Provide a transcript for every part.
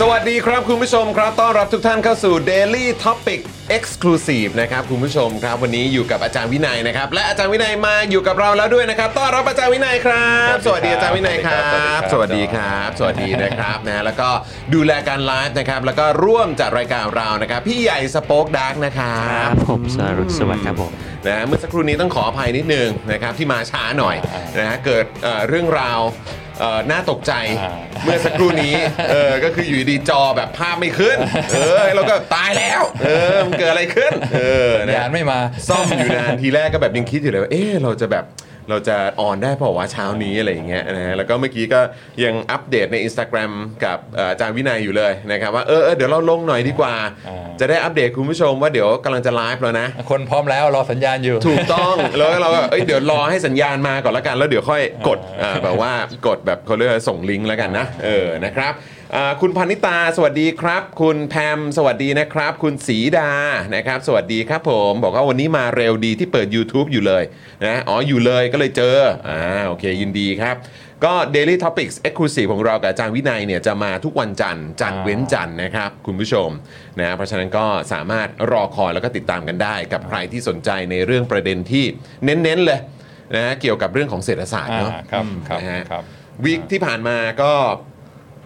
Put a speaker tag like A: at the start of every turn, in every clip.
A: สวัสดีครับคุณผู้ชมครับ ต้อนรับทุกท่านเข้าสู่ Daily Topic Exclusive นะครับคุณผู้ชมครับวันนี้อยู่กับอาจารย์วินัยนะครับและอาจารย์วินัยมาอยู่กับเราแล้วด้วยนะครับต้อนรับอาจารย์วินัยครับ สวัสดีอาจารย์วินัยครับ สวัสดีครับ สวัสดีนะครับนะแล้วก็ดูแลการไลฟ์นะครับแล้วก็ร่วมจัดรายการเรานะครับพี่ใหญ่สป็อกดาร์กนะครับ
B: ครับผมสรุปสวัสดีครับผม
A: นะฮะเมื่อสักครู่นี้ต้องขออภัยนิดนึงนะครับที่มาช้าหน่อยนะฮะเกิดเอ่อเรื่องราวเอ่อน่าตกใจ
B: อ่า
A: เมื่อสักครู่นี้เออก็คืออยู่ดีๆจอแบบภาพไม่ขึ้น เออเราก็ตายแล้ว เออมันเกิดอะไรขึ้น เออนะ
B: ยานไม่มา
A: ซ่อมอยู่นานทีแรกก็แบบยังคิดอยู่เลยว่าเอ๊ะเราจะแบบเราจะออนได้เปล่าวะเช้านี้อะไรอย่างเงี้ยนะฮะแล้วก็เมื่อกี้ก็ยังอัปเดตใน Instagram กับเอ่ออาจารย์วินัยอยู่เลยนะครับว่าเออเออเดี๋ยวเราลงหน่อยดีกว่า
B: อ่า
A: จะได้อัปเดตคุณผู้ชมว่าเดี๋ยวกำลังจะไลฟ์แล้วนะ
B: คนพร้อมแล้วรอสัญญาณอยู่
A: ถูกต้อง แล้วเราก็เอ้ยเดี๋ยวรอให้สัญญาณมาก่อนละกัน แล้วเดี๋ยวค่อยกดอ่าแบบว่ากดแบบเขาเรียกว่าส่งลิงก์แล้วกันนะเออนะครับ อ่าคุณพนิตาสวัสดีครับ คุณแพมสวัสดีนะครับ คุณสีดานะครับ สวัสดีครับผม บอกว่าวันนี้มาเร็วดีที่เปิด YouTube อยู่เลยนะอ๋ออยู่เลยก็เลยเจออ่าโอเคยินดีครับ ก็ Daily Topics Exclusive ของเรากับอาจารย์วินัยเนี่ยจะมาทุกวันจันทร์จันทร์เว้นจันทร์นะครับ คุณผู้ชมนะเพราะฉะนั้นก็สามารถรอคอยแล้วก็ติดตามกันได้ กับใครที่สนใจในเรื่องประเด็นที่เน้นๆเลยนะเกี่ยวกับเรื่องของเศรษฐศาสตร์
B: อ่า
A: เนาะ
B: ครับครับ
A: นะฮะ
B: ครับ
A: วีคที่ผ่านมาก็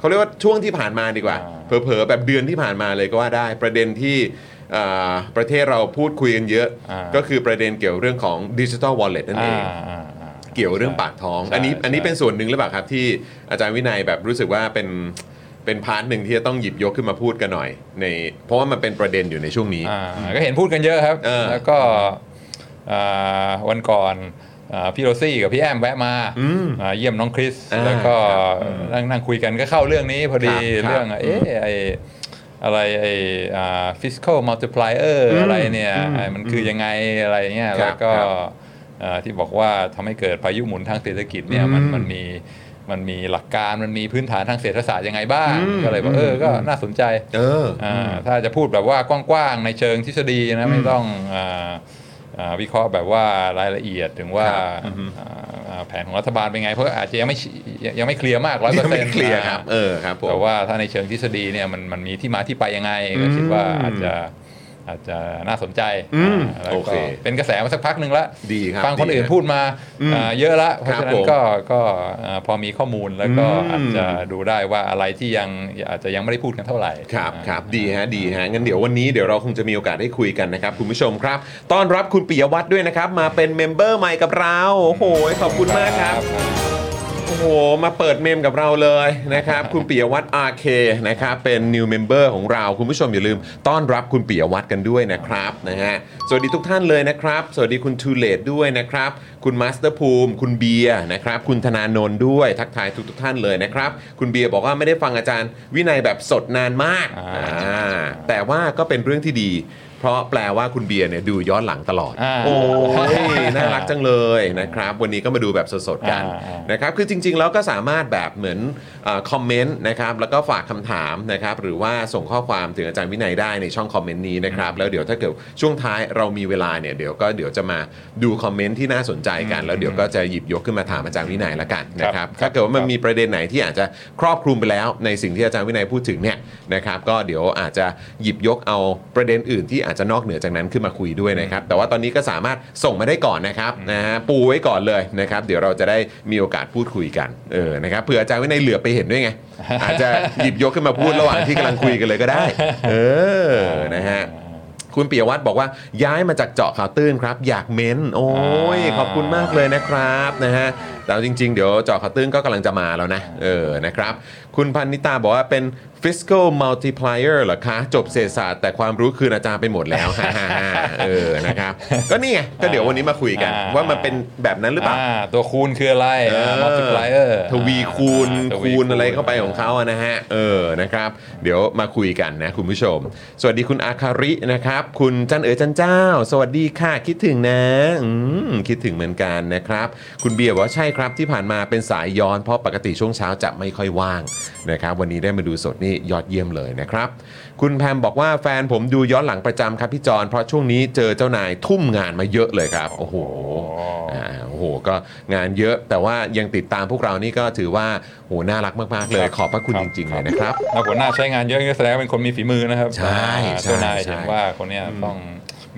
A: เขาเรียกว่าช่วงที่ผ่านมาดีกว่า
B: อ่า
A: เผลอๆแบบเดือนที่ผ่านมาเลยก็ว่าได้ประเด็นที่อ่าประเทศเราพูดคุยกันเยอะ
B: อ่า
A: ก็คือประเด็นเกี่ยวเรื่องของ digital wallet นั่นเอง
B: อ่าอ่าอ่า
A: เกี่ยวเรื่องปากท้อง
B: ใช่
A: อันนี้
B: ใช่
A: อันนี้เป็นส่วนหนึ่งหรือเปล่าครับที่อาจารย์วินัยแบบรู้สึกว่าเป็นเป็น part หนึ่งที่จะต้องหยิบยกขึ้นมาพูดกันหน่อย ในเพราะว่ามันเป็นประเด็นอยู่ในช่วงนี้
B: อ่าก็เห็นพูดกันเยอะครับ
A: เออ
B: แล้วก็อ่าวันก่อนอ่า พี่โรซี่กับพี่แอมแวะมา
A: อืม
B: อ่าเยี่ยมน้องคริส
A: อ่า
B: แล้วก็
A: ครับ
B: นั่งนั่งคุยกันก็เข้าเรื่องนี้พอดี
A: ครับ
B: เรื่อง
A: ครับ
B: เอ๊ะไออะไรไออ่า fiscal multiplier
A: อืม
B: อะไรเนี่ย
A: อืม
B: ไอ้มันคือยังไงอะไรเงี้ย
A: ครับ
B: แล้วก็
A: ครับ
B: อ่าที่บอกว่าทำให้เกิดพายุหมุนทางเศรษฐกิจเนี่ยมัน
A: อืม
B: มันมีมันมีหลักการมันมีพื้นฐานทางเศรษฐศาสตร์ยังไงบ้าง
A: อืม
B: ก็เลยบอกเออก็น่าสนใจ
A: เออ
B: อ่าถ้าจะพูดแบบว่ากว้างๆในเชิงทฤษฎีนะไม่ต้องอ่าอ่า วิเคราะห์แบบว่ารายละเอียดถึงว่า
A: ครับอือฮึ
B: อ่าอ่าแผนของรัฐบาลเป็นไง เพราะอาจจะยังไม่ยังยังไม่เคลียร์มากร้อยเปอร์เซ็
A: ไม่เคลียร์ครับเออครับผม
B: แต่ว่าถ้าในเชิงทฤษฎีเนี่ยมันมันมีที่มาที่ไปยังไงก็คิดว่าอาจจะ อาจจะน่าสนใจ
A: อืม
B: อ่าแล้วก็
A: โอเค
B: เป็นกระแสมาสักพักหนึ่งแล้ว
A: ดีครับ
B: ฟังคน
A: ดี
B: อื่น
A: ครับ
B: พูดมา
A: อืม
B: อ่าเยอะละเพราะฉะนั้นครับผ
A: ม
B: ก็ก็อ่าพอมีข้อมูลแล้วก็
A: อืม
B: อาจจะดูได้ว่าอะไรที่ยังอาจจะยังไม่ได้พูดกันเท่าไหร่
A: ครับ
B: อ่า
A: ครับดีฮะดีฮะงั้นเดี๋ยววันนี้เดี๋ยวเราคงจะมีโอกาสได้คุยกันนะครับคุณผู้ชมครับต้อนรับคุณปิยวัฒน์ด้วยนะครับมาเป็น member ใหม่กับเราโอ้โหขอบคุณมากครับ โอ้โห มาเปิด mem กับเราเลยนะครับ คุณปิยวัฒน์ RK นะครับเป็น new member ของเรา คุณผู้ชมอย่าลืมต้อนรับคุณปิยวัฒน์กันด้วยนะครับนะฮะสวัสดีทุกท่านเลยนะครับ สวัสดีคุณทูเลตด้วยนะครับ คุณมาสเตอร์ภูมิ คุณเบียร์นะครับ คุณธนาโนนด้วย ทักทายทุกทุกๆท่านเลยนะครับ คุณเบียร์บอกว่าไม่ได้ฟังอาจารย์วินัยแบบสดนานมาก
B: อ่า
A: อ่าแต่ว่าก็เป็นเรื่องที่ดี เพราะแปลว่าคุณเบียร์เนี่ยดูย้อนหลังตลอด
B: อ่า
A: โอ้ยน่ารักจังเลยนะครับ วันนี้ก็มาดูแบบสดๆกัน
B: อ่า
A: นะครับ คือจริง ๆ แล้วก็สามารถแบบเหมือนคอมเมนต์นะครับ แล้วก็ฝากคำถามนะครับ หรือว่าส่งข้อความถึงอาจารย์วินัยได้ในช่องคอมเมนต์นี้นะครับ แล้วเดี๋ยวถ้าเกิดช่วงท้ายเรามีเวลาเนี่ยเดี๋ยวก็เดี๋ยวจะมาดูคอมเมนต์ที่น่าสนใจกัน แล้วเดี๋ยวก็จะหยิบยกขึ้นมาถามอาจารย์วินัยละกันนะครับ
B: ครับ
A: ถ้าเกิดว่ามัน
B: ครับ
A: มีประเด็นไหนที่อาจจะครอบคลุมไปแล้ว ในสิ่งที่อาจารย์วินัยพูดถึงเนี่ยนะครับ ก็เดี๋ยวอาจจะหยิบยกเอาประเด็นอื่นที่อาจจะนอกเหนือจากนั้นขึ้นมาคุยด้วยนะครับ แต่ว่าตอนนี้ก็สามารถส่งมาได้ก่อนนะครับนะฮะปูไว้ก่อนเลยนะครับ เดี๋ยวเราจะได้มีโอกาสพูดคุยกันเออนะครับเผื่ออาจารย์วินัยเหลือไปเห็นด้วยไง อาจจะหยิบยกขึ้นมาพูดระหว่างที่กำลังคุยกันเลยก็ได้ เออนะฮะคุณปิยวัฒน์บอกว่าย้ายมาจากเจาะข่าวตื้นครับ อยากเม้น โอ้ย ขอบคุณมากเลยนะครับนะฮะ แต่เอาจริง ๆ เดี๋ยวเจาะข่าวตื้นก็กำลังจะมาแล้วนะ เออนะครับ คุณพันนิตาบอกว่าเป็น fiscal multiplier เหรอคะ จบเศรษฐศาสตร์แต่ความรู้คืนอาจารย์ไปหมดแล้วฮ่าฮ่าฮ่าเออนะครับ ก็นี่ไงก็เดี๋ยววันนี้มาคุยกัน
B: อ่า
A: ว่ามันเป็นแบบนั้นหรือเปล่า
B: อ่าตัวคูณคืออะไร
A: เออ
B: multiplier
A: ทวีคูณ
B: อ่าทวี
A: คูณอะไรเข้าไปของเขาอะนะฮะ เออนะครับ เดี๋ยวมาคุยกันนะคุณผู้ชม สวัสดีคุณอาคารินะครับ คุณจันเอ๋ยจันเจ้า สวัสดีค่ะคิดถึงนะอืมคิดถึงเหมือนกันนะครับ คุณเบียร์บอกว่าใช่ครับที่ผ่านมาเป็นสายย้อนเพราะปกติช่วงเช้าจะไม่ค่อยว่างนะครับวันนี้ได้มาดูสดนี่ยอดเยี่ยมเลยนะครับคุณแพมบอกว่าแฟนผมดูย้อนหลังประจำครับพี่จอนเพราะช่วงนี้เจอเจ้านายทุ่มงานมาเยอะเลยครับโอ้โหอ่าโอ้โหก็งานเยอะแต่ว่ายังติดตามพวกเรานี่ก็ถือว่าโหน่ารักมากๆเลยขอบพระคุณ
B: ครั
A: จ
B: บ
A: ริงๆเลยนะครับ
B: แล้วหัวหน้าใช้งานเยอะก็แสดงว่าเป็นคนมีฝีมือนะครับ
A: ใช่
B: อ่า
A: ใช่
B: เจ้านาย
A: ใช่
B: เห็นว่าคนเนี้ยต้อง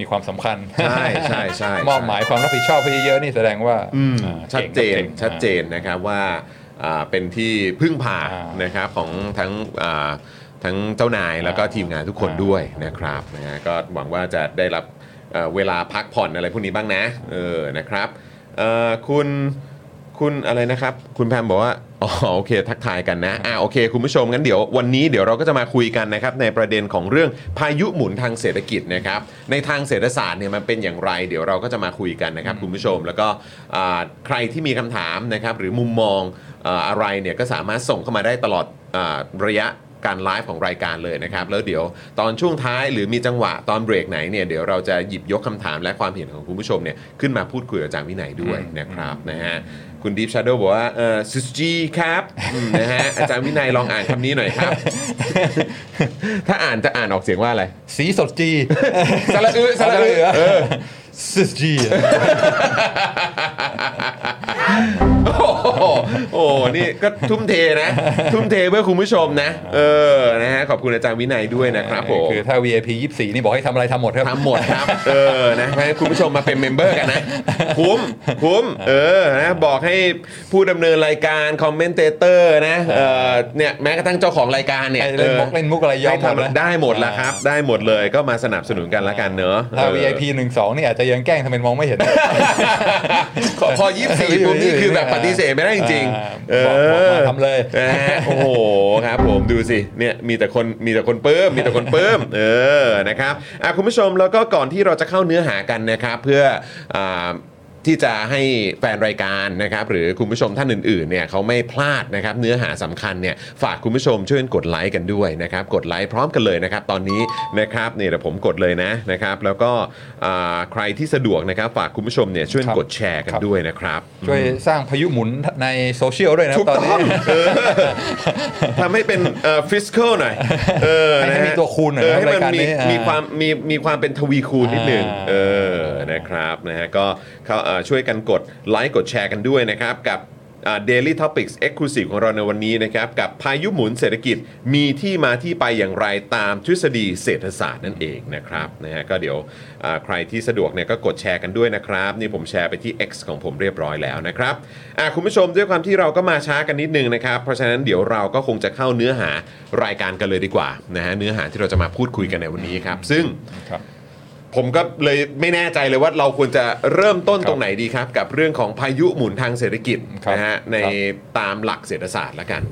B: มีความสำคัญ
A: ใช่ใช่ใช่
B: มอบหมายความรับผิดชอบไปเยอะๆนี่แสดงว่า
A: อืม
B: อ่า
A: ชัดเจน
B: ก่ง
A: ชัดเจนนะครับว่าอ่าเป็นที่พึ่งพา
B: อ่าน
A: นะครับของทั้งอ่าทั้งเจ้านายแล้วก็ทีมงานทุกคน
B: อ่า
A: ด้วยนะครับนะฮะก็หวังว่าจะได้รับเอ่อเวลาพักผ่อนอะไรพวกนี้บ้างนะเออนะครับเอ่อคุณ คุณอะไรนะครับ คุณแพมบอกว่าอ๋อโอเค ทักทายกันนะอ่าโอเค คุณผู้ชมงั้นเดี๋ยววันนี้เดี๋ยวเราก็จะมาคุยกันนะครับในประเด็นของเรื่องพายุหมุนทางเศรษฐกิจนะครับในทางเศรษฐศาสตร์เนี่ยมันเป็นอย่างไร เดี๋ยวเราก็จะมาคุยกันนะครับคุณผู้ชมแล้วก็อ่าใครที่มีคำถามนะครับหรือมุมมองอาอะไรเนี่ยก็สามารถส่งเข้ามาได้ตลอดอาระยะการไลฟ์ของรายการเลยนะครับ แล้วเดี๋ยวตอนช่วงท้ายหรือมีจังหวะตอนเบรกไหนเนี่ยเดี๋ยวเราจะหยิบยกคำถามและความเห็นของคุณผู้ชมเนี่ยขึ้นมาพูดคุยกับอาจารย์วินัยด้วยนะครับนะฮะ คุณดีฟชาโดบอกว่าเออซิสจีครับอืมนะฮะอาจารย์วินัยลองอ่านคำนี้หน่อยครับ ถ้าอ่านจะอ่านออกเสียงว่าอะไร
B: สีสดจี
A: สระอึสระอึเออ
B: ซิสจี
A: โอ้โหโอ้โหนี่ก็ทุ่มเทนะ ทุ่มเทเพื่อคุณผู้ชมนะ เออนะฮะขอบคุณอาจารย์วินัยด้วยนะครับผม
B: คือถ้า VIP 24 นี่บอกให้ทำอะไรทำหมดครับ
A: ทำหมดครับ เออนะให้คุณผู้ชมมาเป็น member กันนะคุ้มคุ้มเออนะบอกให้ผู้ดำเนินรายการ commentator นะเออเนี่ยแม้กระทั่งเจ้าของรายการเนี่ย
B: ให้เล่นมุก
A: ออ
B: เล่นมุกอะไรยอมหมด
A: ให้
B: นะ
A: ทำได้หมดแล้วครับ ได้หมดเลยก็มาสนับสนุนกันละกันเนอะ
B: ถ้า
A: เออ
B: VIP 12 นี่อาจจะยังแกล้งทำเป็นมองไม่เห็น
A: พอพอยี่สี่ปุ๊บนี่คือแบบปฏิเสธไม่ได้จริงๆเอ
B: บอกบอกมา
A: อ
B: ทำเลย
A: นะฮะโอ้โหครับผมดูสิเนี่ยมีแต่คนมีแต่คนปลื้มมีแต่คนปลื้มเออนะครับอะคุณผู้ชมแล้วก็ก่อนที่เราจะเข้าเนื้อหากันนะครับเพื่ออ่า ที่จะให้แฟนรายการนะครับหรือคุณผู้ชมท่านอื่นๆเนี่ยเขาไม่พลาดนะครับเนื้อหาสำคัญเนี่ยฝากคุณผู้ชมช่วยกดไลค์กันด้วยนะครับกดไลค์พร้อมกันเลยนะครับตอนนี้นะครับเนี่ยเดี๋ยวผมกดเลยนะนะครับแล้วก็อ่าใครที่สะดวกนะครับฝากคุณผู้ชมเนี่ยช่วย
B: ครับ
A: กดแชร์กัน
B: ครับ
A: ด้วยนะครับ
B: ช่วยสร้างพายุหมุนในโซเชียลด้วยนะ
A: ถูก
B: ต้อง
A: ตอนนี้เออทำให้เป็นเอ่อฟิสค l หน่อยเออ
B: ให้
A: นะฮะ
B: มีตัวคูณหน่อย
A: เออ
B: นะ
A: ให้มัน
B: รายการ
A: มี
B: นี้อ่ามี
A: มีความมีมีความเป็นทวีคูณนิดหนึ่ง
B: อ่า
A: เออนะครับนะฮะก็เขาเอ่อช่วยกันกดไลค์กดแชร์กันด้วยนะครับ กับอ่า Daily Topics Exclusive ของเราในวันนี้นะครับ กับพายุหมุนเศรษฐกิจมีที่มาที่ไปอย่างไรตามทฤษฎีเศรษฐศาสตร์นั่นเองนะครับนะฮะก็เดี๋ยวใครที่สะดวกเนี่ยก็กดแชร์กันด้วยนะครับ นี่ผมแชร์ไปที่ X ของผมเรียบร้อยแล้วนะครับคุณผู้ชมด้วยความที่เราก็มาช้ากันนิดนึงนะครับ เพราะฉะนั้นเดี๋ยวเราก็คงจะเข้าเนื้อหารายการกันเลยดีกว่านะฮะเนื้อหาที่เราจะมาพูดคุยกันในวันนี้ครับซึ่ง
B: ครับ
A: ผมก็เลยไม่แน่ใจเลยว่าเราควรจะเริ่มต้น
B: ครับ
A: ตรงไหนดีครับ กับเรื่องของพายุหมุนทางเศรษฐกิจ
B: ครับ
A: นะฮะใน
B: ครับ
A: ตามหลักเศรษฐศาสตร์ละกัน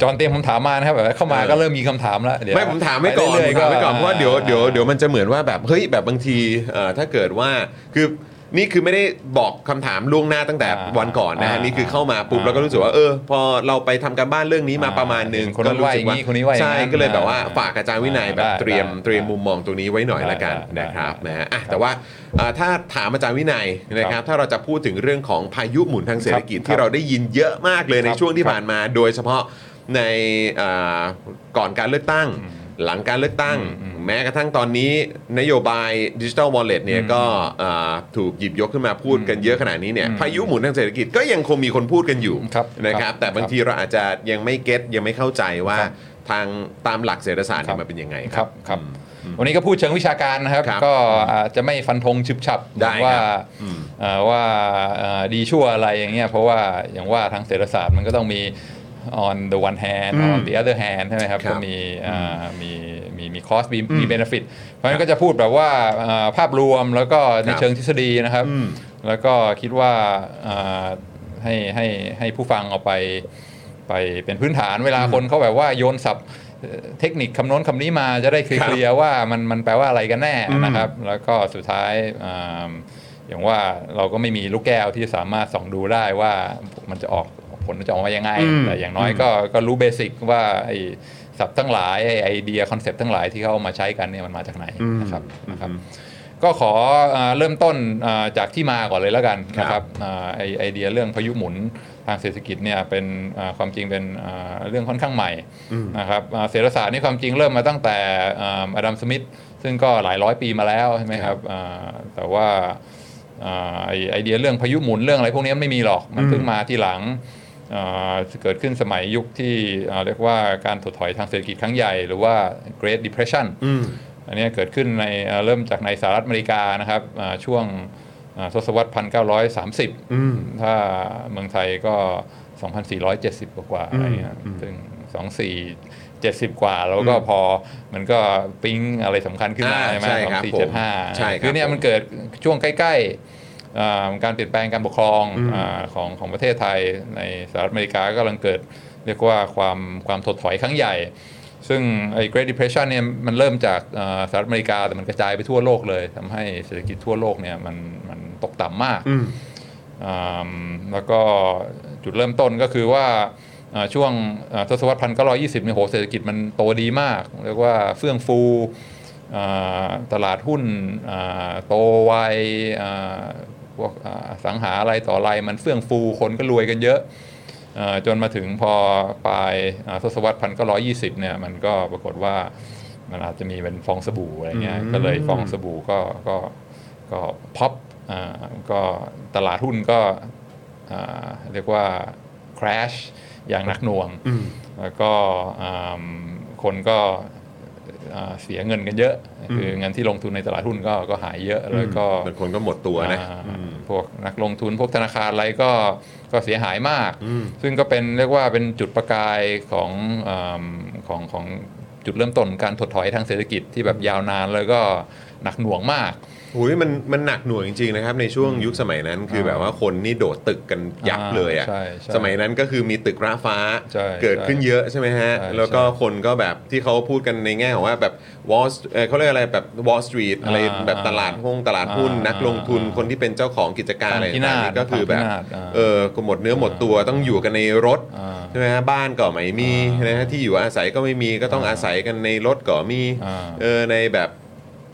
B: จอห์นเตรียมคำถามมานะครับแบบว่าเข้ามา
A: เออ
B: ก็เริ่มมีคำถามแล้วเดี๋ยว
A: ไม่ผมถามไว้ก่อน
B: ปเรื่ย
A: ผมถามไว้ก่อน
B: ก็
A: เพราะว่าเดี๋ยวเดี๋ยวเดี๋ยวมันจะเหมือนว่าแบบเฮ้ยแบบบางทีเอ่อถ้าเกิดว่าคือ นี่คือไม่ได้บอกคำถามล่วงหน้าตั้งแต่
B: อ่า
A: วันก่อนนะฮะ
B: อ่า
A: นี่คือเข้ามาปุ๊บ
B: อ่า
A: แล้วก็รู้สึกว่าเออ พอเราไปทำการบ้านเรื่องนี้มา
B: อ่า
A: ประมาณหนึง
B: เห็นคนนั้นว่าอย่างนี้คนนี้ว่าอย่างนั้น
A: ใช่ก็เลยแบบว่า
B: อ่า
A: ฝากอาจารย์วินัยแบบ
B: ได้
A: เตรียม
B: ได้
A: เตรียมมุมมองตรงนี้ไว้หน่อยละกัน
B: ได้ได้
A: นะครับ
B: ได้
A: นะฮะอะ
B: ครับ
A: แต่ว่าอ่าถ้าถามอาจารย์วินัยนะครับ ถ้าเราจะพูดถึงเรื่องของพายุหมุนทางเศรษฐกิจ
B: ครับ
A: ที่เราได้ยินเยอะมากเลยใน
B: ครับ
A: ช่วงที่
B: ครับ
A: ผ่านมา โดยเฉพาะในอ่าก่อนการเลือกตั้ง หลังการเลือกตั้ง
B: อืม
A: แม้กระทั่งตอนนี้นโยบายดิจิทัลวอลเล็ตเนี่ย
B: อืม
A: ก็อ่าถูกหยิบยกขึ้นมาพูดกันเยอะขนาดนี้เนี่ย
B: อืม
A: พายุหมุนทางเศรษฐกิจก็ยังคงมีคนพูดกันอยู่
B: ครับ
A: นะครับ
B: ครับ
A: แต่บางทีเราอาจจะยังไม่เก็ตยังไม่เข้าใจว่า
B: ครับ
A: ทางตามหลักเศรษฐศาสตร์เนี่ย
B: ครับ
A: มันเป็นยังไง
B: ครับครับ วันนี้ก็พูดเชิงวิชาการนะครับ
A: ครับ
B: ก็อาจจะไม่ฟันธงฉึบฉับ
A: ได้ครับ
B: ว่า
A: อืม
B: เอ่อว่าเอ่อดีชั่วอะไรอย่างเงี้ยเพราะว่าอย่างว่าทางเศรษฐศาสตร์มันก็ต้องมี on the one hand
A: อืม
B: on the other hand ใช่ไหมครับ
A: ครับ
B: ก็มีอ่ามีมีมี cost มีมี benefit เพราะฉะนั้นก็จะพูดแบบว่าเอ่อภาพรวมแล้วก็ใน
A: ครับ
B: เชิงทฤษฎีนะครับ
A: อืม
B: แล้วก็คิดว่าอ่าให้ให้ให้ผู้ฟังเอาไปไปเป็นพื้นฐานเวลาคนเขาแบบว่าโยนศัพท์เอ่อเทคนิคคำโน้นคำนี้มาจะได้เคลียร์ครับว่ามันมันแปลว่าอะไรกันแน่
A: อืม
B: นะครับ แล้วก็สุดท้ายอ่าอย่างว่าเราก็ไม่มีลูกแก้วที่สามารถส่องดูได้ว่ามันจะออก ผลมันจะออกมายังไง
A: อืม
B: แต่อย่างน้อยก็ก็รู้ basic ว่าไอ้ศัพท์ทั้งหลายไอ้ idea concept ทั้งหลายที่เขาเอามาใช้กันเนี่ยมันมาจากไหนนะครับนะครับ ก็ขออ่าเริ่มต้นอ่าจากที่มาก่อนเลยแล้วกันนะครับอ่าไอไอเดียเรื่องพายุหมุนทางเศรษฐกิจเนี่ยเป็นอ่าความจริงเป็นอ่าเรื่องค่อนข้างใหม่นะครับอ่าเศรษฐศาสตร์นี่ความจริงเริ่มมาตั้งแต่อาอดัมสมิธซึ่งก็หลายร้อยปีมาแล้วใช่ไหมครับอ่าแต่ว่าอ่าไอไอเดียเรื่องพายุหมุนเรื่องอะไรพวกนี้ไม่มีหรอกมันเพิ่งมาที่หลังอ่า เกิดขึ้นสมัยยุคที่อ่าเรียกว่าการถดถอยทางเศรษฐกิจครั้งใหญ่ หรือว่า Great Depression
A: อืม
B: อันเนี้ยเกิดขึ้นในเอ่อเริ่มจากในสหรัฐอเมริกานะครับอ่าช่วงอ่าทศวรรษ 1930
A: อืม
B: ถ้าเมืองไทยก็ 2,470 กว่าๆอะไรเงี้ยซึ่ง2470 กว่าแล้วก็พอมันก็ปิ๊งอะไรสำคัญขึ้นมา
A: อ่า
B: ใช่ไหม
A: ใช่ครับผม
B: 2475
A: ใช่ครับ
B: คือเนี่ยมันเกิดช่วงใกล้ๆอ่า การเปลี่ยนแปลงการปกครอง
A: อืม
B: อาของของประเทศไทยในสหรัฐอเมริกาก็กำลังเกิดเรียกว่าความความถดถอยครั้งใหญ่ ซึ่งไอ้ Great Depression เนี่ยมันเริ่มจากเอ่อสหรัฐอเมริกาแต่มันกระจายไปทั่วโลกเลยทำให้เศรษฐกิจทั่วโลกเนี่ยมันมันตกต่ำมาก
A: อืม
B: อ่าแล้วก็จุดเริ่มต้นก็คือว่าอ่าช่วงอ่าทศวรรษพันเก้าร้อยี่สิบเนี่ยโหเศรษฐกิจมันโตดีมาก เรียกว่าเฟื่องฟูอ่าตลาดหุ้นอ่าโตไวอ่า พวกอ่าอสังหาอะไรต่ออะไรมันเฟื่องฟูคนก็รวยกันเยอะเอ่อจนมาถึงพอปลายอ่าทศวรรษพันเก้าร้อยี่สิบเนี่ยมันก็ปรากฏว่ามันอาจจะมีเป็นฟองสบู่อะไรเงี้ย
A: อืม
B: ก็เลยฟองสบู่ก็ก็ก็พ็อปอ่าก็ตลาดหุ้นก็อ่าเรียกว่า crash อย่างหนักหน่วง
A: อืม
B: แล้วก็อ่าคนก็อ่า เสียเงินกันเยอะคือเงินที่ลงทุนในตลาดหุ้นก็ก็หายเยอะแล้วก็
A: บางคนก็หมดตัวนะ
B: อ่า
A: อืม
B: พวกนักลงทุนพวกธนาคารอะไรก็ก็เสียหายมาก
A: อืม
B: ซึ่งก็เป็นเรียกว่าเป็นจุดประกายของอาของของจุดเริ่มต้นของการถดถอยทางเศรษฐกิจที่แบบยาวนานแล้วก็หนักหน่วงมาก
A: หุยมันมันหนักหน่วงจริงๆนะครับในช่วงยุคสมัยนั้นคือแบบว่าคนนี่โดดตึกกันยับเลยอะ
B: ใช่ใช่
A: สมัยนั้นก็คือมีตึกร้าฟ้า
B: ใช่
A: เกิดขึ้นเยอะใช่ไหมฮะ
B: ใช่
A: แล้วก็
B: ใช่
A: คนก็แบบที่เขาพูดกันในแง่ของว่าแบบวอลเขาเรียกอะไรแบบวอลสตรีทอะไร
B: อ่า
A: แบบตลาดห้องตลาดหุ้น
B: อ่านั
A: นักลงทุน
B: อ่า
A: คนที่เป็นเจ้าของกิจการอะไร
B: พิ
A: ต่า
B: นาศ
A: งๆนี่ก็คือแบบ
B: พินาศอ่า
A: เออก็หมดเนื้อหมดตัวต้องอยู่กันในรถ
B: อ่า
A: ใช่ไหมฮะบ้านก็ไม่มีนะฮะที่อยู่อาศัยก็ไม่มีก็ต้องอาศัยกันในรถก็มี
B: อ่า
A: เออในแบบ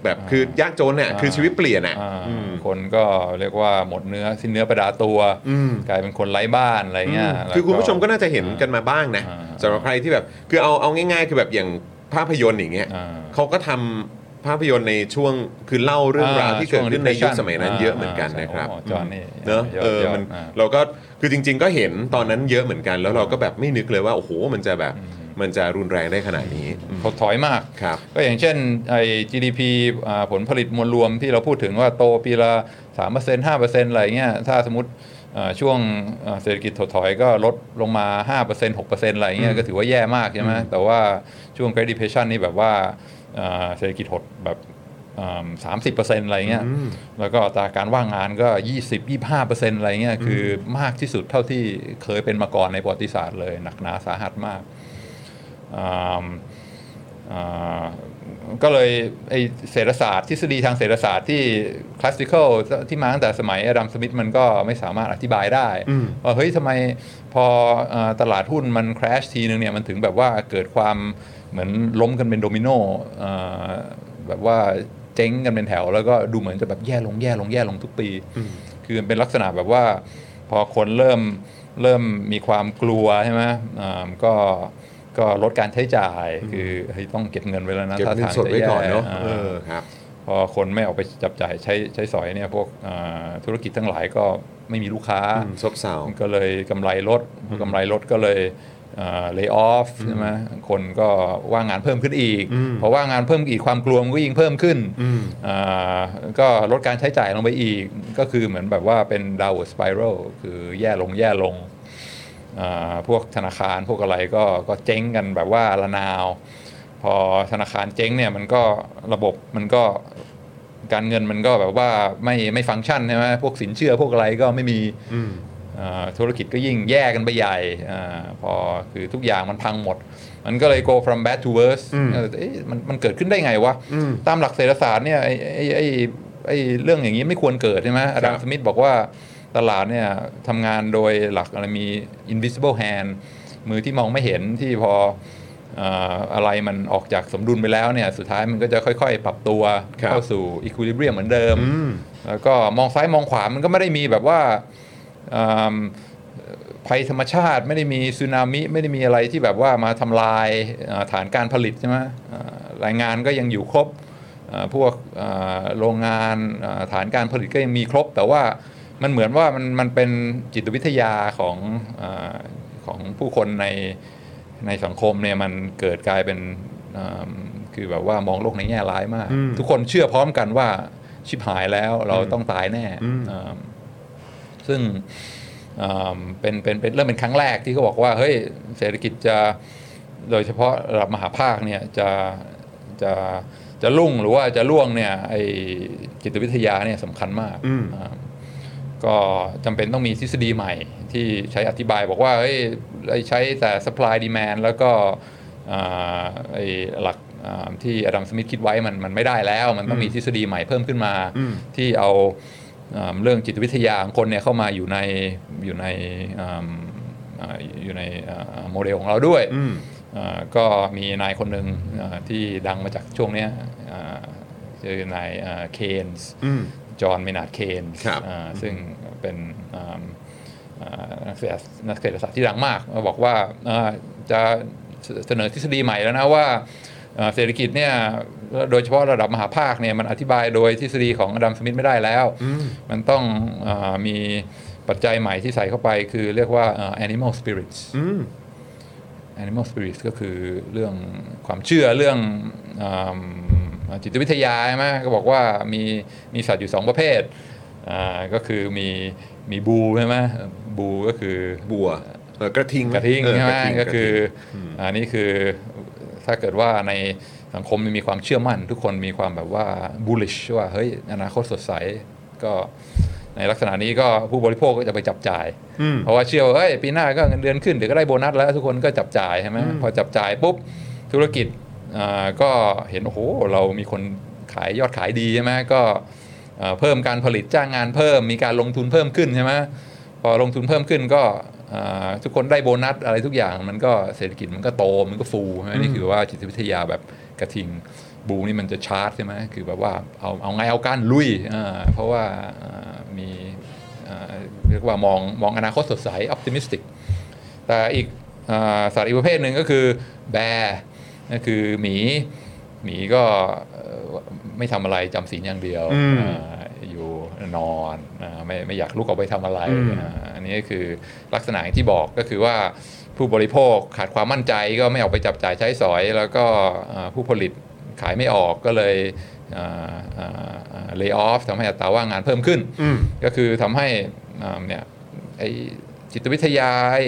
A: แบบคือยากจนเนี่ยคือชีวิตเปลี่ยนอะ
B: อ่า
A: อืม
B: คนก็เรียกว่าหมดเนื้อสิ้นเนื้อประดาตัว
A: อืม
B: กลายเป็นคนไร้บ้านอะไรเงี้ยแล้ว
A: คือคุณผู้ชมก็น่าจะเห็นกันมาบ้างนะ
B: อ่า
A: สำหรับใครที่แบบคือเอาเอาง่าย ๆ คือแบบอย่างภาพยนตร์อย่างเงี้ย
B: อ่า
A: เขาก็ทำภาพยนตร์ในช่วงคือเล่าเรื่องราวที่เกิดขึ้นในยุคสมัยนั้นเยอะเหมือนกันนะครับ
B: โอ้จอห์นนี่
A: เนอะ
B: ยอด
A: เออย
B: อด
A: มัน
B: อ่า
A: เราก็คือจริง ๆ ก็เห็นตอนนั้นเยอะเหมือนกัน แล้วเราก็แบบไม่นึกเลยว่าโอ้โหมันจะแบบ มันจะรุนแรงได้ขนาดนี้อืม
B: ถดถอยมาก
A: ครับ
B: ก็อย่างเช่นไอ้ GDP อ่าผลผลิตมวลรวมที่เราพูดถึงว่าโตปีละ3% 5%อะไรเงี้ยถ้าสมมติอ่าช่วงอ่าเศรษฐกิจถดถอยก็ลดลงมา 5% 6%อะไรเงี้ยก็ถือว่าแย่มากใช่ไหมแต่ว่าช่วง Great Depression นี่แบบว่าอ่าเศรษฐกิจหดแบบสามสิบเปอร์เซ็นต์อะไรเงี้ย
A: อืม
B: แล้วก็อัตราการว่างงานก็20 25เปอร์เซ็นต์อะไรเงี้ย คือมากที่สุดเท่าที่เคยเป็นมาก่อนในประวัติศาสตร์เลย หนักหนาสาหัสมากอ่าอ่า ก็เลยไอเศรษฐศาสตร์ทฤษฎีทางเศรษฐศาสตร์ที่ classical ที่มาตั้งแต่สมัยอดัมสมิธมันก็ไม่สามารถอธิบายได้ว่าเฮ้ยทำไมพอเอ่อตลาดหุ้นมัน crash ทีนึงเนี่ยมันถึงแบบว่าเกิดความเหมือนล้มกันเป็นโดมิโนเอ่อแบบว่าเจ๊งกันเป็นแถว แล้วก็ดูเหมือนจะแบบแย่ลงแย่ลงแย่ลงทุกปี คือมันเป็นลักษณะแบบว่าพอคนเริ่มเริ่มมีความกลัวใช่ไหมอ่าก็ ก็ลดการใช้จ่ายคือเฮ้ยต้องเก็บเงินไว้แล้วนะ
A: เก็บ
B: ถ้า
A: เงิน
B: ทาง
A: สดไว้
B: จะแย่
A: ก่อนเนาะ
B: อ่า
A: เออครับ
B: พอคนไม่ออกไปจับจ่ายใช้ใช้สอยเนี่ยพวกอ่าธุรกิจทั้งหลายก็ไม่มีลูกค้า
A: อืมซบเซา
B: ก็เลยกำไรลดพอกำไรลดก็เลยเลิกออฟใช่ไหมคนก็ว่างงานเพิ่มขึ้นอีก
A: อืม
B: พอว่างงานเพิ่มอีกความกลัวมันก็ยิ่งเพิ่มขึ้น
A: อืม
B: อ่าก็ลดการใช้จ่ายลงไปอีก ก็คือเหมือนแบบว่าเป็นดาวสไปรัลคือแย่ลงแย่ลงอ่า พวกธนาคารพวกอะไรก็ก็เจ๊งกันแบบว่าระนาว พอธนาคารเจ๊งเนี่ยมันก็ระบบมันก็การเงินมันก็แบบว่าไม่ไม่ฟังก์ชันใช่ไหมพวกสินเชื่อพวกอะไรก็ไม่มี
A: อืม
B: อ่าธุรกิจก็ยิ่งแย่กันไปใหญ่อาพอคือทุกอย่างมันพังหมด มันก็เลย go from bad to worse
A: อืม
B: เออเอ๊ะมันมันเกิดขึ้นได้ไงวะ
A: อืม
B: ตามหลักเศรษฐศาสตร์เนี่ยไอ้ไอ้ไอ้ไอ้เรื่องอย่างนี้ไม่ควรเกิดใช่ไหมอดัมสมิธบอกว่า ตลาดเนี่ยทำงานโดยหลักอะไรมี invisible hand มือที่มองไม่เห็นที่พออ่าอะไรมันออกจากสมดุลไปแล้วเนี่ยสุดท้ายมันก็จะค่อย ๆ ปรับตัว
A: ครับ
B: เข้าสู่ equilibrium เหมือนเดิม
A: อืม
B: แล้วก็มองซ้ายมองขวามันก็ไม่ได้มีแบบว่าอืมภัยธรรมชาติไม่ได้มีสึนามิไม่ได้มีอะไรที่แบบว่ามาทำลายอ่าฐานการผลิตใช่ไหมอ่ารายงานก็ยังอยู่ครบอ่าพวกอ่าโรงงานอ่าฐานการผลิตก็ยังมีครบ แต่ว่า มันเหมือนว่ามันมันเป็นจิตวิทยาของอาของผู้คนในในสังคมเนี่ยมันเกิดกลายเป็นอ่าคือแบบว่ามองโลกในแง่ร้ายมาก
A: อืม
B: ทุกคนเชื่อพร้อมกันว่าชิบหายแล้วเราต้องตายแน่
A: อืม
B: อ่าซึ่งอ่าเป็นเป็นเป็นเริ่มเป็นครั้งแรกที่เขาบอกว่าเฮ้ยเศรษฐกิจจะโดยเฉพาะระดับมหาภาคเนี่ยจะจะจะรุ่งหรือว่าจะล่วงเนี่ยไอจิตวิทยาเนี่ยสำคัญมาก
A: อืม
B: อ่า ก็จำเป็นต้องมีทฤษฎีใหม่ที่ใช้อธิบายบอกว่าเฮ้ยไอ้ใช้แต่ supply demand แล้วก็อ่าไอ้หลักอ่าที่อดัมสมิธคิดไว้มันมันไม่ได้แล้ว มันต้องมีทฤษฎีใหม่เพิ่มขึ้นมา
A: อืม
B: ที่เอาอ่าเรื่องจิตวิทยาของคนเนี่ยเข้ามาอยู่ในอยู่ในอ่าอ่าอยู่ในอ่าโมเดลของเราด้วย
A: อืม
B: อ่าก็มีนายคนหนึ่งอ่าที่ดังมาจากช่วงเนี้ยอ่าคือนายเคนส์
A: อืม
B: จอห์นเมนาร์ดเคนส์
A: ครับ
B: ซึ่งเป็นอ่าอ่านักเศรษฐนักเศรษฐศาสตร์ที่ดังมาก บอกว่าอ่าจะเสนอทฤษฎีใหม่แล้วนะว่าอ่าเศรษฐกิจเนี่ยโดยเฉพาะระดับมหภาคเนี่ยมันอธิบายโดยทฤษฎีของอดัมสมิธไม่ได้แล้ว มันต้องอามีปัจจัยใหม่ที่ใส่เข้าไปคือเรียกว่าอ่า animal spirits
A: อืม
B: animal spirits ก็คือเรื่องความเชื่อเรื่องอาจิตวิทยาใช่ไหมก็บอกว่ามีมีสัตว์อยู่สองประเภทอ่าก็คือมีมีบูใช่ไหมบูก็คือ
A: บัวเออกระทิง
B: กระทิง
A: เออ
B: ใช่ไหม
A: ระทิง
B: ก็คือก
A: ระทิง
B: อันนี้คือถ้าเกิดว่าในสังคมมีความเชื่อมั่น ทุกคนมีความแบบว่า bullish ว่าเฮ้ยอนาคตสดใสก็ ในลักษณะนี้ก็ผู้บริโภคก็จะไปจับจ่าย
A: อืม
B: เพราะว่าเชื่อว่าเอ้ยปีหน้าก็เงินเดือนขึ้นเดี๋ยวก็ได้โบนัสแล้วทุกคนก็จับจ่ายใช่ไหมพอจับจ่ายปุ๊บธุรกิจอ่าก็เห็นโอ้โหเรามีคนขายยอดขายดีใช่ไหมก็อ่าเพิ่มการผลิตจ้างงานเพิ่ม มีการลงทุนเพิ่มขึ้นใช่ไหมพอลงทุนเพิ่มขึ้นก็อ่าทุกคนได้โบนัสอะไรทุกอย่างมันก็เศรษฐกิจมันก็โตมันก็ฟูใช่ไหมนี่คือว่าจิตวิทยาแบบกระทิง บูนี่มันจะชาร์จใช่ไหมคือแบบว่าเอาเอาไงเอาการลุยอ่าเพราะว่าอ่ามีอ่าเรียกว่ามองมองอนาคตสดใส optimistic แต่อีกอาสัตว์อีกประเภทหนึ่งก็คือแบร์นั่นคือหมีหมีก็เอ่อไม่ทำอะไรจำศีลอย่างเดียว
A: อืม
B: อ่าอยู่นอนอาไม่ไม่อยากลุกออกไปทำอะไร
A: อืม
B: อ่าอันนี้ก็คือลักษณะอย่างที่บอกก็คือว่าผู้บริโภคขาดความมั่นใจก็ไม่ออกไปจับจ่ายใช้สอย แล้วก็อ่าผู้ผลิต ขายไม่ออกก็เลยเลิกออฟทำให้อัตราว่างงานเพิ่มขึ้น
A: อืม
B: ก็คือทำให้อ่าเนี่ยไอจิตวิทยาไอ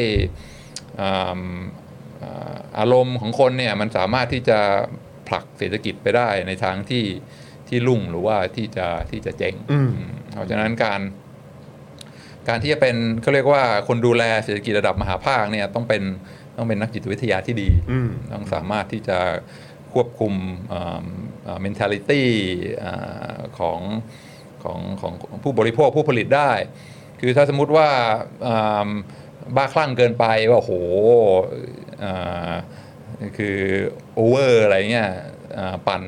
B: อ่าอ่าอารมณ์ของคนเนี่ยมันสามารถที่จะผลักเศรษฐกิจไปได้ในทางที่ที่รุ่งหรือว่าที่จะที่จะเจ๊ง
A: อืม
B: อืมเพราะฉะนั้นการ การที่จะเป็นเขาเรียกว่าคนดูแลเศรษฐกิจระดับมหาภาคเนี่ยต้องเป็นต้องเป็นนักจิตวิทยาที่ดี
A: อืม
B: ต้องสามารถที่จะ ควบคุม mentality ของของของผู้บริโภคผู้ผลิตได้ คือถ้าสมมุติว่าบ้าคลั่งเกินไปว่าโหคือโอเวอร์อะไรเงี้ยปั่น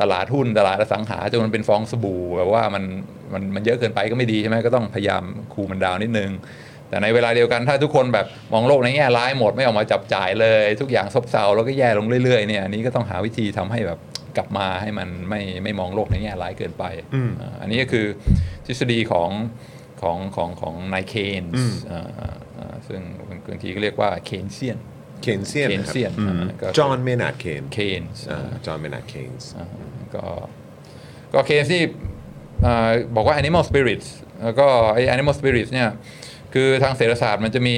B: ตลาดหุ้นตลาดอสังหาจนมันเป็นฟองสบู่แบบว่ามันมันมันเยอะเกินไปก็ไม่ดีใช่ไหมก็ต้องพยายาม cool มัน down นิดนึง แต่ในเวลาเดียวกันถ้าทุกคนแบบมองโลกในแง่ร้ายหมดไม่ออกมาจับจ่ายเลย ทุกอย่างซบเซาแล้วก็แย่ลงเรื่อยๆเนี่ยอันนี้ก็ต้องหาวิธีทำให้แบบกลับมาให้มันไม่ไม่มองโลกในแง่ร้ายเกินไป
A: อืม
B: อ่าอันนี้ก็คือทฤษฎีของของของของนายเคนส์
A: อืม
B: ซึ่งบางทีก็เรียกว่าเคนเซียน
A: เคนเซียน
B: Keynesian อ่าก็
A: จอห์นเมนาร์ดเคน
B: เคนส์
A: จอห์นเมนาร์ดเคนส์
B: ก็ก็เคนส์ที่อ่าบอกว่า animal spirits แล้วก็ไอ้ animal spirits เนี่ย คือทางเศรษฐศาสตร์มันจะมี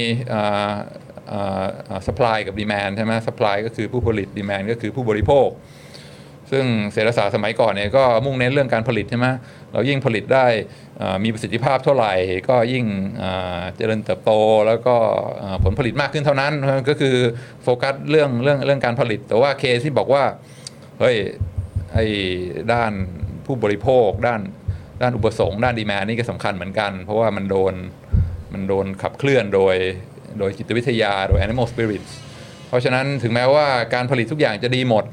B: supply กับ demand ใช่ไหม supply ก็คือผู้ผลิต demand ก็คือผู้บริโภค ซึ่งเศรษฐศาสตร์สมัยก่อนเนี่ยก็มุ่งเน้นเรื่องการผลิตใช่ไหมเรายิ่งผลิตได้มีประสิทธิภาพเท่าไหร่ ก็ยิ่งเจริญเติบโตแล้วก็ผลผลิตมากขึ้นเท่านั้นก็คือโฟกัสเรื่องเรื่องเรื่องการผลิต แต่ว่าเคที่บอกว่าเฮ้ยไอ้ด้านผู้บริโภค ด้านด้านอุปสงค์ด้านดีแมนนี่ก็สำคัญเหมือนกัน เพราะว่ามันโดน มันโดนขับเคลื่อนโดยโดยจิตวิทยาโดย animal spirits เพราะฉะนั้นถึงแม้ว่าการผลิตทุกอย่างจะดีหมด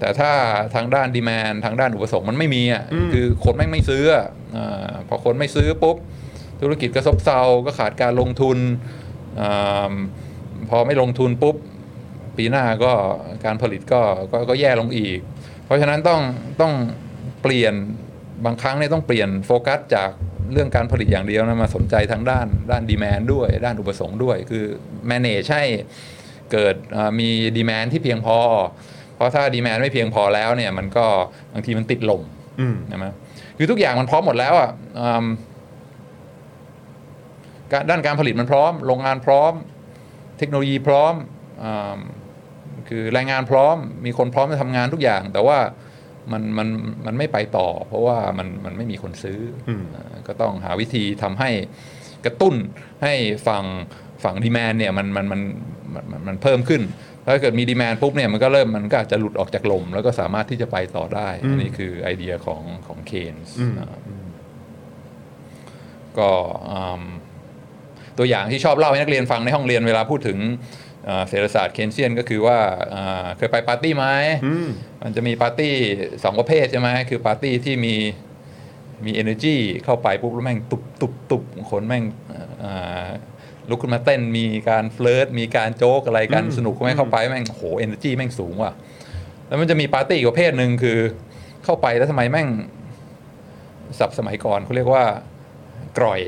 B: แต่ถ้าทางด้านดีแมนทางด้านอุปสงค์มันไม่มีอะคือคนแม่งไม่ซื้ออะอาพอคนไม่ซื้อปุ๊บ ธุรกิจก็ซบเซาก็ขาดการลงทุนอาพอไม่ลงทุนปุ๊บ ปีหน้าก็การผลิตก็ก็ก็แย่ลงอีก เพราะฉะนั้นต้องต้องเปลี่ยนบางครั้งเนี่ยต้องเปลี่ยนโฟกัสจาก เรื่องการผลิตอย่างเดียวนะมาสนใจทางด้านด้านดีแมนด้วย ด้านอุปสงค์ด้วย คือ manage ให้เกิดอ่ามีดีแมนที่เพียงพอ เพราะถ้าดีแมนไม่เพียงพอแล้วเนี่ยมันก็บางทีมันติดลม
A: อืม
B: ใช่ไหมคือทุกอย่างมันพร้อมหมดแล้วอะอืมการด้านการผลิตมันพร้อม โรงงานพร้อม เทคโนโลยีพร้อมอืมคือแรงงานพร้อม มีคนพร้อมจะทำงานทุกอย่าง แต่ว่า มันมันมันไม่ไปต่อ เพราะว่ามันมันไม่มีคนซื้ออ
A: ม
B: เอ่อก็ต้องหาวิธีทำให้กระตุ้นให้ฝั่งฝั่งดีแมนเนี่ยมันมันมันมันมันมันเพิ่มขึ้น ถ้าเกิดมีดีแมนปุ๊บเนี่ยมันก็เริ่มมันก็อาจจะหลุดออกจากลม แล้วก็สามารถที่จะไปต่อได้ อันนี้คือไอเดียของของเคนส์
A: อืม
B: ก็อืมตัวอย่างที่ชอบเล่าให้นักเรียนฟังในห้องเรียนเวลาพูดถึง เอ่อเศรษฐศาสตร์ Keynesian ก็คือว่าอ่าเคยไปปาร์ตี้ไหม
A: อืม
B: มันจะมีปาร์ตี้สองประเภทใช่ไหมคือปาร์ตี้ที่มีมี energy เข้าไปปุ๊บแล้วแม่งตุบตุบตุบคนแม่งอ่าลุกขึ้นมาเต้นมีการ flirt มีการโจ๊กอะไรกัน
A: อืม
B: สนุกแม่งเข้าไปแม่งโห energy แม่งสูงว่ะแล้วมันจะมีปาร์ตี้อีกประเภทหนึ่งคือเข้าไปแล้วทำไมแม่งศัพท์สมัยก่อนเขาเรียกว่า กร่อย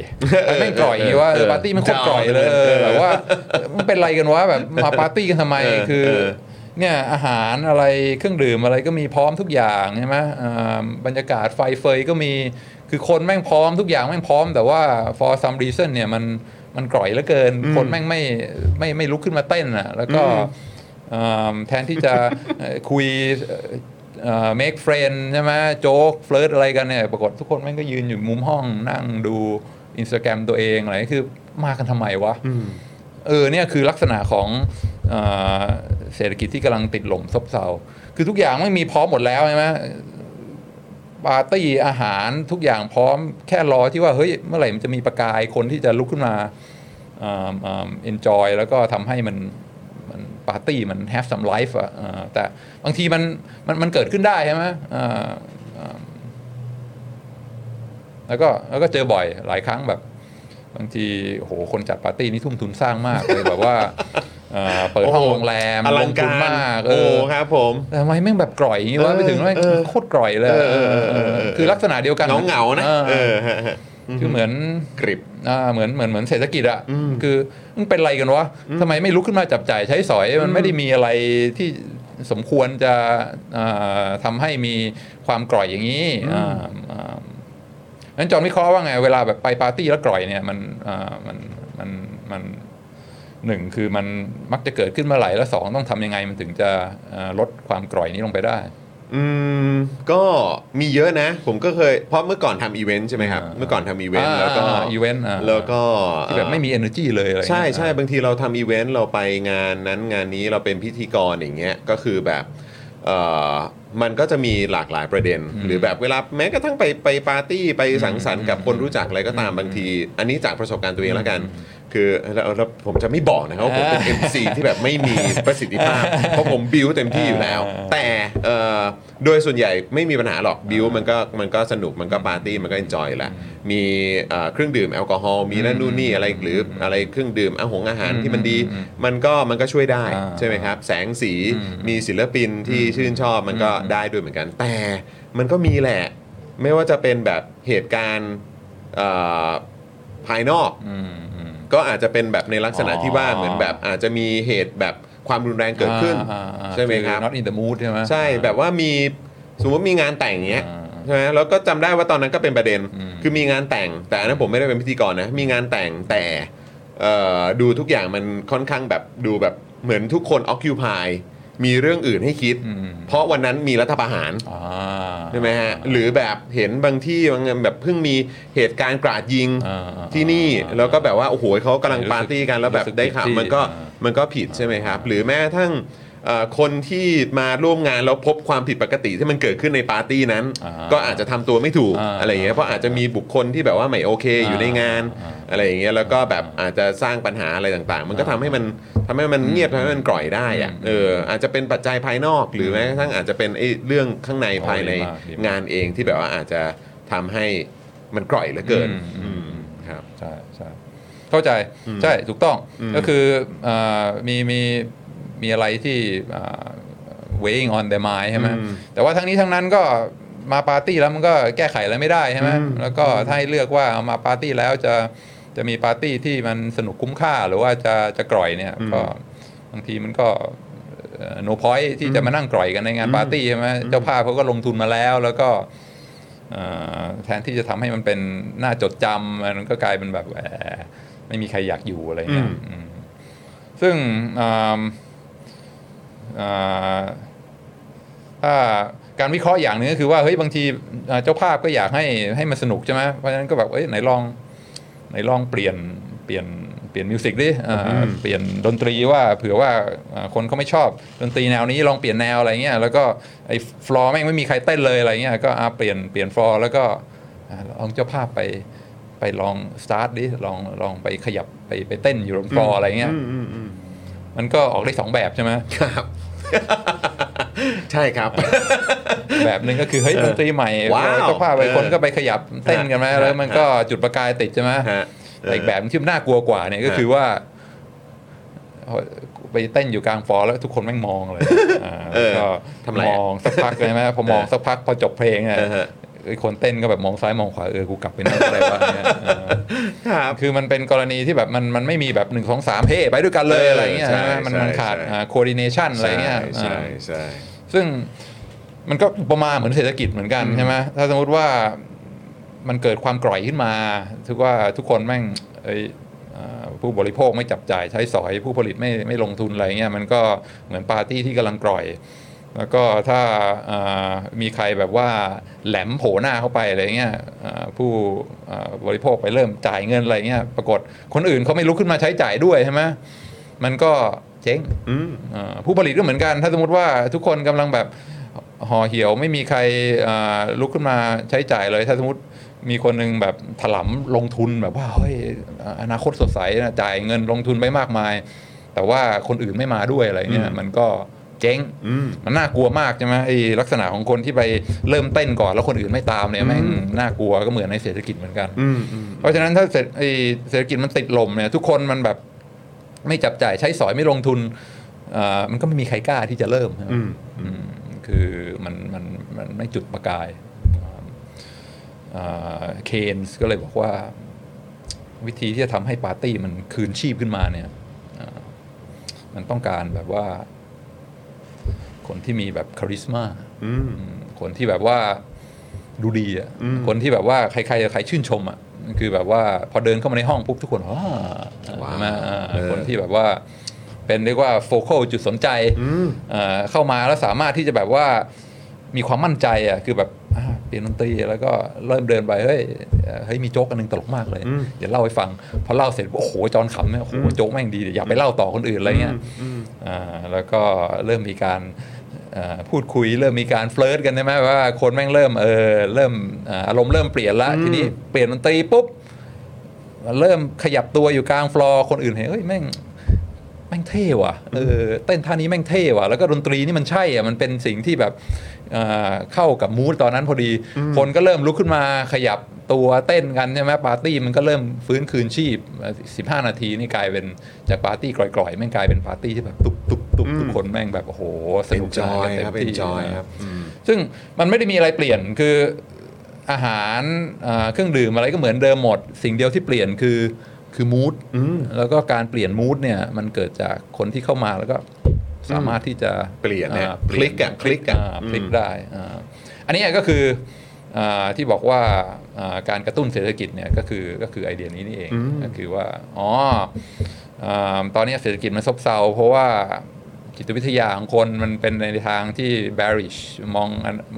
B: แม่งกร่อยอย่างงี้ว่าเออปาร์ตี้มันโคตรกร่อยเลยเออแบบว่ามันเป็นอะไรกันวะแบบมาปาร์ตี้กันทำไม
A: เออ
B: คือ
A: เออ
B: เนี่ยอาหารอะไรเครื่องดื่มอะไรก็มีพร้อมทุกอย่างใช่ไหมอ่าบรรยากาศไฟเฟยก็มีคือคนแม่งพร้อมทุกอย่างแม่งพร้อม แต่ว่า for some reason เนี่ยมันมันกร่อยเหลือเกิน คนแม่งไม่ไม่ไม่ลุกขึ้นมาเต้นอะแล้วก็อ่าแทนที่จะ เอ่อคุยเอ่อ make friend ใช่ไหม joke flirt อะไรกันเนี่ยปรากฏทุกคนแม่งก็ยืนอยู่มุมห้องนั่งดูอินสตาแกรมตัวเองอะไรคือมากันทำไมวะเออเนี่ยคือลักษณะของเออเศรษฐกิจที่กำลังติดหล่มซบเซาคือทุกอย่างไม่มีพร้อมหมดแล้วใช่ไหมปาร์ตี้อาหารทุกอย่างพร้อมแค่รอที่ว่าเฮ้ยเมื่อไหร่มันจะมีประกายคนที่จะลุกขึ้นมาเอ็นจอยแล้วก็ทำให้มันมัน ปาร์ตี้มัน have some life อะเออแต่บางทีมันมันมันเกิดขึ้นได้ใช่ไหมเอ่อเอ่อแล้วก็แล้วก็เจอบ่อยหลายครั้งแบบบางทีโอ้โหคนจัดปาร์ตี้นี่ทุ่มทุนสร้างมากเลยแบบว่าเอ่อเปิดห้องโรงแรม
A: อลัง
B: ทุ
A: กานร
B: มาก
A: โอ้
B: เออ
A: ครับ ผม
B: แต่ทำไมแม่งแบบกร่อยอย่างนี้วะ
A: เออ
B: ไปถึงแม่ง
A: เออ
B: โคตรกร่อยเลย
A: เออเออเออเออเออ
B: คือลักษณะเดียวกัน
A: เงาเงาๆนะ
B: เออ
A: เออฮะฮะ
B: คือเหมือน
A: กริบ
B: อ่าเหมือนเหมือนเหมือนเศรษฐกิจอะ
A: อืม
B: คือมึงเป็นไรกันวะทำไมไม่ลุกขึ้นมาจับจ่ายใช้สอยมันไม่ได้มีอะไรที่สมควรจะอ่าทำให้มีความกร่อยอย่างนี้อ่าอ่านั้นจอห์นวิเคราะห์ว่าไง เวลาแบบไปปาร์ตี้แล้วกร่อยเนี่ยมันอ่ามันมันมันหนึ่งคือมันมักจะเกิดขึ้นเมื่อไหร่แล้วสองต้องทำยังไงมันถึงจะอ่าลดความกร่อยนี้ลงไปได้
A: อืมก็มีเยอะนะ ผมก็เคย เพราะเมื่อก่อนทำอีเวนต์ใช่ไหมครับ
B: อ่า
A: เมื่อก่อนทำอีเวนต์แล้วก็
B: อ่าอีเวนต์อ่า
A: แล้วก็
B: ที่แบบไม่มี energy เลยอะไร
A: ใช่
B: เงี้ย
A: ใช่บางทีเราทำอีเวนต์เราไปงานนั้นงานนี้เราเป็นพิธีกรอย่างเงี้ยก็คือแบบเอ่อมันก็จะมีหลากหลายประเด็น หรือแบบเวลาแม้กระทั่งไปไปปาร์ตี้ไปสังสรรค์กับคนรู้จักอะไรก็ตามบางที อันนี้จากประสบการณ์ตัวเองแล้วกัน คือแล้วแล้วผมจะไม่บอกนะครับว่าผมเป็น MC ที่แบบไม่มีประสิทธิภาพ เพราะผมบิวเต็มที่อยู่แล้ว แต่เอ่อโดยส่วนใหญ่ไม่มีปัญหาหรอกบิวมันก็มันก็สนุกมันก็ปาร์ตี้มันก็ enjoy แหละมีเอ่อเครื่องดื่มแอลกอฮอล์มีนั่นนู่นนี่อะไรหรืออะไรเครื่องดื่มอาหงอาหารที่มันดี มันก็มันก็ช่วยได้
B: อ่า
A: ใช่ไหมครับ แสงสี
B: อืม
A: มีศิลปินที่ชื่นชอบมันก็ได้ด้วยเหมือนกัน แต่มันก็มีแหละ ไม่ว่าจะเป็นแบบเหตุการณ์เอ่อภายนอก
B: อืมอืม
A: ก็อาจจะเป็นแบบในลักษณะ
B: อ๋อ
A: ที่ว่าเหมือนแบบอาจจะมีเหตุแบบความรุนแรงเกิดขึ้น
B: อ่าอ่า
A: ใช่ไหมครับ
B: อ not in the mood ใช่ไหม
A: ใช่แบบว่ามีสมมติมีงานแต่งอย่างเงี้ย
B: อ่า
A: ใช่ไหมแล้วก็จำได้ว่าตอนนั้นก็เป็นประเด็น
B: อืม
A: คือมีงานแต่ง แต่อันนั้นผมไม่ได้เป็นพิธีกรนะ มีงานแต่งแต่เอ่อดูทุกอย่างมันค่อนข้างแบบดูแบบเหมือนทุกคน occupy มีเรื่องอื่นให้คิด
B: อืม
A: เพราะวันนั้นมีรัฐประหาร
B: อ่า
A: ใช่ไหมฮะหรือแบบเห็นบางที่บางงานแบบเพิ่งมีเหตุการณ์กราดยิง
B: อ่าอ่า
A: ที่นี่
B: อ่า
A: แล้วก็แบบว่าโอ้โหเขากำลังปาร์ตี้กันแล้วแบบ
B: รู้สึก
A: ได้ข่าว
B: ผิดที่
A: มันก็
B: อ่า
A: มันก็ผิดใช่ไหมครับ หรือแม้กระทั่งเอ่อ คนที่มาร่วมงานแล้วพบความผิดปกติที่มันเกิดขึ้นในปาร์ตี้นั้น
B: อ่า
A: ก็อาจจะทำตัวไม่ถูก
B: อ่า
A: อะไรอย่างเงี้ยเพราะอาจจะมีบุคคลที่แบบว่าไม่โอเคอยู่ในงาน
B: อ่า
A: อะไรอย่างเงี้ยแล้วก็แบบอาจจะสร้างปัญหาอะไรต่างๆ มันก็ทำให้มันทำให้มันเงียบทำให้มันกร่อยได้อะ
B: อืม
A: เอออาจจะเป็นปัจจัยภายนอก หรือแม้กระทั่งอาจจะเป็นไอ้เรื่องข้างในภายใน
B: ดีมากดีมาก
A: งานเองที่แบบว่าอาจจะทำให้มันกร่อยเหลือเกิน
B: อืมอืม
A: อืมครับ
B: ใช่ใช่เข้าใจใช่ถูกต้อง
A: อืม
B: ก็คืออ่ามีมี มีอะไรที่อ่า weighing on their mind ใช่ไหม
A: อืม
B: แต่ว่าทั้งนี้ทั้งนั้นก็มาปาร์ตี้แล้วมันก็แก้ไขอะไรไม่ได้ใช่ไหม
A: อืม
B: แล้วก็ถ้าให้เลือกว่าเอามาปาร์ตี้แล้วจะจะมีปาร์ตี้ที่มันสนุกคุ้มค่าหรือว่าจะจะกร่อยเนี่ยก็บางทีมันก็โนพอยที่จะมานั่งกร่อยกันในงานปาร์ตี้ใช่ไหมเจ้าภาพเขาก็ลงทุนมาแล้ว แล้วก็เอ่อแทนที่จะทำให้มันเป็นหน้าจดจำมันก็กลายเป็นแบบแหมไม่มีใครอยากอยู่อะไรเงี้ย
A: อืม
B: อืมซึ่งอ่าอ่า ถ้าการวิเคราะห์อย่างหนึงก็คือว่าเฮ้ยบางทีอ่าเจ้าภาพก็อยากให้ให้มันสนุกใช่ไหมเพราะฉะนั้นก็แบบเอ้ยไหนลองไหนลองเปลี่ยนเปลี่ยนเปลี่ยนมิวสิกดิอ่าเปลี่ยนดนตรีว่าเผื่อว่าอ่าคนเขาไม่ชอบดนตรีแนวนี้ลองเปลี่ยนแนวอะไรเงี้ยแล้วก็ไอ้ฟลอร์แม่งไม่มีใครเต้นเลยอะไรเงี้ยก็อ่าเปลี่ยนเปลี่ยนฟลอร์แล้วก็อ่าลองเจ้าภาพไปไปลองสตาร์ทดิลองลองไปขยับไปไปเต้นอยู่บนฟลอร์อะไรเงี้ย
A: อื มอืมอืม
B: มันก็ออกได้สองแบบใช่ไหม
A: ครับใช่ครับ
B: แบบหนึ่งก็คือเฮ้ยดนตรีใหม่
A: wow
B: เจ้าภาพไป
A: เออ
B: คนก็ไปขยับเต้นกันไหม
A: ฮะ
B: แล้วมันก็จุดประกายติดใช่ไหม
A: ฮะ
B: แต่อีกแบบที่มันน่ากลัวกว่าเนี่ยก็คือว่าไปเต้นอยู่กลางฟลอร์แล้วทุกคนแม่งมองเลยอ่า
A: เออ
B: แล้วก็
A: ทำไรอะ
B: มองสักพักเลยไหมพอมองสักพักพอจบเพลงเนี่ย
A: เออฮะ
B: ไอ้ คนเต้นก็แบบมองซ้ายมองขวาเออกูกลับไปนั่งอะไรวะเนี่ยเออ
A: ครับ
B: คือมันเป็นกรณีที่แบบมันมันไม่มีแบบหนึ่งสองสามเฮ้ไปด้วยกันเลยอะไรเงี้ย
A: ใช่
B: ใช่ไหมมัน
A: ใช่
B: มันขาด
A: ใช่
B: โคดิเนชันอะไรเงี้ย
A: ใช่
B: อ่า
A: ใช่
B: ซึ่งมันก็อุปมาเหมือนเศรษฐกิจเหมือนกันใช่ไหมถ้าสมมติว่ามันเกิดความกร่อยขึ้นมาถือว่าทุกคนแม่งเอ้ยอ่าผู้บริโภคไม่จับจ่ายใช้สอยผู้ผลิตไม่ไม่ลงทุนอะไรเงี้ยมันก็เหมือนปาร์ตี้ที่กำลังกร่อย แล้วก็ถ้าอ่ามีใครแบบว่าแหลมโผล่หน้าเข้าไปอะไรเงี้ยอ่าผู้อ่าบริโภคไปเริ่มจ่ายเงินอะไรเงี้ยปรากฏคนอื่นเขาไม่ลุกขึ้นมาใช้จ่ายด้วยใช่ไหมมันก็เจ๊ง
A: อืม
B: อ่าผู้ผลิตก็เหมือนกัน ถ้าสมมติว่าทุกคนกำลังแบบห่อเหี่ยวไม่มีใครอ่าลุกขึ้นมาใช้จ่ายเลย ถ้าสมมติมีคนหนึงแบบถลำลงทุนแบบว่าเฮ้ยอนาคตสดใสนะจ่ายเงินลงทุนไปมากมาย แต่ว่าคนอื่นไม่มาด้วยอะไรเงี้ย
A: อืม
B: มันก็ เจ๊ง
A: อืม
B: มันน่ากลัวมากใช่ไหมไอ้ลักษณะของคนที่ไปเริ่มเต้นก่อนแล้วคนอื่นไม่ตามเนี่ยแม่งน่ากลัวก็เหมือนในเศรษฐกิจเหมือนกัน
A: อืมอืม
B: เพราะฉะนั้นถ้าเศรษไอ้เศรษฐกิจมันติดลมเนี่ยทุกคนมันแบบไม่จับจ่ายใช้สอยไม่ลงทุนอ่ามันก็ไม่มีใครกล้าที่จะเริ่ม
A: อืม
B: อืมคือมันมันมันไม่จุดประกายเคนส์ก็เลยบอกว่า วิธีที่จะทำให้ปาร์ตี้มันคืนชีพขึ้นมาเนี่ยอ่ามันต้องการแบบว่า คนที่มีแบบคาริสมา
A: อืม
B: อืมคนที่แบบว่าดูดีอะ
A: อืม
B: คนที่แบบว่าใครๆใครชื่นชมอะคือแบบว่าพอเดินเข้ามาในห้องปุ๊บทุกคนว้า
A: ว้าว
B: ใช่ไหมอ่า
A: เออ
B: คนที่แบบว่าเป็นเรียกว่าโฟกัสจุดสนใจ
A: อืม
B: อ่าเข้ามาแล้วสามารถที่จะแบบว่ามีความมั่นใจอะคือแบบอ่าเปลี่ยนดนตรีแล้วก็เริ่มเดินไปเฮ้ยเอ่อเฮ้ยมีโจ๊กอันหนึ่งตลกมากเลย
A: อืม
B: เดี๋ยวเล่าให้ฟังพอเล่าเสร็จโอ้โหจอนขำเนี่ยโอ้โหโจ๊กแม่งดีอยากไปเล่าต่อคนอื่นอะไรเงี้ยอ่าแล้วก็เริ่มมีการเอ่อ พูดคุยเริ่มมีการ flirt กันใช่ไหมว่าคนแม่งเริ่มเออเริ่มอ่าอารมณ์เริ่มเปลี่ยนละทีนี้เปลี่ยนดนตรีปุ๊บเริ่มขยับตัวอยู่กลางฟลอร์คนอื่นเห็นเฮ้ยแม่งแม่งเท่ว่ะเออเต้นท่านี้แม่งเท่ว่ะแล้วก็ดนตรีนี่มันใช่อะมันเป็นสิ่งที่แบบ เอ่อเข้ากับมูดตอนนั้นพอดี คนก็เริ่มลุกขึ้นมาขยับตัวเต้นกันใช่ไหมปาร์ตี้มันก็เริ่มฟื้นคืนชีพ 15 นาทีนี่กลายเป็นจากปาร์ตี้กร่อยๆแม่งกลายเป็นปาร์ตี้ที่แบบตุบตุบตุบทุกคนแม่งแบบโอ้โหส
A: เป็น
B: นุก
A: จ
B: สนา
A: อนย
B: กันเต็
A: ครับ
B: ม
A: เป็น
B: ที่
A: จอยครับอืม
B: ซึ่งมันไม่ได้มีอะไรเปลี่ยนคืออาหารอ่าเครื่องดื่มอะไรก็เหมือนเดิมหมด สิ่งเดียวที่เปลี่ยนคือคือมูดแล้วก็การเปลี่ยนมูดเนี่ยมันเกิดจากคนที่เข้ามาแล้วก็ สามารถที่จะ
A: เปลี่ยนเนี่ย
B: อ่า
A: คลิกอะคลิกอะา
B: พลิก
A: อืม
B: ได้อ่าอันนี้ก็คืออาที่บอกว่าอ่าการกระตุ้นเศรษฐกิจเนี่ยก็คือก็คือไอเดียนี้นี่เองก็คือว่าอ๋ออาตอนนี้เศรษฐกิจมันซบเซาเพราะว่าจิตวิทยาของคนมันเป็นในทางที่ bearish มอง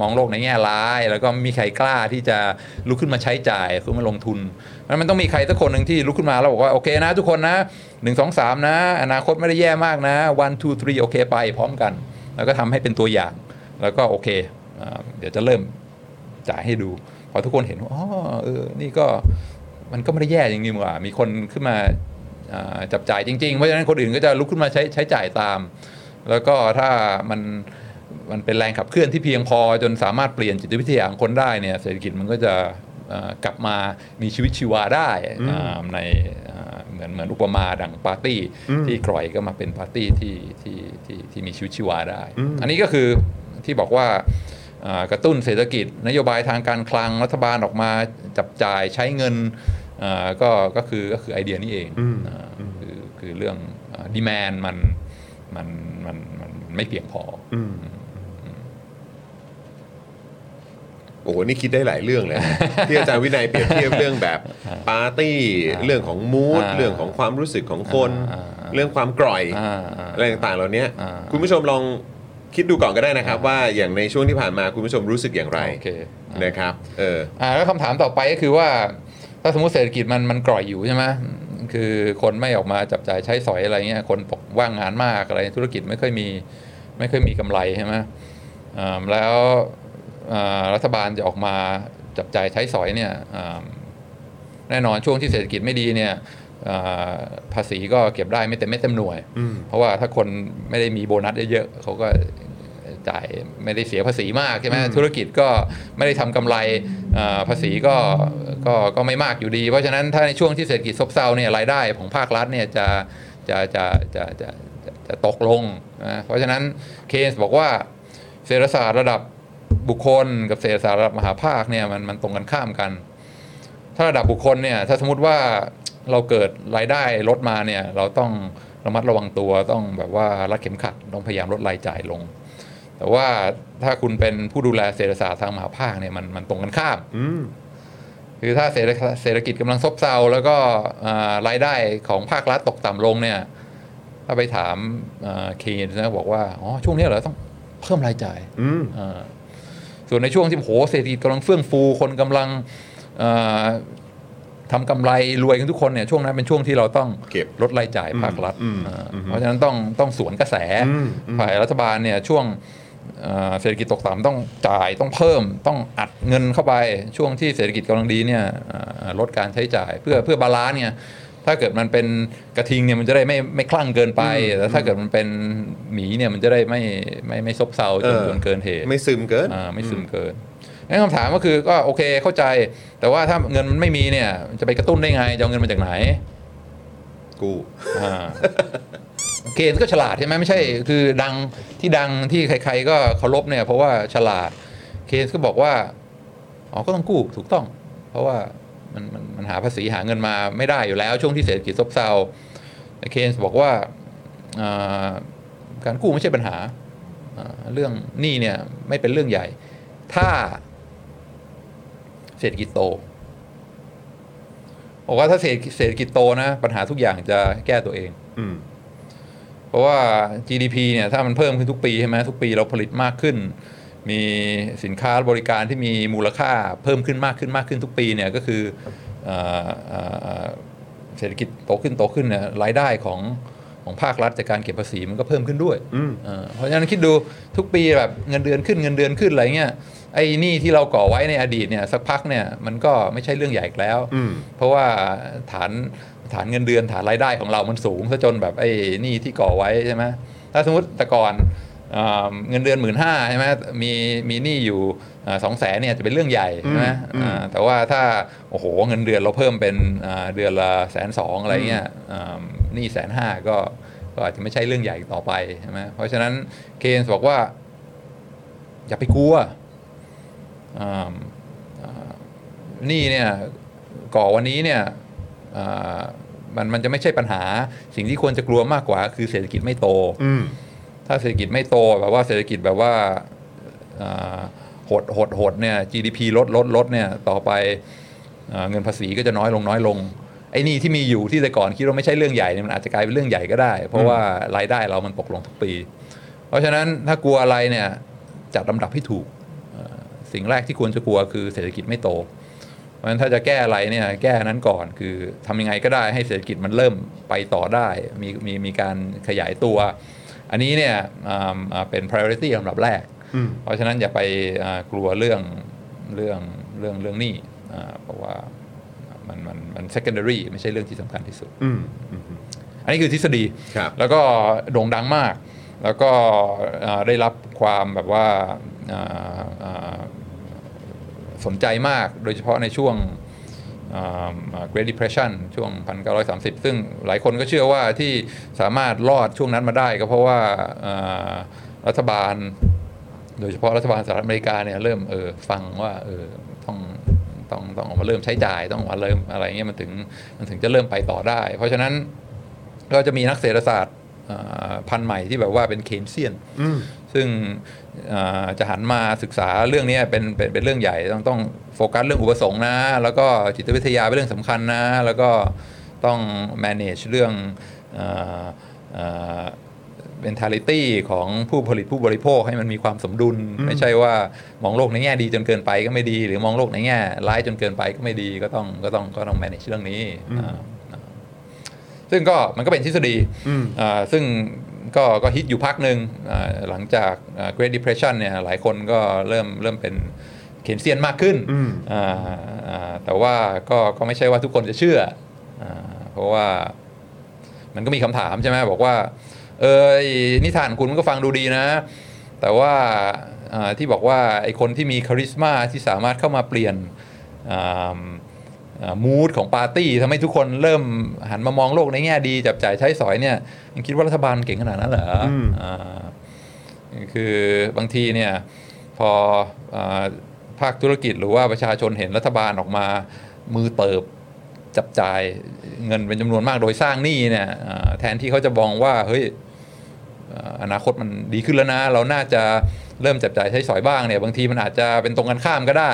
B: มองโลกในแง่ร้าย แล้วก็ไม่มีใครกล้าที่จะลุกขึ้นมาใช้จ่ายขึ้นมาลงทุน มันมันต้องมีใครสักคนหนึ่งที่ลุกขึ้นมาแล้วบอกว่าโอเคนะทุกคนนะหนึ่งสองสามนะ อนาคตไม่ได้แย่มากนะ one two three โอเคไปพร้อมกัน แล้วก็ทำให้เป็นตัวอย่าง แล้วก็โอเคเดี๋ยวจะเริ่มจ่ายให้ดู พอทุกคนเห็นว่าอ๋อเออนี่ก็มันก็ไม่ได้แย่จริงๆว่ามีคนขึ้นมาจับจ่ายจริงๆ เพราะฉะนั้นคนอื่นก็จะลุกขึ้นมาใช้ใช้จ่ายตาม แล้วก็ถ้ามันมันเป็นแรงขับเคลื่อนที่เพียงพอจนสามารถเปลี่ยนจิตวิทยาของคนได้เนี่ยเศรษฐกิจมันก็จะ กลับมามีชีวิตชีวาได้อ่าในอ่าเหมือนเหมือนอุปมาดังปาร์ตี้ ที่กร่อยก็มาเป็นปาร์ตี้ที่ที่ที่ที่มีชีวิตชีวาได้ อันนี้ก็คือที่บอกว่าอ่ากระตุ้นเศรษฐกิจ นโยบายทางการคลังรัฐบาลออกมาจับจ่ายใช้เงินอ่าก็ก็คือก็คือไอเดียนี้เองอ่าคือคือเรื่องดีแมนมันมันมันมันมันไม่เพียงพออ
A: โอ้โหนี่คิดได้หลายเรื่องเลยนะที่อาจารย์วินัยเปรียบเทียบเรื่องแบบปาร์ตี้เรื่องของมูด
B: อ่า
A: เรื่องของความรู้สึกของคน
B: อ่าอ่า
A: เรื่องความกร่อย
B: อ่าอ่า
A: อะไรต่างๆเหล่านี้
B: อ่า
A: คุณผู้ชมลองคิดดูก่อนก็ได้นะครับ ว่าอย่างในช่วงที่ผ่านมาคุณผู้ชมรู้สึกอย่างไร
B: โอเค
A: นะครับเออ
B: อ่าแล้วคำถามต่อไปก็คือว่า ถ้าสมมติเศรษฐกิจมันมันกร่อยอยู่ใช่ไหมคือคนไม่ออกมาจับจ่ายใช้สอยอะไรเงี้ยคนตกว่างงานมากอะไรธุรกิจไม่ค่อยมีไม่ค่อยมีกำไรใช่ไหมอ่าแล้วอ่า รัฐบาลจะออกมาจับจ่ายใช้สอยเนี่ยอ่าแน่นอนช่วงที่เศรษฐกิจไม่ดีเนี่ยอ่าภาษีก็เก็บได้ไม่เต็มไม่เต็มหน่วย เพราะว่าถ้าคนไม่ได้มีโบนัสเยอะๆเขาก็จ่ายไม่ได้เสียภาษีมากใช่ไหมธุรกิจก็ไม่ได้ทำกำไรอ่าภาษีก็ก็ก็ไม่มากอยู่ดี เพราะฉะนั้นถ้าในช่วงที่เศรษฐกิจซบเซาเนี่ยรายได้ของภาครัฐเนี่ยจะจะจะจะจะจะจะตกลงนะเพราะฉะนั้นเคสบอกว่าเศรษฐศาสตร์ระดับ บุคคลกับเศรษฐศาสตร์ระดับมหาภาคเนี่ยมันมันตรงกันข้ามกัน ถ้าระดับบุคคลเนี่ยถ้าสมมติว่าเราเกิดรายได้ลดมาเนี่ยเราต้องระมัดระวังตัวต้องแบบว่ารัดเข็มขัดต้องพยายามลดรายจ่ายลง แต่ว่าถ้าคุณเป็นผู้ดูแลเศรษฐศาสตร์ทางมหาภาคเนี่ยมันมันตรงกันข้าม
A: อืม
B: คือถ้าเศรษฐเศรษฐกิจกำลังซบเซาแล้วก็อ่ารายได้ของภาครัฐตกต่ำลงเนี่ย ถ้าไปถามเคนนะบอกว่าอ๋อช่วงนี้เหรอต้องเพิ่มรายจ่าย
A: อืม
B: อ่า ส่วนในช่วงที่โหเศรษฐกิจกำลังเฟื่องฟู คนกำลังอ่าทำกำไรรวยกันทุกคนเนี่ยช่วงนั้นเป็นช่วงที่เราต้อง
A: เก็บ
B: ลดรายจ่ายภาครัฐ
A: อืม
B: อ่า
A: อืม
B: เพราะฉะนั้นต้องต้องสวนกระแส
A: อืมอืม
B: ฝ่ายรัฐบาลเนี่ยช่วงอ่าเศรษฐกิจตกต่ำต้องจ่ายต้องเพิ่มต้องอัดเงินเข้าไปช่วงที่เศรษฐกิจกำลังดีเนี่ยอ่าลดการใช้จ่ายเพื่อเพื่อ balance เนี่ย ถ้าเกิดมันเป็นกระทิงเนี่ยมันจะได้ไม่ไม่คลั่งเกินไปแต่ถ้าเกิดมันเป็นหมีเนี่ยมันจะได้ไม่ไม่ไม่ซบเซาจน
A: เออ
B: จนเกินเหตุ
A: ไม่ซึมเกิน
B: อ่าไม่ซึมเกินงั้นคำถามก็คือก็โอเคเข้าใจ แต่ว่าถ้าเงินมันไม่มีเนี่ยจะไปกระตุ้นได้ไงจะเอาเงินมาจากไหน
A: กู
B: อ่าเกณฑ์ก็ฉลาดใช่ไหมไม่ใช่ คือดังที่ดังที่ใคร ๆ ก็เคารพเนี่ย เพราะว่าฉลาด เคนก็บอกว่าอ๋อก็ต้องกู้ถูกต้อง เพราะว่า มันมันมันหาภาษีหาเงินมาไม่ได้อยู่แล้วช่วงที่เศรษฐกิจซบเซาแต่เคนบอกว่าอ่าการกู้ไม่ใช่ปัญหาอ่าเรื่องหนี้เนี่ยไม่เป็นเรื่องใหญ่ ถ้าเศรษฐกิจโตบอกว่าถ้าเศรษฐกิจเศรษฐกิจโตนะปัญหาทุกอย่างจะแก้ตัวเอง
A: อืม
B: เพราะว่า GDP เนี่ยถ้ามันเพิ่มขึ้นทุกปีใช่ไหมทุกปีเราผลิตมากขึ้น มีสินค้าบริการที่มีมูลค่าเพิ่มขึ้นมากขึ้นมากขึ้นทุกปีเนี่ยก็คือเอ่อเอ่อเศรษฐกิจโตขึ้นโตขึ้นเนี่ยรายได้ของของภาครัฐจากการเก็บภาษีมันก็เพิ่มขึ้นด้วย
A: อืม
B: เออเพราะฉะนั้นคิดดูทุกปีแบบเงินเดือนขึ้นเงินเดือนขึ้นอะไรเงี้ยไอ้หนี่ที่เราก่อไว้ในอดีตเนี่ยสักพักเนี่ยมันก็ไม่ใช่เรื่องใหญ่อีกแล้ว
A: อืม
B: เพราะว่าฐานฐานเงินเดือนฐานรายได้ของเรามันสูงซะจนแบบไอ้หนี่ที่ก่อไว้ใช่ไหมถ้าสมมติแต่ก่อนอ่า เงินเดือนหมื่นห้าใช่ไหมมีมีหนี้อยู่สองแสนเนี่ยจะเป็นเรื่องใหญ่ใช่ไหม
A: อืม
B: อ่าแต่ว่าถ้าโอ้โหเงินเดือนเราเพิ่มเป็นอ่าเดือนละแสนสองอะไรเงี้ยอ่าหนี้แสนห้าก็ก็อาจจะไม่ใช่เรื่องใหญ่ต่อไปใช่ไหมเพราะฉะนั้นเคนส์บอกว่า อย่าไปกลัวอ่าอ่าหนี่เนี่ยก่อวันนี้เนี่ยอ่ามันมันจะไม่ใช่ปัญหา สิ่งที่ควรจะกลัวมากกว่า คือเศรษฐกิจไม่โต
A: อืม
B: ถ้าเศรษฐกิจไม่โตแบบว่าเศรษฐกิจแบบว่าหดหดหดเนี่ย GDP ลดลดลดเนี่ยต่อไปอ่าเงินภาษีก็จะน้อยลงน้อยลงไอ้นี่ที่มีอยู่ที่แต่ก่อนคิดว่าไม่ใช่เรื่องใหญ่เนี่ยมันอาจจะกลายเป็นเรื่องใหญ่ก็ได้ เพราะว่ารายได้เรามันตกลงทุกปี เพราะฉะนั้นถ้ากลัวอะไรเนี่ยจัดลำดับให้ถูกสิ่งแรกที่ควรจะกลัวคือเศรษฐกิจไม่โต เพราะฉะนั้นถ้าจะแก้อะไรเนี่ยแก้นั้นก่อนคือทำยังไงก็ได้ให้เศรษฐกิจมันเริ่มไปต่อได้ มีมีมีการขยายตัว อันนี้เนี่ยอ่าอ่าเป็น priority ลำดับแรก
A: อืม
B: เพราะฉะนั้นอย่าไปอ่ากลัวเรื่องเรื่องเรื่องเรื่องหนี้อ่าเพราะว่ามันมันมัน secondary ไม่ใช่เรื่องที่สำคัญที่สุด
A: อืมอืม
B: อันนี้คือทฤษฎี
A: ครับ
B: แล้วก็โด่งดังมาก แล้วก็อ่าได้รับความแบบว่าอ่าอ่าสนใจมากโดยเฉพาะในช่วงอ่าอ่า Great Depression ช่วง 1930 ซึ่งหลายคนก็เชื่อว่าที่สามารถรอดช่วงนั้นมาได้ก็เพราะว่ารัฐบาล โดยเฉพาะรัฐบาลสหรัฐอเมริกาเนี่ยเริ่มเออฟังว่าเออต้องต้องต้องออกมาเริ่มใช้จ่ายต้องมาเริ่มอะไรเงี้ยมันถึงมันถึงจะเริ่มไปต่อได้ เพราะฉะนั้นก็จะมีนักเศรษฐศาสตร์ พันธุ์ใหม่ที่แบบว่าเป็นเคนเซียน
A: อืม
B: ซึ่งอ่าจะหันมาศึกษาเรื่องนี้เป็นเป็นเป็นเรื่องใหญ่ต้องต้องโฟกัสเรื่องอุปสงค์นะ แล้วก็จิตวิทยาเป็นเรื่องสำคัญนะ แล้วก็ต้อง manage เรื่องอ่าอ่า mentality ของผู้ผลิตผู้บริโภคให้มันมีความสมดุล ไม่ใช่ว่ามองโลกในแง่ดีจนเกินไปก็ไม่ดี หรือมองโลกในแง่ร้ายจนเกินไปก็ไม่ดีก็ต้องก็ต้องก็ต้อง manage เรื่องนี้อ่า ซึ่งก็มันก็เป็นทฤษฎี
A: อืม
B: อ่าซึ่งก็ก็ฮิตอยู่พักหนึ่งอ่าหลังจากอ่า Great Depression เนี่ยหลายคนก็เริ่มเริ่มเป็นเขียนเซียนมากขึ้น
A: อืม
B: อ่าอ่าแต่ว่าก็ก็ไม่ใช่ว่าทุกคนจะเชื่ออาเพราะว่ามันก็มีคำถามใช่ไหมบอกว่า เออไอ้นิทานคุณมันก็ฟังดูดีนะ แต่ว่าอ่าที่บอกว่าไอ้คนที่มีคาริสมาที่สามารถเข้ามาเปลี่ยน มูดของปาร์ตี้ทำให้ทุกคนเริ่มหันมามองโลกในแง่ดี จับจ่ายใช้สอยเนี่ยยังคิดว่ารัฐบาลเก่งขนาดนั้นเหรออ
A: ม
B: อ่าคือบางทีเนี่ยพออาภาคธุรกิจหรือว่าประชาชนเห็นรัฐบาลออกมา มือเติบจับจ่ายเงินเป็นจำนวนมากโดยสร้างหนี้เนี่ยอ่าแทนที่เขาจะมองว่าเฮ้ยอ่าอนาคตมันดีขึ้นแล้วนะ เราน่าจะเริ่มจับจ่ายใช้สอยบ้างเนี่ยบางทีมันอาจจะเป็นตรงกันข้ามก็ได้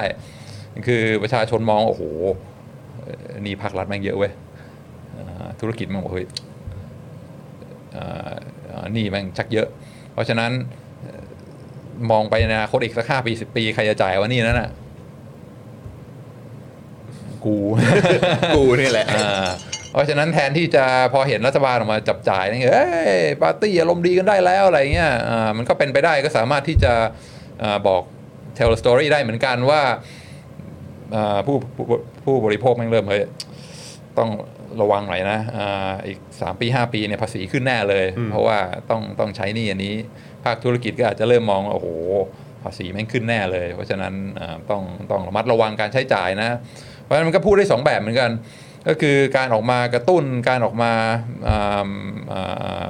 B: คือประชาชนมองโอ้โหเอ่อห นี่ภาครัฐแม่งเยอะเว้ยอ่าธุรกิจมันบอกเฮ้ยอ่าอ่าหนี่แม่งชักเยอะ เพราะฉะนั้นเอ่อมองไปในอนาคตอีกสักห้าปีสิบปี ใครจะจ่ายวะหนี่นั่นน่ะกู
A: กูนี่แหละ
B: อ่าเพราะฉะนั้นแทนที่จะพอเห็นรัฐบาลออกมาจับจ่ายนี่เอ้ยปาร์ตี้อารมณ์ดีกันได้แล้วอะไรเงี้ยอ่ามันก็เป็นไปได้ก็สามารถที่จะอาบอก tell a story ได้เหมือนกันว่าอ่า ผู้ผู้ผู้บริโภคแม่งเริ่มเฮ้ยต้องระวังหน่อยนะอาอีก 3 ปี 5 ปีเนี่ยภาษีขึ้นแน่เลย เพราะว่าต้องต้องใช้หนี่อันนี้ ภาคธุรกิจก็อาจจะเริ่มมองว่าโอ้โหภาษีแม่งขึ้นแน่เลย เพราะฉะนั้นอ่าต้องต้องระมัดระวังการใช้จ่ายนะ เพราะฉะนั้นมันก็พูดได้สองแบบเหมือนกัน ก็คือการออกมากระตุ้นการออกมาอ่าอ่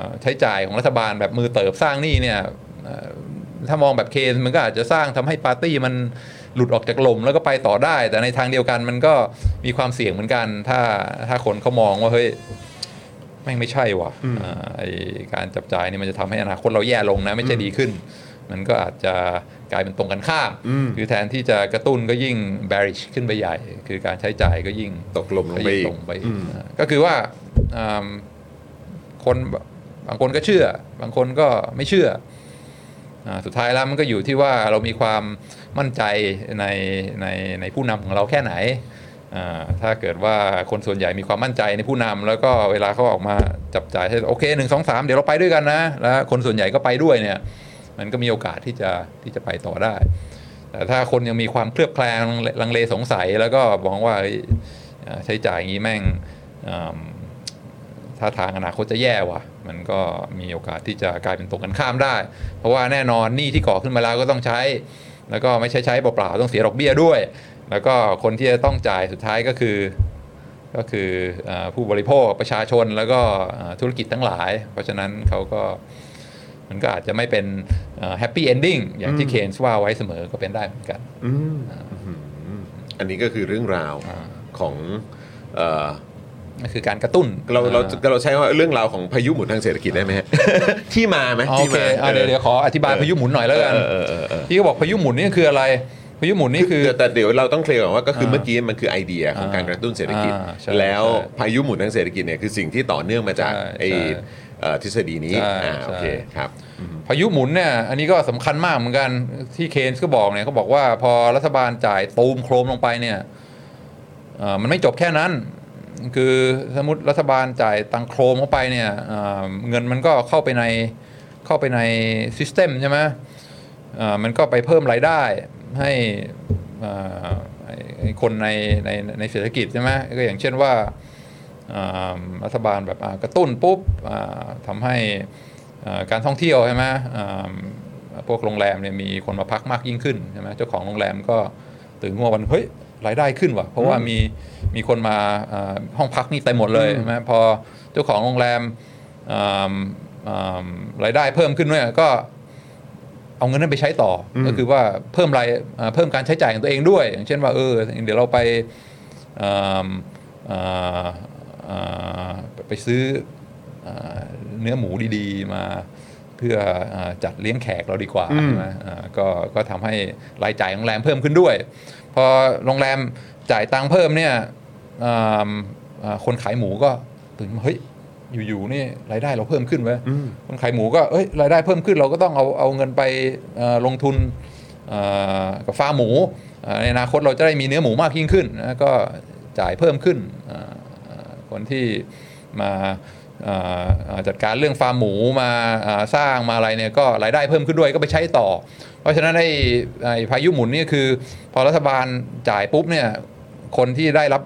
B: าใช้จ่ายของรัฐบาลแบบมือเติบสร้างหนี้เนี่ยเอ่อถ้ามองแบบเคนมันก็อาจจะสร้างทำให้ปาร์ตี้มัน หลุดออกจากลมแล้วก็ไปต่อได้ แต่ในทางเดียวกันมันก็มีความเสี่ยงเหมือนกัน ถ้าถ้าคนเขามองว่าเฮ้ยแม่งไม่ใช่ว่ะอ่าไอการจับจ่ายนี่มันจะทำให้อนาคตเราแย่ลงนะไม่ใช่ดีขึ้น มันก็อาจจะกลายเป็นตรงกันข้าม
A: อืม
B: คือแทนที่จะกระตุ้นก็ยิ่ง bearish ขึ้นไปใหญ่ คือการใช้จ่ายก็ยิ่ง
A: ตกลมลงไป
B: ก็
A: อี
B: ยิ่
A: ก
B: ลงไป
A: อืม
B: อ่าก็คือว่าอ่าคนบางคนก็เชื่อ บางคนก็ไม่เชื่ออาสุดท้ายแล้วมันก็อยู่ที่ว่าเรามีความ มั่นใจในในในผู้นำของเราแค่ไหนอ่าถ้าเกิดว่าคนส่วนใหญ่มีความมั่นใจในผู้นำแล้วก็เวลาเขาออกมาจับจ่ายให้โอเคหนึ่งสองสามเดี๋ยวเราไปด้วยกันนะ แล้วคนส่วนใหญ่ก็ไปด้วยเนี่ยมันก็มีโอกาสที่จะที่จะไปต่อได้ แต่ถ้าคนยังมีความเคลือบแคลงลังเลสงสัยแล้วก็มองว่าใช้จ่ายอย่างนี้แม่งอ่าถ้าทางอนาคตจะแย่ว่ะ มันก็มีโอกาสที่จะกลายเป็นตรงกันข้ามได้ เพราะว่าแน่นอนหนี้ที่ก่อขึ้นมาแล้วก็ต้องใช้ แล้วก็ไม่ใช่ใช้เปล่าๆต้องเสียดอกเบี้ยด้วย แล้วก็คนที่จะต้องจ่ายสุดท้ายก็คือ ก็คืออาผู้บริโภคประชาชนแล้วก็อ่าธุรกิจทั้งหลาย เพราะฉะนั้นเขาก็มันก็อาจจะไม่เป็น happy ending อย่างที่เคนส์ว่าไว้เสมอก็เป็นได้เหมือนกัน
A: อืมอืมอันนี้ก็คือเรื่องราว
B: อ่า
A: ของเอ่อ
B: ก็ คือการกระตุ้น
A: เราเรา
B: อ่
A: เราใช้ว่าเรื่องราวของพายุหมุนทางเศรษฐกิจได้ไหมฮะ ที่มาไหม
B: อ๋อ
A: ที่
B: โอเค
A: มา
B: อะเดี๋ยวเดี๋ยวขออธิบายพายุหมุนหน่อยแล้วกัน
A: เออเออเออเออ
B: ที่เขาบอกพายุหมุนนี่คืออะไร พายุหมุนนี่คือ
A: แต่แต่เดี๋ยวเราต้องเคลียร์ก่อนว่าก็คือ
B: อ่า
A: เมื่อกี้มันคือไอเดียของการกระตุ้นเศรษฐกิจ
B: อ่าใช่
A: แล้ว
B: ใช่
A: พายุหมุนทางเศรษฐกิจเนี่ยคือสิ่งที่ต่อเนื่องมาจาก
B: ใช่
A: ไอ้
B: ใช่
A: เอ่อทฤษฎีนี้
B: ใช่
A: อ่าโอเค
B: ใช่
A: ครับ
B: พายุหมุนเนี่ยอันนี้ก็สำคัญมากเหมือนกันที่เคนส์ก็บอกเนี่ยเขาบอกว่าพอรัฐบาลจ่ายตูมโครมลงไปเนี่ยเอ่อมันไม่จบแค่นั้น คือสมมติรัฐบาลจ่ายตังโครมเข้าไปเนี่ยเงินมันก็เข้าไปในเข้าไปในซิสเต็มใช่ไหมมันก็ไปเพิ่มรายได้ให้คนในในในเศรษฐกิจใช่ไหมก็อย่างเช่นว่ารัฐบาลแบบกระตุ้นปุ๊บทำให้การท่องเที่ยวใช่ไหมพวกโรงแรมเนี่ยมีคนมาพักมากยิ่งขึ้นใช่ไหมเจ้าของโรงแรมก็ตื่นขึ้นมาวันเฮ้ย รายได้ขึ้นว่ะ เพราะว่ามีมีคนมาอ่าห้องพักนี่เต็มหมดเลยใช่ไหมพอเจ้าของโรงแรมอ่าอ่ารายได้เพิ่มขึ้นเนี่ยก็เอาเงินนั้นไปใช้ต่ออ
A: ม
B: ก็คือว่าเพิ่มรายอ่าเพิ่มการใช้จ่ายของตัวเองด้วย อย่างเช่นว่าเออเดี๋ยวเราไปอ่าอ่าอ่าไปซื้ออ่าเนื้อหมูดีๆ มาเพื่ออาจัดเลี้ยงแขกเราดีกว่า
A: อืม
B: ใช่ไหมอ่าก็ก็ทำให้รายจ่ายของโรงแรมเพิ่มขึ้นด้วย พอโรงแรมจ่ายตังค์เพิ่มเนี่ยอ่าอ่าคนขายหมูก็ตื่นมาเฮ้ยอยู่ๆนี่รายได้เราเพิ่มขึ้นเว้ย
A: อืม
B: คนขายหมูก็เอ้ยรายได้เพิ่มขึ้นเราก็ต้องเอาเอาเงินไปเอ่อลงทุนเอ่อกับฟาร์มหมูอ่าในอนาคตเราจะได้มีเนื้อหมูมากยิ่งขึ้นนะก็จ่ายเพิ่มขึ้นอ่าอ่าคนที่มาอ่าอ่า จัดการเรื่องฟาร์มหมูมาสร้างมาอะไรเนี่ยก็รายได้เพิ่มขึ้นด้วยก็ไปใช้ต่อ เพราะฉะนั้นไอ้พายุหมุนนี่คือ พอรัฐบาลจ่ายปุ๊บเนี่ยคนที่ได้รับ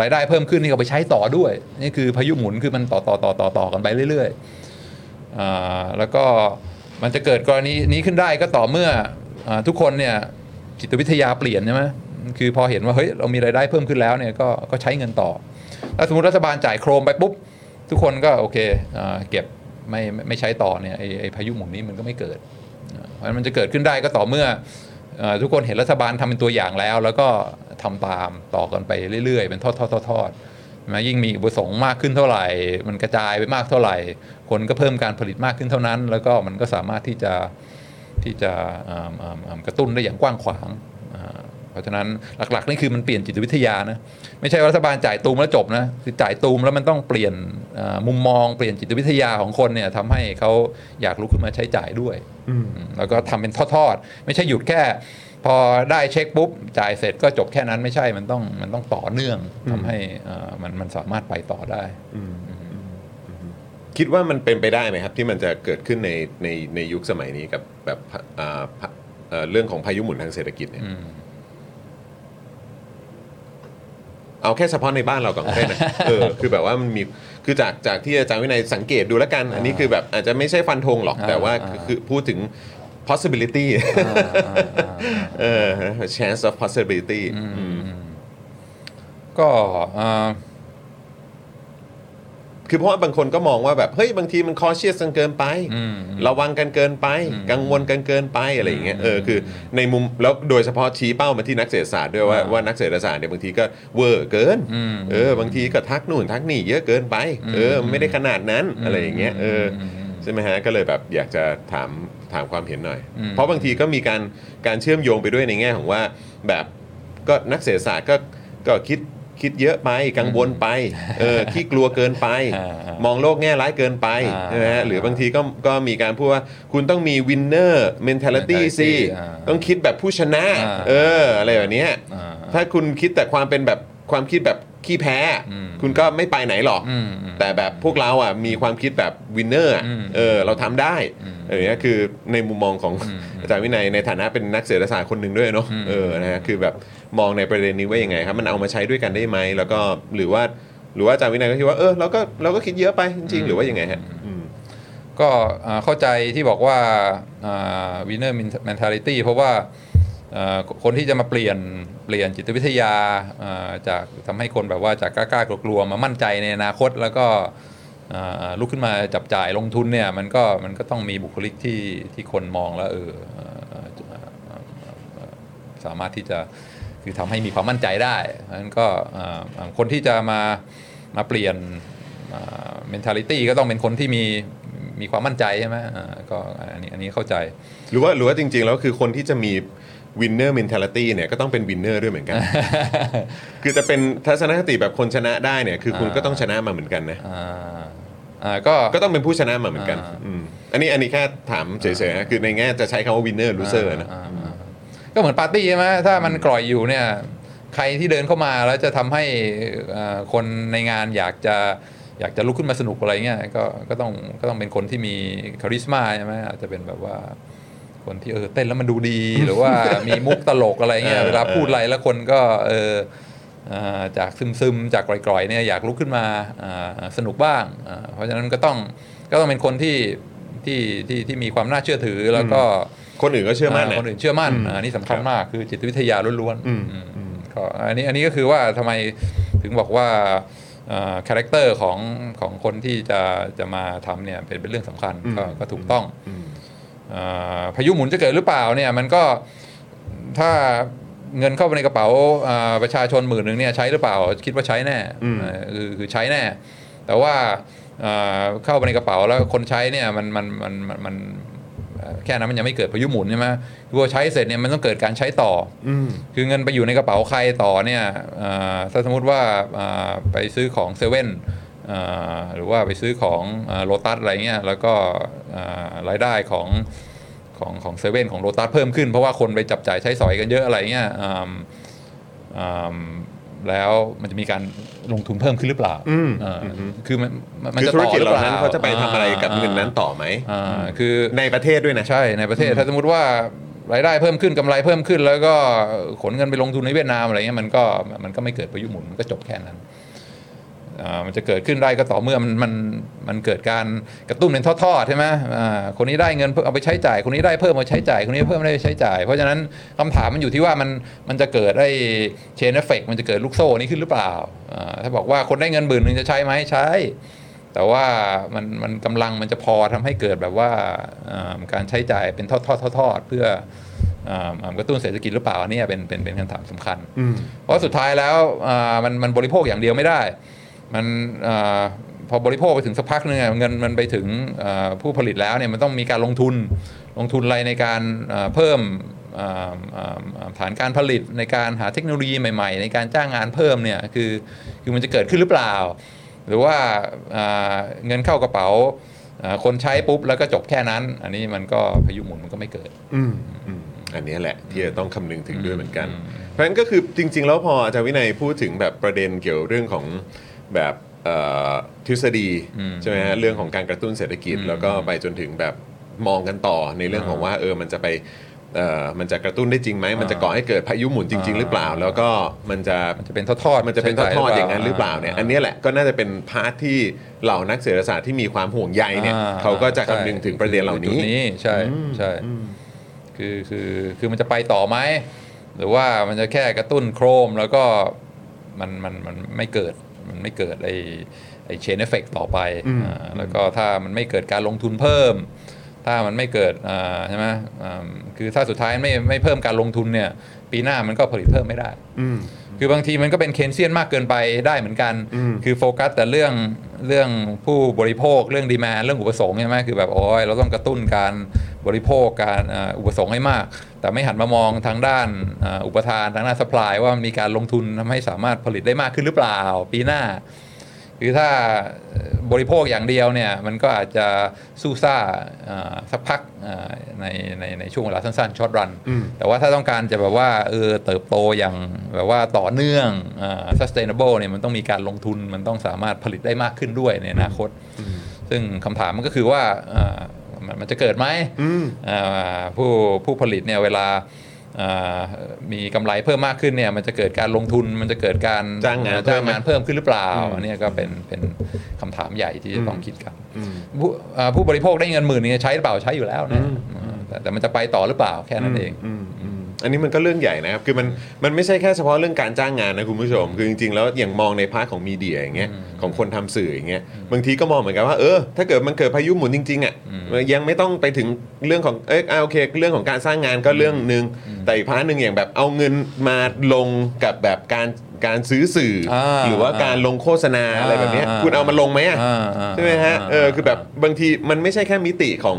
B: รายได้เพิ่มขึ้นนี่ก็ไปใช้ต่อด้วย นี่คือพายุหมุนคือมันต่อต่อต่อต่อต่อกันไปเรื่อยๆแล้วก็มันจะเกิดกรณีนี้ขึ้นได้ก็ต่อเมื่ออทุกคนเนี่ยจิตวิทยาเปลี่ยนใช่ไหมคือพอเห็นว่าเฮ้ยเรามีรายได้เพิ่มขึ้นแล้วเนี่ยก็ก็ใช้เงินต่อ ถ้าสมมติรัฐบาลจ่ายโครมไปปุ๊บ ทุกคนก็โอเคอ่าเก็บไม่ไม่ใช้ต่อเนี่ยไอ้ไอพายุหมุนนี้มันก็ไม่เกิดเพราะฉะนั้นมันจะเกิดขึ้นได้ก็ต่อเมื่ออทุกคนเห็นรัฐบาลทำเป็นตัวอย่างแล้ว แล้วก็ทำตามต่อกันไปเรื่อยๆ เป็นทอดทอดทอดทอดนะยิ่งมีอุปสงค์มากขึ้นเท่าไหร่ มันกระจายไปมากเท่าไหร่ คนก็เพิ่มการผลิตมากขึ้นเท่านั้น แล้วก็มันก็สามารถที่จะที่จะกระตุ้นได้อย่างกว้างขวาง เพราะฉะนั้นหลักๆนี่คือมันเปลี่ยนจิตวิทยานะไม่ใช่ว่ารัฐบาลจ่ายตูมแล้วจบนะคือจ่ายตูมแล้วมันต้องเปลี่ยนอ่ามุมมองเปลี่ยนจิตวิทยาของคนเนี่ยทำให้เขาอยากลุกขึ้นมาใช้จ่ายด้วย
A: อืม
B: อืมแล้วก็ทำเป็นทอดๆไม่ใช่หยุดแค่ พอได้เช็คปุ๊บจ่ายเสร็จก็จบแค่นั้นไม่ใช่มันต้องมันต้องต่อเนื่องทำให้เอ่อมันมันสามารถไปต่อได้
A: คิดว่ามันเป็นไปได้ไหมครับ ที่มันจะเกิดขึ้นในในในยุคสมัยนี้กับแบบอ่าพะเอ่อเรื่องของพายุหมุนทางเศรษฐกิจเนี่ย
B: อืม
A: เอาแค่เฉพาะในบ้านเราก่อนก็ได้นะเออคือแบบว่ามันมีคือจากจากที่อาจารย์วินัยสังเกตดูแล้วกัน อันนี้คือแบบอาจจะไม่ใช่ฟันธงหรอก
B: อ่า
A: แต่ว่า
B: อ่า
A: คือพูดถึง possibility เออ chance of possibility อืม
B: ก็เอ่อ
A: คือเพราะว่าบางคนก็มองว่าแบบเฮ้ยบางทีมัน cautious กันเกินไป
B: อืม
A: ระวังกันเกินไป
B: อืม
A: กังวลกันเกินไปอะไรอย่างเงี้ย
B: อืม
A: เออคือในมุมแล้วโดยเฉพาะชี้เป้ามาที่นักเศรษฐศาสตร์ด้วยว่า
B: อ่า
A: ว่านักเศรษฐศาสตร์เนี่ยบางทีก็เวอร์เกิน
B: อืม
A: เออบางทีก็ทักนู่นทักนี่เยอะเกินไป
B: อืม
A: เออมันไม่ได้ขนาดนั้นอะไรอย่างเงี้ยเอออ
B: มอืม
A: ใช่ไหมฮะก็เลยแบบอยากจะถามถามความเห็นหน่อย
B: อืม
A: เพราะบางทีก็มีการการเชื่อมโยงไปด้วยในแง่ของว่าแบบก็นักเศรษฐศาสตร์ก็ก็คิด คิดเยอะไปกังวลไปเออขี้กลัวเกินไป
B: อ่ามม
A: องโลกแง่ร้ายเกินไป
B: อ่า
A: ใช่ไหมฮะหรือบางทีก็ก็มีการพูดว่าคุณต้องมี winner mentality สิ
B: อ่า
A: ต้องคิดแบบผู้ชนะ
B: อ่า
A: เอออะไรแบบเนี้ย
B: อ่า
A: ทถ้าคุณคิดแต่ความเป็นแบบความคิดแบบ ขี้แพ้
B: อืม
A: คุณก็ไม่ไปไหนหรอก
B: อืมอืม
A: แต่แบบพวกเราอะมีความคิดแบบวินเนอร์
B: อืม
A: เออเราทำได้
B: อืม
A: เออเนี่ยคือในมุมมองของ
B: อืม
A: อาจารย์วินัยในฐานะเป็นนักเศรษฐศาสตร์คนหนึ่งด้วยเนาะ
B: อืม
A: เออนะฮะคือแบบมองในประเด็นนี้ว่ายังไงครับ มันเอามาใช้ด้วยกันได้ไหมแล้วก็หรือว่าหรือว่าอาจารย์วินัยก็คิดว่าเออเราก็เราก็คิดเยอะไปจริง ๆ หรือว่ายังไงฮะอืม
B: ก็อ่าเข้าใจที่บอกว่า winner mentality เพราะว่าอ่า คนที่จะมาเปลี่ยนเปลี่ยนจิตวิทยาจากทำให้คนแบบว่าจากกล้ากลัวๆมามั่นใจในอนาคตแล้วก็ลุกขึ้นมาจับจ่ายลงทุนเนี่ยมันก็มันก็ต้องมีบุคลิกที่ที่คนมองแล้วเออสามารถที่จะคือทำให้มีความมั่นใจได้เพราะฉะนั้นก็คนที่จะมามาเปลี่ยน mentality ก็ต้องเป็นคนที่มีมีความมั่นใจใช่ไหมก็อันนี้อันนี้เข้าใจ
A: หรือว่าหรือว่าจริง ๆ แล้วคือคนที่จะมี winner mentality เนี่ยก็ต้องเป็น winner ด้วยเหมือนกัน คือจะเป็นทัศนคติแบบคนชนะได้เนี่ยคือคุณ
B: อ่า
A: ก็ต้องชนะมาเหมือนกันนะ
B: อ่าอ่าก็
A: ก็ต้องเป็นผู้ชนะมาเหมือนกัน
B: อ่า
A: อืมอันนี้อันนี้แค่ถามเฉยๆนะคือในแง่จะใช้คำว่า winner loser นะ
B: อ่าอ่าก็เหมือนปาร์ตี้ใช่ไหมถ้ามันกร่อยอยู่เนี่ยใครที่เดินเข้ามาแล้วจะทำให้อ่าคนในงานอยากจะอยากจะลุกขึ้นมาสนุกอะไรเงี้ยก็ก็ต้องก็ต้องเป็นคนที่มีคาริสมาใช่ไหมอาจจะเป็นแบบว่า คนที่เออเต้นแล้วมันดูดีหรือว่ามีมุกตลกอะไรเงี้ย
A: เออ
B: เวลาพูดอะไรแล้วคนก็เอออ่าจากซึมๆ จากกร่อยๆเนี่ยอยากลุกขึ้นมาอ่าสนุกบ้างอ่าเพราะฉะนั้นก็ต้องก็ต้องเป็นคนที่ที่ที่ที่มีความน่าเชื่อถือแล้วก็
A: คนอื่นก็เชื่อมั่น
B: อ่า
A: นะ
B: คนอื่นเชื่อมั่น
A: อืม
B: อ่าอันนี้สำคัญมากคือจิตวิทยาล้วน
A: อืม
B: ๆอืมก็อันนี้อันนี้ก็คือว่าทำไมถึงบอกว่า character ของของคนที่จะจะมาทำเนี่ยเป็นเป็นเรื่องสำคัญก็ก็ถูกต้อง
A: อืม
B: อ่า พายุหมุนจะเกิดหรือเปล่าเนี่ยมันก็ถ้าเงินเข้าไปในกระเป๋าอ่าประชาชนหมื่นหนึ่งเนี่ยใช้หรือเปล่าคิดว่าใช้แน่
A: อืม
B: เออคือคือใช้แน่ แต่ว่าอ่าเข้าไปในกระเป๋าแล้วคนใช้เนี่ยมันมันมันมันมันเอ่อแค่นั้นมันยังไม่เกิดพายุหมุนใช่ไหมคือพอใช้เสร็จเนี่ยมันต้องเกิดการใช้ต่อ
A: อืม
B: คือเงินไปอยู่ในกระเป๋าใครต่อเนี่ยอ่าถ้าสมมติว่าอ่าไปซื้อของเซเว่น หรือว่าไปซื้อของโลตัสอะไรเงี้ยแล้วก็อ่ารายได้ของของของเซเว่นของโลตัสเพิ่มขึ้น เพราะว่าคนไปจับจ่ายใช้สอยกันเยอะอะไรเงี้ยอ่าอ่าแล้วมันจะมีการลงทุนเพิ่มขึ้นหรือเปล่า
A: อืม
B: เอออ
A: ม
B: คือมันมัน
A: คือ
B: จะ
A: ธุร
B: ต่อ
A: กิจ
B: หรือ
A: เห
B: เป
A: ล่า
B: ล่า
A: นั้นเขาจะไปทำอะไรกับเงินนั้นต่อไหม
B: อ่าคือ
A: ในประเทศด้วยนะ
B: ใช่ในประเทศถ้าสมมติว่ารายได้เพิ่มขึ้นกำไรเพิ่มขึ้น แล้วก็ขนเงินไปลงทุนในเวียดนามอะไรเงี้ยมันก็มันก็ไม่เกิดประยุทธ์หมุนมันก็จบแค่นั้นอ่า มันจะเกิดขึ้นได้ก็ต่อเมื่อมันมันมันเกิดการกระตุ้นเป็นทอดๆใช่ไหมอ่าคนนี้ได้เงินเพิ่มเอาไปใช้จ่าย คนนี้ได้เพิ่มมาใช้จ่าย คนนี้เพิ่มได้ใช้จ่าย เพราะฉะนั้นคำถามมันอยู่ที่ว่ามันมันจะเกิดไอ้เชนเอฟเฟกมันจะเกิดลูกโซ่นี้ขึ้นหรือเปล่าอ่าถ้าบอกว่าคนได้เงินหมื่นหนึ่งจะใช้ไหมใช้ แต่ว่ามันมันกำลังมันจะพอทำให้เกิดแบบว่าอ่าการใช้จ่ายเป็นทอดทอดทอดทอดเพื่ออ่ากระตุ้นเศรษฐกิจหรือเปล่าอันเนี้ยเป็นเป็นเป็นคำถามสำคัญ
A: อืม
B: เพราะสุดท้ายแล้วอ่ามันมันบริโภคอย่างเดียวไม่ได้ มันอาพอบริโภคไปถึงสักพักหนึงอะเงินมันไปถึงอ่าผู้ผลิตแล้วเนี่ยมันต้องมีการลงทุนลงทุนอะไรในการอ่าเพิ่มอ่าอ่าอ่าฐานการผลิตในการหาเทคโนโลยีใหม่ ๆ ในการจ้างงานเพิ่มเนี่ยคือคือมันจะเกิดขึ้นหรือเปล่า หรือว่าอ่าเงินเข้ากระเป๋าอ่าคนใช้ปุ๊บแล้วก็จบแค่นั้น อันนี้มันก็พายุหมุนมันก็ไม่เกิด
A: อืมอืมอันนี้แหละที่จะต้องคำนึงถึงด้วยเหมือนกัน
B: อืม
A: เพราะฉะนั้นก็คือจริง ๆ แล้วพออาจารย์วินัยพูดถึงแบบประเด็นเกี่ยวเรื่องของ แบบเอ่อทฤษฎี
B: อืม
A: ใช่ไหมฮะเรื่องของการกระตุ้นเศรษฐกิจ
B: อืม
A: แล้วก็ไปจนถึงแบบมองกันต่อในเรื่องของ
B: อ่า
A: ว่าเออมันจะไปเอ่อมันจะกระตุ้นได้จริงไหม มันจะ
B: อ่า
A: ก่อให้เกิดพายุหมุนจริง ๆ หรือเปล่า
B: อ่า
A: แล้วก็มันจะ
B: มันจะเป็นทอดๆ
A: มันจะเป็นท
B: ใช้จ่
A: อด
B: ย
A: ๆอย่างนั้นหรือเปล่าเนี่ย อันเนี้ยแหละก็น่าจะเป็นพาร์ทที่เหล่านักเศรษฐศาสตร์ที่มีความห่วงใยเนี่ย
B: อ่
A: เขาก็จะ
B: ใช่
A: คำนึงถึงประเด็นเหล่านี้
B: จุดนี้ใช่ใช่คือคือคือมันจะไปต่อไหมหรือว่ามันจะแค่กระตุ้นโครมแล้วก็มันมันมันไม่เกิด มันไม่เกิดไอไอ chain effect ต่อไป
A: อืม
B: อ่าแล้วก็ถ้ามันไม่เกิดการลงทุนเพิ่ม ถ้ามันไม่เกิดอ่าใช่ไหมอ่าคือถ้าสุดท้ายไม่ไม่เพิ่มการลงทุนเนี่ยปีหน้ามันก็ผลิตเพิ่มไม่ได้
A: อืม
B: คือบางทีมันก็เป็น Keynesian มากเกินไปได้เหมือนกัน
A: อืม
B: คือโฟกัสแต่เรื่องเรื่องผู้บริโภคเรื่อง demand เรื่องอุปสงค์ใช่ไหมคือแบบโอ้ยเราต้องกระตุ้นการ บริโภคการอ่าอุปสงค์ให้มาก แต่ไม่หันมามองทางด้านอ่าอุปทานทางด้านสป라이ว่ามันมีการลงทุนทำให้สามารถผลิตได้มากขึ้นหรือเปล่า ปีหน้าคือถ้าบริโภคอย่างเดียวเนี่ยมันก็อาจจะสู้ซ่าอ่าสักพักอ่าในในในช่วงเวลาสั้นๆช็อตรัน แต่ว่าถ้าต้องการจะแบบว่าเออเติบโตอย่างแบบว่าต่อเนื่องอ่า sustainable เนี่ยมันต้องมีการลงทุนมันต้องสามารถผลิตได้มากขึ้นด้วยในอนาคต ซึ่งคำถามมันก็คือว่าอ่า มันมันจะเกิดไหมอ่าผู้ผู้ผลิตเนี่ยเวลาอ่ามีกำไรเพิ่มมากขึ้นเนี่ยมันจะเกิดการลงทุนมันจะเกิดการ
A: จ้างงานเพิ่
B: จ้ามงงานเพิ่มขึ้นหรือเปล่าอันเนี้ยก็เป็นเป็นคำถามใหญ่ที่จะต้องคิดกันผู้อ่าผู้บริโภคได้เงินหมื่นนี่ใช้หรือเปล่าใช้อยู่แล้วนะแต่แต่มันจะไปต่อหรือเปล่าแค่นั้นเอง
A: อันนี้มันก็เรื่องใหญ่นะครับ คือมันมันไม่ใช่แค่เฉพาะเรื่องการจ้างงานนะคุณผู้ชม คือจริงๆแล้วอย่างมองใน part ของ media อย่างเงี้ยของคนทำสื่ออย่างเงี้ยบางทีก็มองเหมือนกันว่าเออถ้าเกิดมันเกิดพายุหมุนจริงๆอะยังไม่ต้องไปถึงเรื่องของเอยอ่าโอเคเรื่องของการสร้างงานก็เรื่องหนึ่งแต่อีก part หนึ่งอย่างแบบเอาเงินมาลงกับแบบการการซื้อสื่ออาหรือว่าการลงโฆษณาอะไรแบบเนี้ย
B: อ่า
A: คุณเอามาลงไหมอะ
B: อ่าอ่า
A: ใช่ไหมฮะเออคือแบบบางทีมันไม่ใช่แค่มิติของ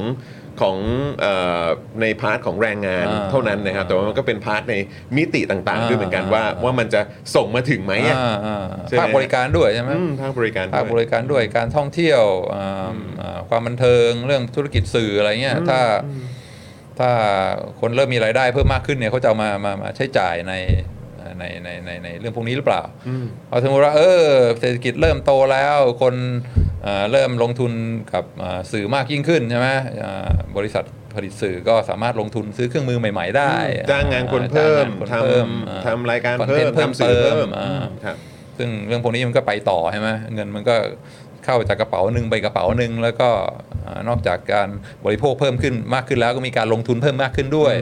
A: ของเออใน part ของแรงงาน
B: อ่า
A: เท่านั้นนะครับ แต่ว่ามันก็เป็น part ในมิติต่างๆ
B: อ่า
A: ด้วยเหมือนกันว่า
B: อ่า
A: ว่ามันจะส่งมาถึงไหมอะ
B: อ่าอ่า
A: ใช่ไหม
B: ภาคบริการด้วยใช่ไหม
A: อืมภาคบริการ
B: ภาคบ
A: ด้วย
B: ริการด้วยการท่องเที่ยวอ่าอ่าความบันเทิงเรื่องธุรกิจสื่ออะไรเงี้ยถ้าถ้าคนเริ่มมีรายได้เพิ่มมากขึ้นเนี่ยเขาจะเอามามามาใช้จ่ายในในในในในเรื่องพวกนี้หรือเปล่าเอาสมมติว่าเออเศรษฐกิจเริ่มโตแล้วคนอ่า เริ่มลงทุนกับอ่าสื่อมากยิ่งขึ้นใช่ไหมอ่าบริษัทผลิตสื่อก็สามารถลงทุนซื้อเครื่องมือใหม่ ๆ ได้
A: จ้างงานคนเพิ่ม
B: จ้างงานคน
A: ท
B: เพิ่มอ่ำ
A: ทำรายการ
B: คอน
A: เพิ่
B: เทน
A: ม
B: ต์เพิ่ม
A: ทำสื่อ
B: เติ
A: เพิ่
B: ม
A: ม
B: อ่า
A: ครับ
B: ซึ่งเรื่องพวกนี้มันก็ไปต่อใช่ไหมเงินมันก็เข้าจากกระเป๋าหนึ่งไปกระเป๋าหนึ่งแล้วก็อ่านอกจากการบริโภคเพิ่มขึ้นมากขึ้นแล้วก็มีการลงทุนเพิ่มมากขึ้นด้วย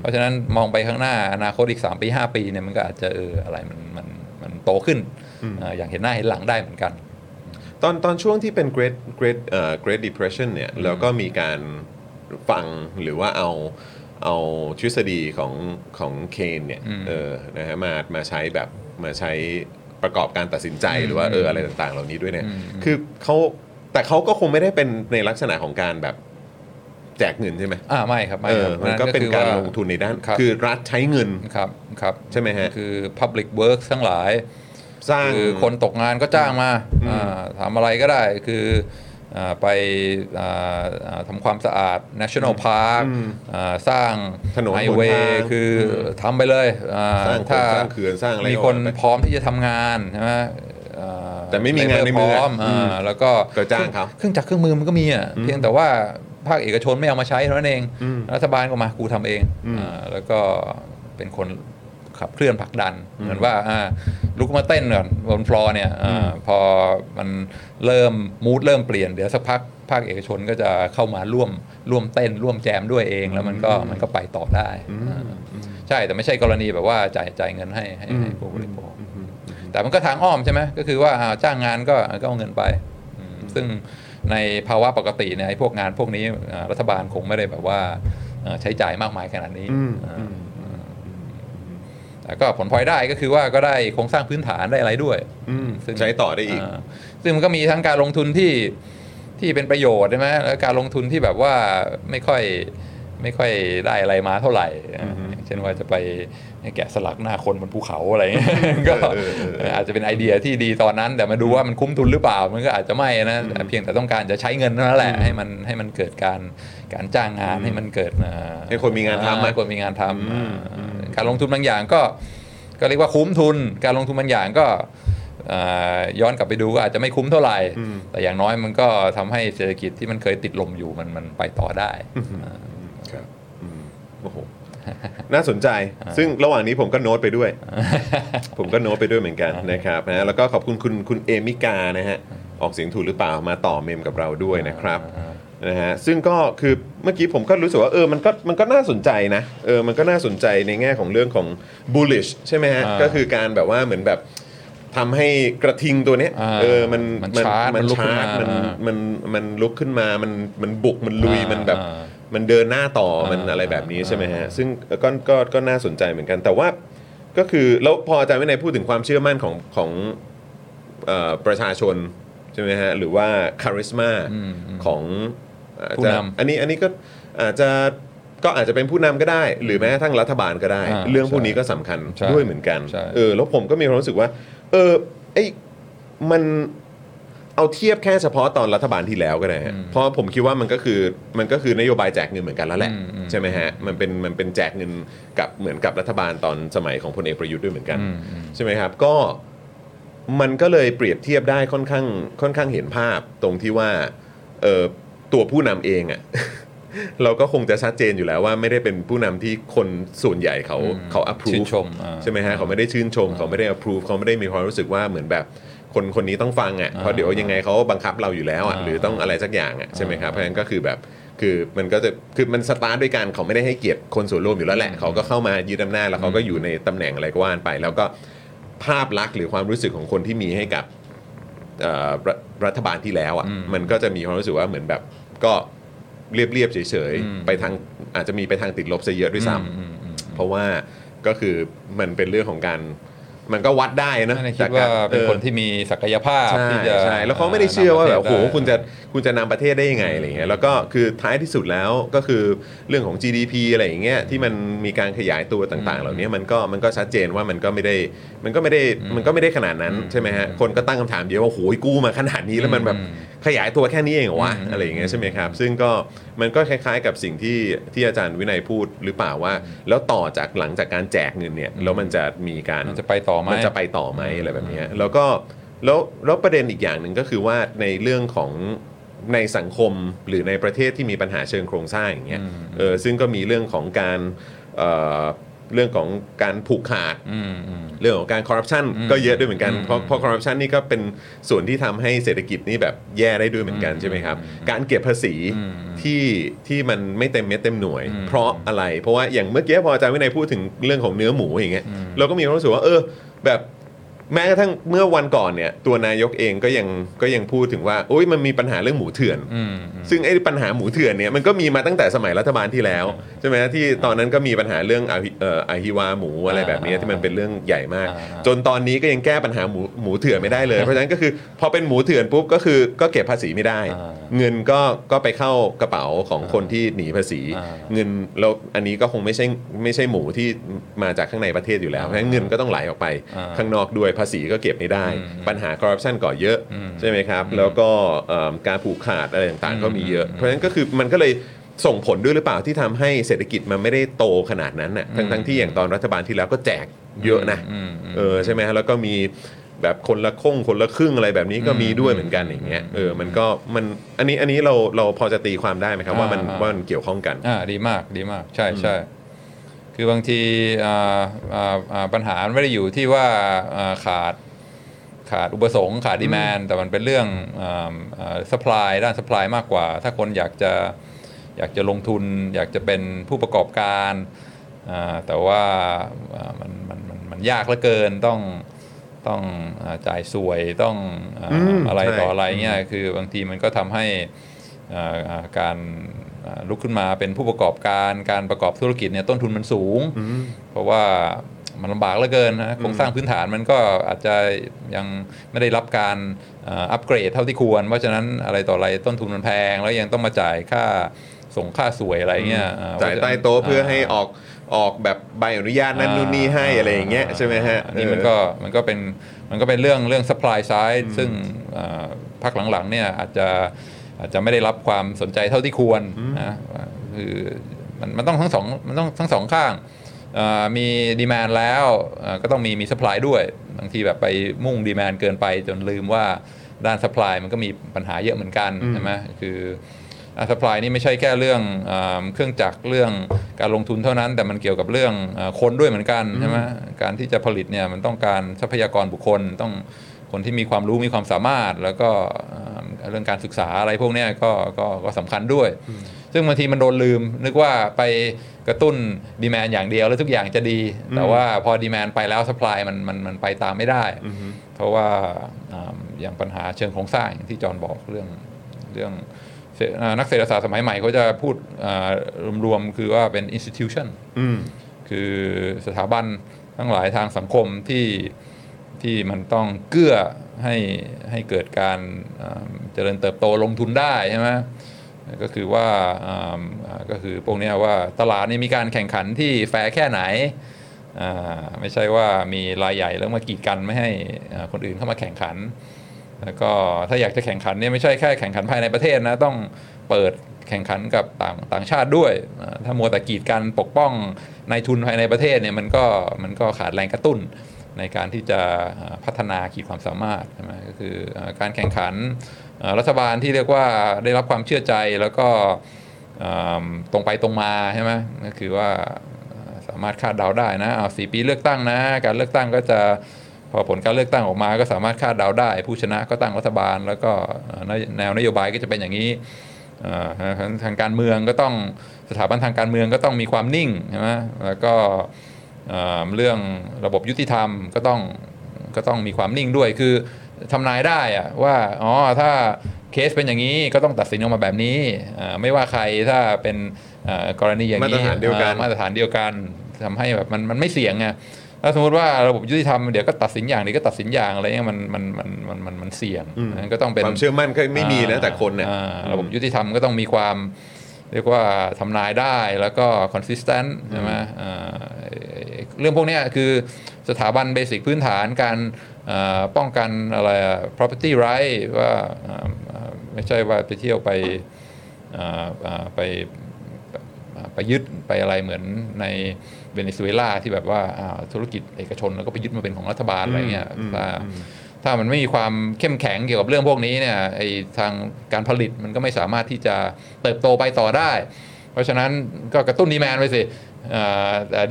B: เพราะฉะนั้นมองไปข้างหน้าอนาคตอีก 3 ปี 5 ปีเนี่ยมันก็อาจจะเอออะไรมันมันมันโตขึ้นอ่าอย่างเห็นหน้าเห็นหลังได้เหมือนกัน
A: ตอนตอนช่วงที่เป็น Great Great เอ่อ Great Depression เนี่ยแล้วก็มีการฟังหรือว่าเอาเอาทฤษฎีของของเคนเนี่ย
B: อืม
A: เออนะฮะมามาใช้แบบมาใช้ประกอบการตัดสินใจหรือว่าเอออะไรต่างๆ เหล่านี้ด้วยเนี่ย
B: อืม
A: คือเขาแต่เขาก็คงไม่ได้เป็นในลักษณะของการแบบแจกเงินใช่ไหม
B: อ่าไม่ครับไม่
A: เอ
B: ค
A: อ
B: รับ
A: มันก็เป็น
B: คือ
A: การ
B: ว่
A: ลงทุนในด้าน
B: ครับ
A: คือรัฐใช้เงิน
B: ครับครับ
A: ใช่ไหมฮะ
B: คือ public works ทั้งหลาย
A: สร้าง
B: คือคนตกงานก็จ้างมาอ่าทำอะไรก็ได้คืออ่าไปอ่าอ่าทำความสะอาด national park อ่าสร้าง
A: ถนน
B: ไฮเว
A: หนทาง
B: ย์คือทำไปเลยอ่
A: สร้างโครง
B: ถ้า
A: สร้างเขื่อนสร้างอะไร
B: มีคน
A: ก็ว่าไป
B: พร้อมที่จะทำงานใช่ไหมอ่า
A: แต่ไม่มีงานในมือ
B: พร้อม
A: อืม
B: อ่าแล้วก็
A: ก็จ้างเขา
B: เครื่องจักรเครื่องมือมันก็มีอะเพียงแต่ว่าภาคเอกชนไม่เอามาใช้เท่านั้นเองรัฐบาลก็มากูทำเองอ่าแล้วก็เป็นคน ขับเคลื่อนผลักดัน เหมือนว่าอ่าลุกมาเต้นก่อนบนฟลอร์เนี่ยอาพอมันเริ่มมูดเริ่มเปลี่ยนเดี๋ยวสักพักภาคเอกชนก็จะเข้ามาร่วมร่วมเต้น ร่วมแจมด้วยเอง แล้วมันก็มันก็ไปต่อได้อ่าใช่แต่ไม่ใช่กรณีแบบว่าจ่ายจ่ายเงินให้ให้ให้ผู้บริโภคแต่มันก็ทางอ้อมใช่ไหมก็คือว่าอ่าจ้างงานก็ก็เอาเงินไปอืมซึ่งในภาวะปกติเนี่ยไอ้พวกงานพวกนี้อ่ารัฐบาลคงไม่ได้แบบว่าเอ่อใช้จ่ายมากมายขนาดนี้
A: อืม
B: อ่าแต่ก็ผลพลอยได้ก็คือว่าก็ได้โครงสร้างพื้นฐานได้อะไรด้วย
A: อืม
B: ซึ่ง
A: ใช้ต่อได้อีกา
B: ซึ่งมันก็มีทั้งการลงทุนที่ที่เป็นประโยชน์ใช่ไหมแล้วการลงทุนที่แบบว่าไม่ค่อยไม่ค่อยได้อะไรมาเท่าไหร่อย่างเช่นว่าจะไป แกะสลักหน้าคนบนภูเขาอะไรเงี้ยก็
A: เออเออเออ
B: อาจจะเป็นไอเดียที่ดีตอนนั้น แต่มาดูว่ามันคุ้มทุนหรือเปล่า มันก็อาจจะไม่นะแต่เพียงแต่ต้องการจะใช้เงินเท่านั้นแหละให้มันให้มันเกิดการการจ้างงานให้มันเกิดอ่า
A: ให้คนมีงานทำอะ
B: ให้คนมีงานทำอ่าการลงทุนบางอย่างก็ก็เรียกว่าคุ้มทุน การลงทุนบางอย่างก็อ่าย้อนกลับไปดูก็อาจจะไม่คุ้มเท่าไหร่ แต่อย่างน้อยมันก็ทำให้เศรษฐกิจที่มันเคยติดลมอยู่มันมันไปต่อได้อ่า
A: ครับอืมโอ้โห น่าสนใจ ซึ่งระหว่างนี้ผมก็โน้ตไปด้วย ผมก็โน้ตไปด้วยเหมือนกันนะครับนะแล้วก็ขอบคุณคุณคุณเอมิกานะฮะออกเสียงถูกหรือเปล่ามาต่อเมมกับเราด้วยนะครับนะฮะซึ่งก็คือเมื่อกี้ผมก็รู้สึกว่าเออมันก็มันก็น่าสนใจนะเออมันก็น่าสนใจในแง่ของเรื่องของ bullish ใช่ไหมฮะ
B: อ่า
A: ก็คือการแบบว่าเหมือนแบบทำให้กระทิงตัวเนี้ย
B: อ่า
A: เออมัน
B: มันชาร์จ
A: มัน
B: มันลุกขึ้น
A: ชาร์จ
B: มา
A: มันมันมันลุกขึ้นมามันมันบุกมันลุย
B: อ่ามั
A: มันแบบ
B: อ่า
A: มันเดินหน้าต่อมัน
B: อ่า
A: อะไรแบบนี้ใช่ไหมฮะ
B: อ่า
A: ซึ่งก็ก็ก็น่าสนใจเหมือนกัน แต่ว่าก็คือแล้วพออาจารย์วินัยพูดถึงความเชื่อมั่นของของเอ่อประชาชนใช่ไหมฮะหรือว่าคาริสมา
B: อืมอืม
A: ของอาจ
B: ผู้
A: จะ
B: นำ
A: อันนี้อันนี้ก็อาจจะก็อาจจะเป็นผู้นำก็ได้ หรือแม้กระทั่งรัฐบาลก็ได้
B: อ่า
A: เรื่องพวกนี้ก็สำคัญ
B: ใช่
A: ด้วยเหมือนกัน
B: ใช่
A: เออแล้วผมก็มีความรู้สึกว่า เออไอ้มัน เอาเทียบแค่เฉพาะตอนรัฐบาลที่แล้วก็ได้ฮะเพราะผมคิดว่ามันก็คือมันก็คือนโยบายแจกเงินเหมือนกันแล้วแหละ
B: อืมอืม
A: ใช่ไหมฮะมันเป็นมันเป็นแจกเงินกับเหมือนกับรัฐบาลตอนสมัยของพลเอกประยุทธ์ด้วยเหมือนกัน
B: อืมอืม
A: ใช่ไหมครับก็มันก็เลยเปรียบเทียบได้ค่อนข้างค่อนข้างเห็นภาพตรงที่ว่าเออตัวผู้นำเองอะ่ะเราก็คงจะชัดเจนอยู่แล้วว่าไม่ได้เป็นผู้นำที่คนส่วนใหญ่เขา
B: อืม
A: เขา approve
B: ชื่นชมอ่า
A: ใช่ไหมฮะเขาไม่ได้ชื่นชม เขาไม่ได้ approve เขาไม่ได้มีความรู้สึกว่าเหมือนแบบ คนคนนี้ต้องฟังอะ
B: อ่า
A: เพราะเดี๋ยวยังไงเขาบังคับเราอยู่แล้วอะ
B: อ่า
A: หรือต้องอะไรสักอย่างอะใช่ไหมครับ
B: อ่า
A: เพราะฉะนั้นก็คือแบบคือมันก็จะคือมันสตาร์ทด้วยการเขาไม่ได้ให้เกียรติคนส่วนรวมอยู่แล้วแหละเขาก็เข้ามายึดอำนาจแล้วเขาก็อยู่ในตำแหน่งอะไรก็ว่านไป แล้วก็ภาพลักษณ์หรือความรู้สึกของคนที่มีให้กับเอ่อรัฐรัฐบาลที่แล้วอะ
B: อืม
A: มันก็จะมีความรู้สึกว่าเหมือนแบบก็เรียบๆเฉย
B: อืม
A: ๆไปทางอาจจะมีไปทางติดลบซะเยอะด้วยซ้ำ
B: อืมอืม
A: เพราะว่าก็คือมันเป็นเรื่องของการ มันก็วัดได้นะ
B: นั่นคิดว่าเป็นคนที่มีศักยภาพ
A: ใช่
B: ที่จะ
A: ใช่แล้วเขาไม่ได้เชื่อว่าแบบ
B: นำประ
A: โห
B: เทศได้
A: คุณจะคุณจะนำประเทศได้ยังไงอะไรเงี้ยแล้วก็คือท้ายที่สุดแล้วก็คือเรื่องของ GDP อะไรอย่างเงี้ยที่มันมีการขยายตัวต่าง ๆ เหล่านี้มันก็มันก็ชัดเจนว่ามันก็ไม่ได้มันก็ไม่ได้มันก็ไม่ได้ขนาดนั้นใช่ไหมฮะคนก็ตั้งคำถามเยอะว่าโหยกู้มาขนาดนี้แล้วมันแบบ
B: อืม
A: ขยายตัวแค่นี้เองเหรอวะ
B: อืม
A: อะไรอย่างเงี้ยใช่ไหมครับ ซึ่งก็มันก็คล้ายๆกับสิ่งที่ที่อาจารย์วินัยพูดหรือเปล่าว่า แล้วต่อจากหลังจากการแจกเงินเนี่ยแล้วมันจะมีการ
B: มันจะไปต่อไหม
A: มันจะไปต่อไหมอะไรแบบเนี้ยแล้วก็แล้วแล้วประเด็นอีกอย่างหนึ่งก็คือว่าในเรื่องของในสังคมหรือในประเทศที่มีปัญหาเชิงโครงสร้างอย่างเงี้ย
B: อืม
A: เออซึ่งก็มีเรื่องของการ เอ่อเรื่องของการผูกขาด
B: อืมอืม
A: เรื่องของการคอร์รัปชัน
B: อืม
A: ก็เยอะด้วยเหมือนกัน
B: อืม
A: เพราะเพราะคอร์รัปชันนี่ก็เป็นส่วนที่ทำให้เศรษฐกิจนี่แบบแย่ได้ด้วยเหมือนกัน
B: อืม
A: ใช่ไหมครับ
B: อืม
A: การเก็บภาษี
B: อืม
A: ที่ที่มันไม่เต็มเม็ดเต็มหน่วย
B: อืม
A: เพราะอะไร เพราะว่าอย่างเมื่อกี้พออาจารย์วินัยพูดถึงเรื่องของเนื้อหมูอย่างเงี้ย
B: อืม
A: เราก็มีความรู้สึกว่าเออแบบ แม้กระทั่งเมื่อวันก่อนเนี่ยตัวนายกเองก็ยังก็ยังพูดถึงว่าโอ้ยมันมีปัญหาเรื่องหมูเถื่อน
B: อืมอืม
A: ซึ่งไอ้ปัญหาหมูเถื่อนเนี่ยมันก็มีมาตั้งแต่สมัยรัฐบาลที่แล้วใช่ไหมที่ตอนนั้นก็มีปัญหาเรื่องอาฮิเอ่ออาฮิวาหมูอะไรแบบนี้
B: อ่า
A: ที่มันเป็นเรื่องใหญ่มาก
B: อ่า
A: จนตอนนี้ก็ยังแก้ปัญหาหมูหมูเถื่อนไม่ได้เลยเพราะฉะนั้นก็คือพอเป็นหมูเถื่อนปุ๊บก็คือก็เก็บภาษีไม่ได้
B: อ่า
A: เงินก็ก็ไปเข้ากระเป๋าของคนที่หนีภาษี
B: อ่า
A: เงินแล้วอันนี้ก็คงไม่ใช่ไม่ใช่หมูที่มาจากข้างในประเทศอยู่แล้วเพราะฉะนั้นเงินก็ต้องไหลออกไป
B: อ่า
A: ข้างนอกด้วยภาษีก็เก็บไม่ได้
B: อืม
A: ปัญหาคอร์รัปชันก่อเยอะ
B: อืม
A: ใช่ไหมครับ แล้วก็เอิ่มการผูกขาดอะไรต่างๆ ก็มีเยอะ
B: อืม
A: เพราะฉะนั้นก็คือมันก็เลยส่งผลด้วยหรือเปล่าที่ทำให้เศรษฐกิจมันไม่ได้โตขนาดนั้นน่ะทั้งทั้งที่อย่างตอนรัฐบาลที่แล้วก็แจกเยอะนะ
B: อืมอืม
A: เออใช่ไหมฮะแล้วก็มีแบบคนละคงคนละครึ่งอะไรแบบนี้ก็มีด้วยเหมือนกันอย่างเงี้ยเออมันก็มันอันนี้อันนี้เราเราพอจะตีความได้ไหมครับว่ามัน
B: อ่า
A: ว่ามันเกี่ยวข้องกัน
B: อ่าดีมากดีมาก ใช่ใช่ คือบางทีอ่าอ่าอ่าปัญหามันไม่ได้อยู่ที่ว่าอ่าขาดขาดอุปสงค์ขาดดีแมนแต่มันเป็นเรื่องสป라이ด้านสป라이มากกว่า ถ้าคนอยากจะอยากจะลงทุน อยากจะเป็นผู้ประกอบการอ่าแต่ว่าอ่ามันมันมันมันยากเหลือเกินต้องต้องอาจ่ายสวยต้องอา
A: อืม
B: อะไร
A: ใช่
B: ต่ออะไรเงี้ยคือบางทีมันก็ทำให้ อ่าอ่าการอ่า ลุกขึ้นมาเป็นผู้ประกอบการการประกอบธุรกิจเนี่ยต้นทุนมันสูง เพราะว่ามันลำบากเหลือเกินนะโครงสร้างพื้นฐานมันก็อาจจะยังไม่ได้รับการอ่าอัปเกรดเท่าที่ควร เพราะฉะนั้นอะไรต่ออะไรต้นทุนมันแพง แล้วยังต้องมาจ่ายค่าส่งค่าสวยอะไรเงี้ยอ่
A: จ่ายใต้โต๊ะเพื่อให้ออกออกแบบใบอนุญาตนั่นนู่นนี่ให้อะไรอย่างเงี้ยใช่ไหมฮะ
B: อันนี้มันก็มันก็เป็นมันก็เป็นเรื่องเรื่อง supply side ซึ่งอ่าพักหลังๆเนี่ยอาจจะ อาจจะไม่ได้รับความสนใจเท่าที่ควรนะคือมันมันต้องทั้งสองมันต้องทั้งสองข้างอ่ามีดีมานแล้วอ่าก็ต้องมีมี supply ด้วยบางทีแบบไปมุ่งดีมานเกินไปจนลืมว่าด้าน supply มันก็มีปัญหาเยอะเหมือนกันใช่ไหมคืออ่า supply นี่ไม่ใช่แค่เรื่องอาเครื่องจักรเรื่องการลงทุนเท่านั้น แต่มันเกี่ยวกับเรื่องอาคนด้วยเหมือนกันใช่ไหมการที่จะผลิตเนี่ยมันต้องการทรัพยากรบุคคลต้อง คนที่มีความรู้มีความสามารถ แล้วก็อ่าเรื่องการศึกษาอะไรพวกเนี้ยก็ก็ก็สำคัญด้วย ซึ่งบางทีมันโดนลืม นึกว่าไปกระตุ้นดีแมนอย่างเดียวแล้วทุกอย่างจะดี แต่ว่าพอดีแมนไปแล้วสป라이มันมันมันไปตามไม่ได้ เพราะว่าอ่าอย่างปัญหาเชิงโครงสร้างอย่างที่จอห์นบอกเรื่องเรื่องเศรษอ่านักเศรษฐศาสตร์สมัยใหม่เขาจะพูดอ่ารวมๆ คือว่าเป็น institution
A: อืม
B: คือสถาบันทั้งหลายทางสังคมที่ ที่มันต้องเกื้อให้ให้เกิดการเจริญเติบโตลงทุนได้ใช่ไหมก็คือว่าก็คือพวกนี้ว่าตลาดนี่มีการแข่งขันที่แฟร์แค่ไหนไม่ใช่ว่ามีรายใหญ่แล้วมากีดกันไม่ให้คนอื่นเข้ามาแข่งขัน แล้วก็ถ้าอยากจะแข่งขันเนี่ยไม่ใช่แค่แข่งขันภายในประเทศนะต้องเปิดแข่งขันกับต่างต่างชาติด้วย ถ้ามัวแต่กีดกันปกป้องนายทุนภายในประเทศเนี่ยมันก็มันก็ขาดแรงกระตุ้น ในการที่จะพัฒนาขีดความสามารถใช่ไหมก็คือการแข่งขันรัฐบาลที่เรียกว่าได้รับความเชื่อใจแล้วก็ตรงไปตรงมาใช่ไหมก็คือว่าสามารถคาดเดาได้นะเอาสี่ปีเลือกตั้งนะ การเลือกตั้งก็จะพอผลการเลือกตั้งออกมาก็สามารถคาดเดาได้ ผู้ชนะก็ตั้งรัฐบาล แล้วก็แนวนโยบายก็จะเป็นอย่างนี้ทางการเมืองก็ต้องสถาบันทางการเมืองก็ต้องมีความนิ่งใช่ไหมแล้วก็ เอ่อเรื่องระบบยุติธรรมก็ต้องก็ต้องมีความนิ่งด้วยคือทำนายได้อะว่าอ๋อถ้าเคสเป็นอย่างนี้ก็ต้องตัดสินออกมาแบบนี้อ่าไม่ว่าใครถ้าเป็นเอ่อกรณีอย่างนี้
A: มาตรฐานเดียวกัน
B: อ่ามาตรฐานเดียวกันทำให้แบบมันมันไม่เสี่ยงไงถ้าสมมติว่าระบบยุติธรรมเดี๋ยวก็ตัดสินอย่างเดี๋ยวก็ตัดสินอย่างอะไรเงี้ยมันมันมันมันมันมันเสี่ยงนั้นก็ต้องเป็น
A: ความเชื่อมั่นก็ไม่มีนะ
B: อ่า
A: แต่คนเนี่ย
B: อ่าระบบยุติธรรมก็ต้องมีความเรียกว่าทำนายได้แล้วก็ consistent ใช่ไหมอ่า เรื่องพวกเนี้ยคือสถาบันเบสิกพื้นฐานการอ่าป้องกันอะไรอะ property right ว่าอ่าอ่าไม่ใช่ว่าไปเที่ยวไปอ่าอ่าไปไปยึดไปอะไรเหมือนในเวเนซุเอลาที่แบบว่าอ่าธุรกิจเอกชนแล้วก็ไปยึดมาเป็นของรัฐบาลอะไรเงี้ย
A: อืม
B: ถ้าถ้ามันไม่มีความเข้มแข็งเกี่ยวกับเรื่องพวกนี้เนี่ยไอทางการผลิตมันก็ไม่สามารถที่จะเติบโตไปต่อได้ เพราะฉะนั้นก็กระตุ้นดีแมนไปสิอ่าแต่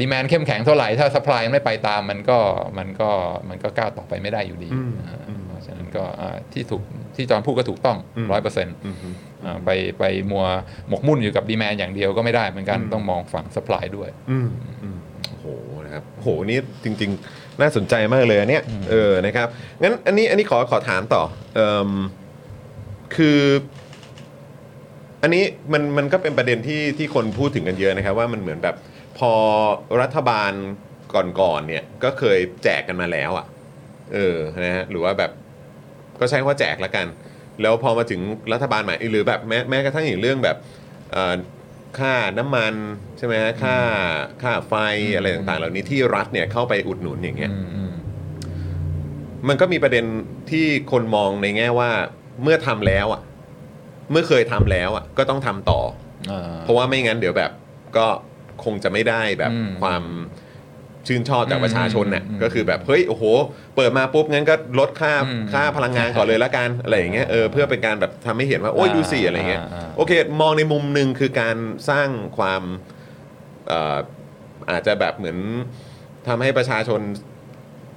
B: ดีแมนเข้มแข็งเท่าไหร่ถ้าสป라이ไม่ไปตามมันก็มันก็มันก็ก้าวต่อไปไม่ได้อยู่ดีอ่าเพราะฉะนั้นก็อ่าที่ถูกที่จอห์นพูดก็ถูกต้องร้อยเปอร์เซ็นต์ อ่าไปไปมัวหมกมุ่นอยู่กับดีแมนอย่างเดียวก็ไม่ได้เหมือนกันต้องมองฝั่งสป라이ด้วย
A: อืมอืมโอ้โหนะครับโอ้โหนี่จริง ๆ น่าสนใจมากเลยอันเนี้ยเออนะครับงั้นอันนี้อันนี้ขอขอถามต่อเอ่มคือ อันนี้มันมันก็เป็นประเด็นที่ที่คนพูดถึงกันเยอะนะครับ ว่ามันเหมือนแบบ พอรัฐบาลก่อนๆเนี่ยก็เคยแจกกันมาแล้วอะเออนะฮะหรือว่าแบบก็ใช้คำว่าแจกละกัน แล้วพอมาถึงรัฐบาลใหม่หรือแบบแม้แม้กระทั่งอย่างเรื่องแบบเอ่อค่าน้ำมันใช่ไหมฮะค่าค่าไฟอะไรต่างๆ เหล่านี้ที่รัฐเนี่ยเข้าไปอุดหนุนอย่างเงี้ยมันก็มีประเด็นที่คนมองในแง่ว่าเมื่อทำแล้วอะ เมื่อเคยทำแล้วอะ ก็ต้องทำต่อเพราะว่าไม่งั้นเดี๋ยวแบบ ก็ คงจะไม่ได้แบบ
B: อืม
A: ความชื่นชอบจากประชาชนเนี่ย
B: อืม
A: ก็คือแบบเฮ้ยโอ้โห เปิดมาปุ๊บงั้นก็ลดค่า
B: อืม
A: ค่าพลังงานก่อนเลยละกันอะไรอย่างเงี้ยเออเพื่อเป็นการแบบทำให้เห็นว่าโอ้ย
B: อ่า
A: ดูสิอะไรเงี้ย
B: อ่าอ่า
A: โอเค มองในมุมหนึ่งคือการสร้างความเอ่ออาจจะแบบเหมือนทำให้ประชาชน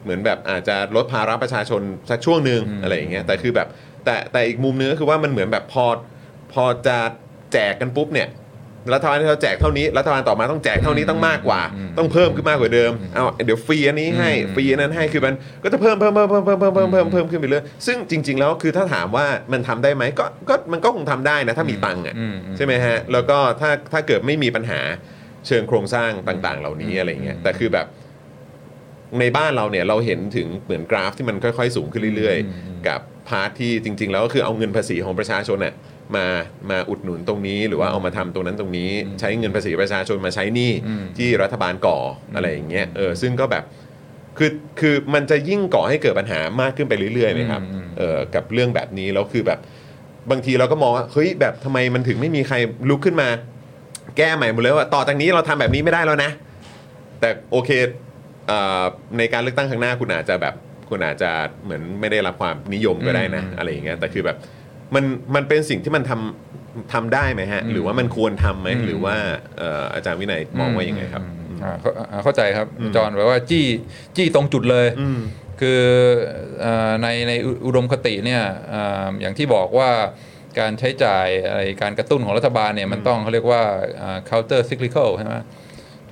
A: เหมือนแบบอาจจะลดภาระประชาชนสักช่วงหนึ่ง
B: อืม
A: อะไรอย่างเงี้ยแต่คือแบบแต่แต่อีกมุมนึงก็คือว่ามันเหมือนแบบพอพอจะแจกกันปุ๊บเนี่ย รัฐบาลที่เราแจกเท่านี้รัฐบาลต่อมาต้องแจกเท่านี้ต้องมากกว่า ต้องเพิ่มขึ้นมากกว่าเดิมเอาเดี๋ยวฟรีอันนี้ให้ฟรีอันนั้นให้คือมันก็จะเพิ่มเพิ่มเพิ่มเพิ่มเพิ่มเพิ่มเพิ่มเพิ่มเพิ่มขึ้นไปเรื่อยซึ่งจริง ๆ แล้วคือถ้าถามว่ามันทำได้ไหมก็ก็มันก็คงทำได้นะถ้ามีตังค์อะ
B: อืมอืม
A: ใช่ไหมฮะแล้วก็ถ้าถ้าเกิดไม่มีปัญหาเชิงโครงสร้างต่างๆ เหล่านี้อะไรอย่างเงี้ยแต่คือแบบในบ้านเราเนี่ยเราเห็นถึงเหมือนกราฟที่มันค่อย ๆ สูงขึ้นเรื่อย
B: อืมอืม
A: ๆกับ part ที่จริง ๆ แล้วก็คือเอาเงินภาษีของประชาชนเนี่ย มามาอุดหนุนตรงนี้ หรือว่าเอามาทำตรงนั้นตรงนี้ ใช้เงินภาษีประชาชนมาใช้หนี้
B: อืม
A: ที่รัฐบาลก่ออะไรอย่างเงี้ยเออซึ่งก็แบบคือคือมันจะยิ่งก่อให้เกิดปัญหามากขึ้นไปเรื่อยๆไหมครับ
B: อืมอืม
A: เออกับเรื่องแบบนี้แล้วคือแบบบางทีเราก็มองว่าเฮ้ยแบบทำไมมันถึงไม่มีใครลุกขึ้นมา แก้ใหม่หมดเลยว่าต่อจากนี้เราทำแบบนี้ไม่ได้แล้วนะ แต่โอเคเอ่อในการเลือกตั้งข้างหน้าคุณอาจจะแบบคุณอาจจะเหมือนไม่ได้รับความนิยมก็ได้นะ
B: อืม
A: อะไรอย่างเงี้ยแต่คือแบบ มันมันเป็นสิ่งที่มันทำทำได้ไหมฮะ
B: อืม
A: หรือว่ามันควรทำไหม
B: อืม
A: หรือว่าเอ่ออาจารย์วินัยมองว่ายังไงครับ
B: อืมอ่าเข้าอ่าเข้าใจครับ จอห์นแปลว่าจี้จี้ตรงจุดเลย
A: อืม
B: คือเอ่อในในอุอุดมคติเนี่ยอ่าอย่างที่บอกว่าการใช้จ่ายอะไรการกระตุ้นของรัฐบาลเนี่ยมันต้องเขาเรียกว่าอ่า counter cyclical ใช่ไหม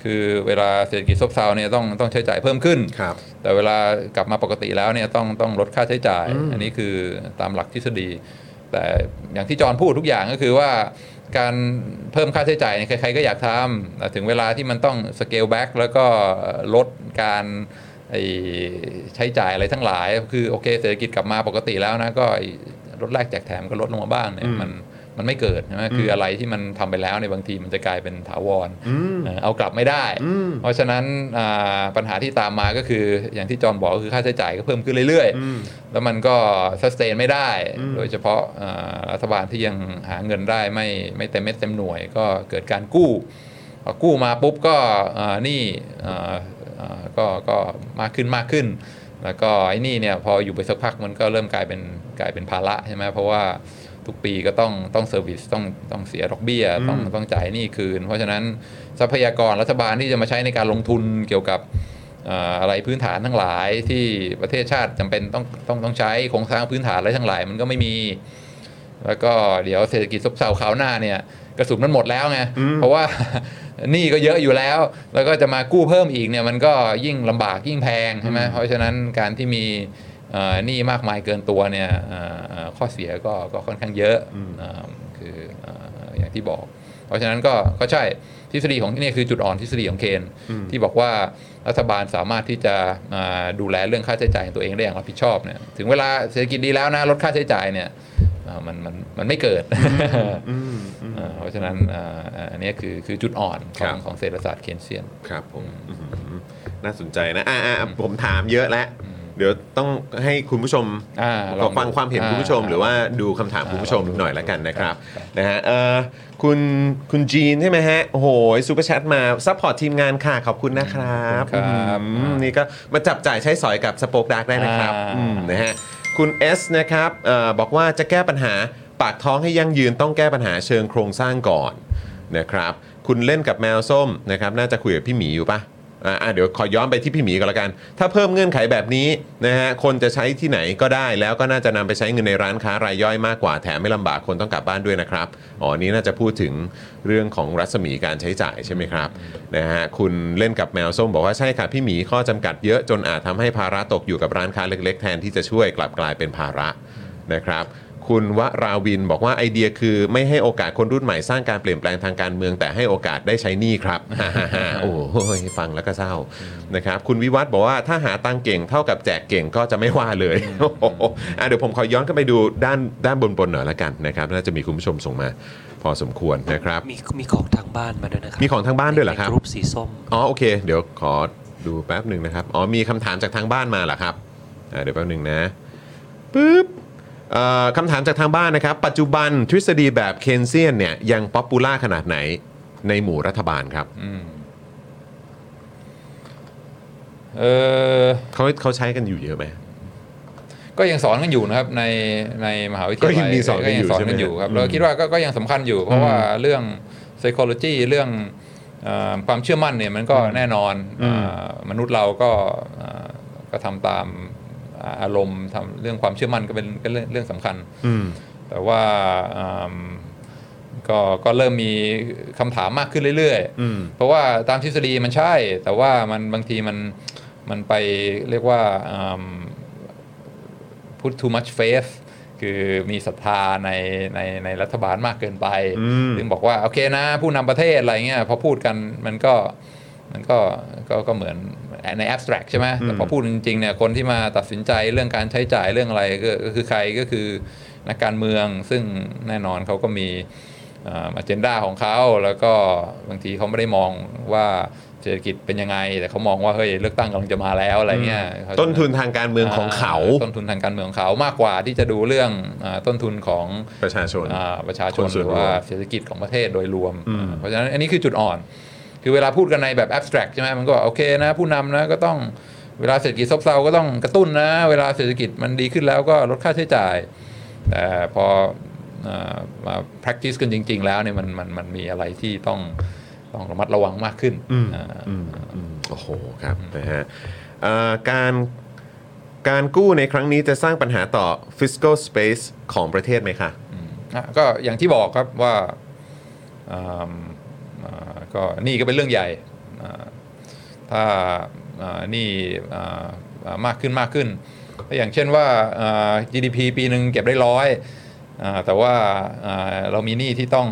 B: คือเวลาเศรษฐกิจซบเซาเนี่ยต้องต้องใช้จ่ายเพิ่มขึ้น
A: ครับ
B: แต่เวลากลับมาปกติแล้วเนี่ยต้องต้องลดค่าใช้จ่าย อันนี้คือตามหลักทฤษฎี แต่อย่างที่จอห์นพูดทุกอย่างก็คือว่าการเพิ่มค่าใช้จ่ายใครๆก็อยากทำถึงเวลาที่มันต้อง scale back แล้วก็ลดการใช้จ่ายอะไรทั้งหลาย คือโอเคเศรษฐกิจกลับมาปกติแล้วนะก็ลดแลกแจกแถมก็ลดลงมาบ้างเนี่ย
A: มั
B: น มันไม่เกิดใช่ไหมคืออะไรที่มันทำไปแล้วเนี่ยบางทีมันจะกลายเป็นถาวรเออเอากลับไม่ได้ เพราะฉะนั้นอ่าปัญหาที่ตามมาก็คืออย่างที่จอห์นบอกก็คือค่าใช้จ่ายก็เพิ่มขึ้นเรื่อยๆ แล้วมันก็สแตนไม่ได้ โดยเฉพาะอ่ารัฐบาลที่ยังหาเงินได้ไม่ไม่เต็มเม็ดเต็มหน่วย ก็เกิดการกู้พอกู้มาปุ๊บก็อ่านี่อ่าอ่าก็ก็มากขึ้นมากขึ้น แล้วก็ไอ้นี่เนี่ยพออยู่ไปสักพักมันก็เริ่มกลายเป็นกลายเป็นภาระใช่ไหมเพราะว่า ทุกปีก็ต้องต้องเซอร์วิสต้องต้องเสียดอกเบี้ยต้องต้องจ่ายหนี้คืน เพราะฉะนั้นทรัพยากรรัฐบาลที่จะมาใช้ในการลงทุนเกี่ยวกับเอ่ออะไรพื้นฐานทั้งหลายที่ประเทศชาติจำเป็นต้องต้องต้องใช้โครงสร้างพื้นฐานอะไรทั้งหลายมันก็ไม่มี แล้วก็เดี๋ยวเศรษฐกิจซบเซาคราวหน้าเนี่ยกระสุนมันหมดแล้วไงเพราะว่าหนี้ก็เยอะอยู่แล้ว แล้วก็จะมากู้เพิ่มอีกเนี่ยมันก็ยิ่งลำบากยิ่งแพงใช่ไหมเพราะฉะนั้นการที่มีเอ่อ หนี้มากมายเกินตัวเนี่ยเอ่อเอ่อข้อเสียก็ก็ค่อนข้างเยอะเอ่อคือเอ่ออย่างที่บอก เพราะฉะนั้นก็ก็ใช่ทฤษฎีของที่นี่คือจุดอ่อนทฤษฎีของเคนที่บอกว่ารัฐบาลสามารถที่จะอ่าดูแลเรื่องค่าใช้จ่ายของตัวเองได้อย่างรับผิดชอบเนี่ยถึงเวลาเศรษฐกิจดีแล้วนะลดค่าใช้จ่ายเนี่ยอ่ามันมันมันไม่เกิดอ่าเพราะฉะนั้นอ่าอ่าอันนี้คือคือจุดอ่อนข
A: ครั
B: อง
A: บ
B: ของเศรษฐศาสตร์เคนเซียน
A: ครับผมอื้อหือน่าสนใจนะอ่าอ่าผมถามเยอะแล้ว เดี๋ยวต้องให้คุณผู้ชม
B: อ่าล
A: ข
B: อ
A: องฟัง
B: ดู
A: ความเห็นคุณผู้ชม
B: อ่า
A: หรือว่าดูคำถามคุณผู้ชม
B: อ่า
A: หน่อยละกันนะครับ
B: ครับ
A: นะฮะเอ่อคุณคุณจีนใช่ไหมฮะโอ้โห superchat มา support ทีมงานค่ะ ขอบคุณนะครับ
B: ครับ
A: อืมนี่ก็มาจับจ่ายใช้สอยกับสป o อ e ดาร์กได้นะครับ
B: อ่า
A: อืมนะฮะคุณ S นะครับเออบอกว่าจะแก้ปัญหาปากท้องให้ยั่งยืนต้องแก้ปัญหาเชิงโครงสร้างก่อนนะครับคุณเล่นกับแมวส้มนะครับน่าจะคุยกับพี่หมีอยู่ปะ อ่าเดี๋ยวขอย้อนไปที่พี่หมีก่อนละกัน ถ้าเพิ่มเงื่อนไขแบบนี้นะฮะคนจะใช้ที่ไหนก็ได้ แล้วก็น่าจะนำไปใช้เงินในร้านค้ารายย่อยมากกว่าแถมไม่ลำบากคนต้องกลับบ้านด้วยนะครับอ๋อนี้น่าจะพูดถึงเรื่องของรัศมีการใช้จ่ายใช่ไหมครับนะฮะคุณเล่นกับแมวส้มบอกว่าใช่ค่ะพี่หมีข้อจำกัดเยอะจนอาจทำให้ภาระตกอยู่กับร้านค้าเล็ก ๆ แทนที่จะช่วยกลับกลายเป็นภาระนะครับ คุณวราวินบอกว่าไอเดียคือไม่ให้โอกาสคนรุ่นใหม่สร้างการเปลี่ยนแปลงทางการเมือง แต่ให้โอกาสได้ใช้หนี้ครับ โอ้โหฟังแล้วก็เศร้านะครับคุณวิวัฒน์บอกว่าถ้าหาตังค์เก่งเท่ากับแจกเก่งก็จะไม่ว่าเลยโอ้โหอะเดี๋ยวผมขอย้อนขึ้นไปดูด้านด้านบนๆหน่อยละกันนะครับน่าจะมีคุณผู้ชมส่งมาพอสมควรนะครับ
C: มีมีของทางบ้านมาด้วยนะครับ
A: มีของทางบ้านด้วยเหรอครับ
C: ในกรุ๊ปสีส้ม
A: อ๋อโอเค เดี๋ยวขอดูแป๊บหนึ่งนะครับอ๋อมีคำถามจากทางบ้านมาเหรอครับอ่าเดี๋ยวแป๊บหนึ่งนะปึ๊บเอ่อ คำถามจากทางบ้านนะครับ ปัจจุบันทฤษฎีแบบ Keynesian เนี่ยยัง popular ขนาดไหนในหมู่รัฐบาลครับ
B: อืมเออ
A: เขาเขาใช้กันอยู่เยอะไหม
B: ก็ยังสอนกันอยู่นะครับในในมหาวิทยาลัย
A: ก็ยังมีสอนกันอยู่
B: ก็ยังสอน
A: ใช่ไหม
B: กันอยู่ครับ
A: อืม
B: เราคิดว่าก็ก็ยังสำคัญอยู่ เพราะว่าเรื่อง psychology เรื่องเออความเชื่อมั่นเนี่ยมันก็แน่นอน
A: อืม
B: เอ่อมนุษย์เราก็เอ่อก็ทำตาม อารมณ์ทำเรื่องความเชื่อมั่นก็เป็นเป็นเรื่องเรื่องสำคัญ
A: อืม
B: แต่ว่าอืมก็ก็เริ่มมีคำถามมากขึ้นเรื่อยๆ
A: อืม
B: เพราะว่าตามทฤษฎีมันใช่ แต่ว่ามันบางทีมันมันไปเรียกว่าอืม put too much faith คือมีศรัทธาในในในรัฐบาลมากเกินไป
A: อืม
B: ถึงบอกว่า โอเคนะ ผู้นำประเทศอะไรเงี้ยพอพูดกันมันก็มันก็ก็ก็เหมือน ใน abstract ใช่ไหมแต่พอพูดจริงๆเนี่ยคนที่มาตัดสินใจเรื่องการใช้จ่ายเรื่องอะไรก็ก็คือใครก็คือนักการเมืองซึ่งแน่นอนเขาก็มีอ g e n d a ของเขาแล้วก็บางทีเขาไม่ได้มองว่าเศรษฐกิจเป็นยังไง แต่เขามองว่าเฮ้ยเลือกตั้งกำลังจะมาแล้วอะไรเงี้ยเขาจะ
A: ต้นทุนทางการเมืองของเขา
B: ต้นทุนทางการเมืองของเขามากกว่าที่จะดูเรื่องอาต้นทุนของ
A: ประชาชน
B: อ่าประชาช
A: คนนส่
B: ห
A: วน
B: รือ
A: รวม
B: ว่าเศรษฐกิจของประเทศโดยรวม
A: อืม
B: เพราะฉะนั้นอันนี้คือจุดอ่อน คือเวลาพูดกันในแบบ abstract ใช่ไหมมันก็โอเคนะ ผู้นำนะก็ต้องเวลาเศรษฐกิจซบเซาก็ต้องกระตุ้นนะ เวลาเศรษฐกิจมันดีขึ้นแล้วก็ลดค่าใช้จ่าย แต่พออ่ามา practice กันจริง ๆ แล้วเนี่ยมันมันมันมีอะไรที่ต้องต้องระมัดระวังมากขึ้น
A: อืม
B: อ่า
A: อืมอืมโอ้โหครับนะฮะเอ่อการการกู้ในครั้งนี้จะสร้างปัญหาต่อ fiscal space ของประเทศไหมคะ
B: อะก็อย่างที่บอกครับว่าอ่าอ่า ก็นี่ก็เป็นเรื่องใหญ่อ่าถ้าอ่านี่อ่าอ่ามากขึ้นมากขึ้นก็อย่างเช่นว่าอ่า GDP ปีหนึ่งเก็บได้ร้อยอ่าแต่ว่าอ่าเรามีหนี้ที่ต้อง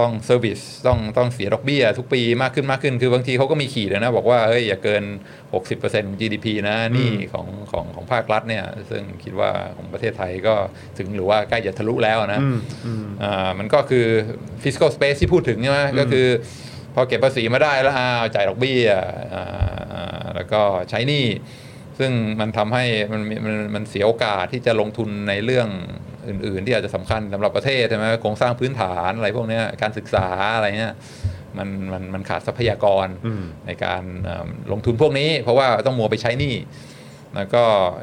B: ต้องเซอร์วิสต้องต้องเสียดอกเบี้ยทุกปีมากขึ้นมากขึ้น คือบางทีเขาก็มีขีดนะ บอกว่าเอ้ยอย่าเกิน 60%ของ GDP นะหนี่ของของของภาครัฐเนี่ย ซึ่งคิดว่าของประเทศไทยก็ถึงหรือว่าใกล้จะทะลุแล้วนะอ่ามันก็คือ fiscal space ที่พูดถึงใช่ไหมก็คือ พอเก็บภาษีมาได้แล้วอ้าวจ่ายดอกเบี้ยอ่าอ่าแล้วก็ใช้หนี้ซึ่งมันทำให้มันมีมันมันเสียโอกาสที่จะลงทุนในเรื่องอื่น ๆ ที่อาจจะสำคัญสำหรับประเทศใช่ไหมโครงสร้างพื้นฐานอะไรพวกเนี้ยการศึกษาอะไรเนี้ยมันมันมันขาดทรัพยากรในการเอ่อลงทุนพวกนี้ เพราะว่าต้องมัวไปใช้หนี้แล้วก็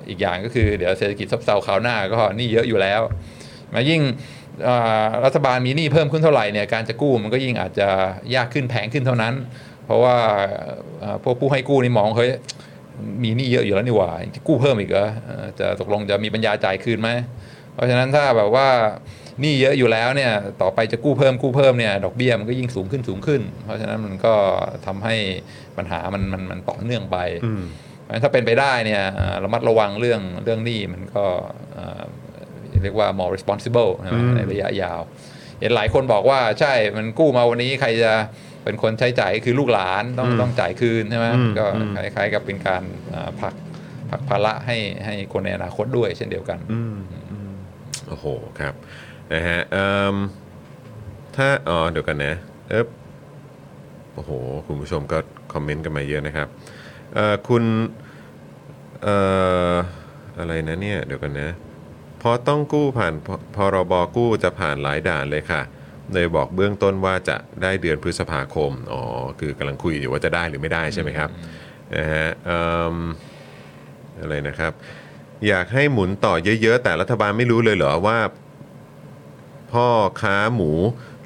B: อีกอย่างก็คือเดี๋ยวเศรษฐกิจซบเซาคราวหน้าก็หนี้เยอะอยู่แล้วมายิ่งเอ่อ รัฐบาลมีหนี้เพิ่มขึ้นเท่าไหร่เนี่ยการจะกู้มันก็ยิ่งอาจจะยากขึ้นแพงขึ้นเท่านั้น เพราะว่าเอ่อพวกผู้ให้กู้นี่มองเฮ้ยมีหนี้เยอะอยู่แล้วนี่หว่าจะกู้เพิ่มอีกเหรอเอ่อจะตกลงจะมีปัญญาจ่ายคืนไหมเพราะฉะนั้นถ้าแบบว่าหนี้เยอะอยู่แล้วเนี่ยต่อไปจะกู้เพิ่มกู้เพิ่มเนี่ยดอกเบี้ยมันก็ยิ่งสูงขึ้นสูงขึ้น เพราะฉะนั้นมันก็ทำให้ปัญหามันมันมันต่อเนื่องไปเพราะฉะนั้นถ้าเป็นไปได้เนี่ยเอ่อระมัดระวังเรื่องเรื่องหนี้มันก็ เอ่อเรียกว่า more responsible ใช่ไหมในระยะยาว เห็นหลายคนบอกว่าใช่มันกู้มาวันนี้ใครจะเป็นคนใช้จ่ายก็คือลูกหลานต้องต้องจ่ายคืนใช่ไหมก็คล้ายๆกับเป็นการอ่าผลักผลักภาระให้ให้คนในอนาคตด้วยเช่นเดียวกัน
A: โอ้โหครับนะฮะเอิ่มถ้าอ๋อเดี๋ยวกันนะเอบโอ้โห คุณผู้ชมก็คอมเมนต์กันมาเยอะนะครับเอ่อคุณเอ่ออะไรนะเนี่ย เดี๋ยวกันนะ พอต้องกู้ผ่านพพรบกู้จะผ่านหลายด่านเลยค่ะเลยบอกเบื้องต้นว่าจะได้เดือนพฤษภาคม อ๋อ คือกำลังคุยอยู่ว่าจะได้หรือไม่ได้ใช่ไหมครับ นะฮะเอิ่มอะไรนะครับ อยากให้หมุนต่อเยอะๆ แต่รัฐบาลไม่รู้เลยเหรอว่า พ่อค้าหมู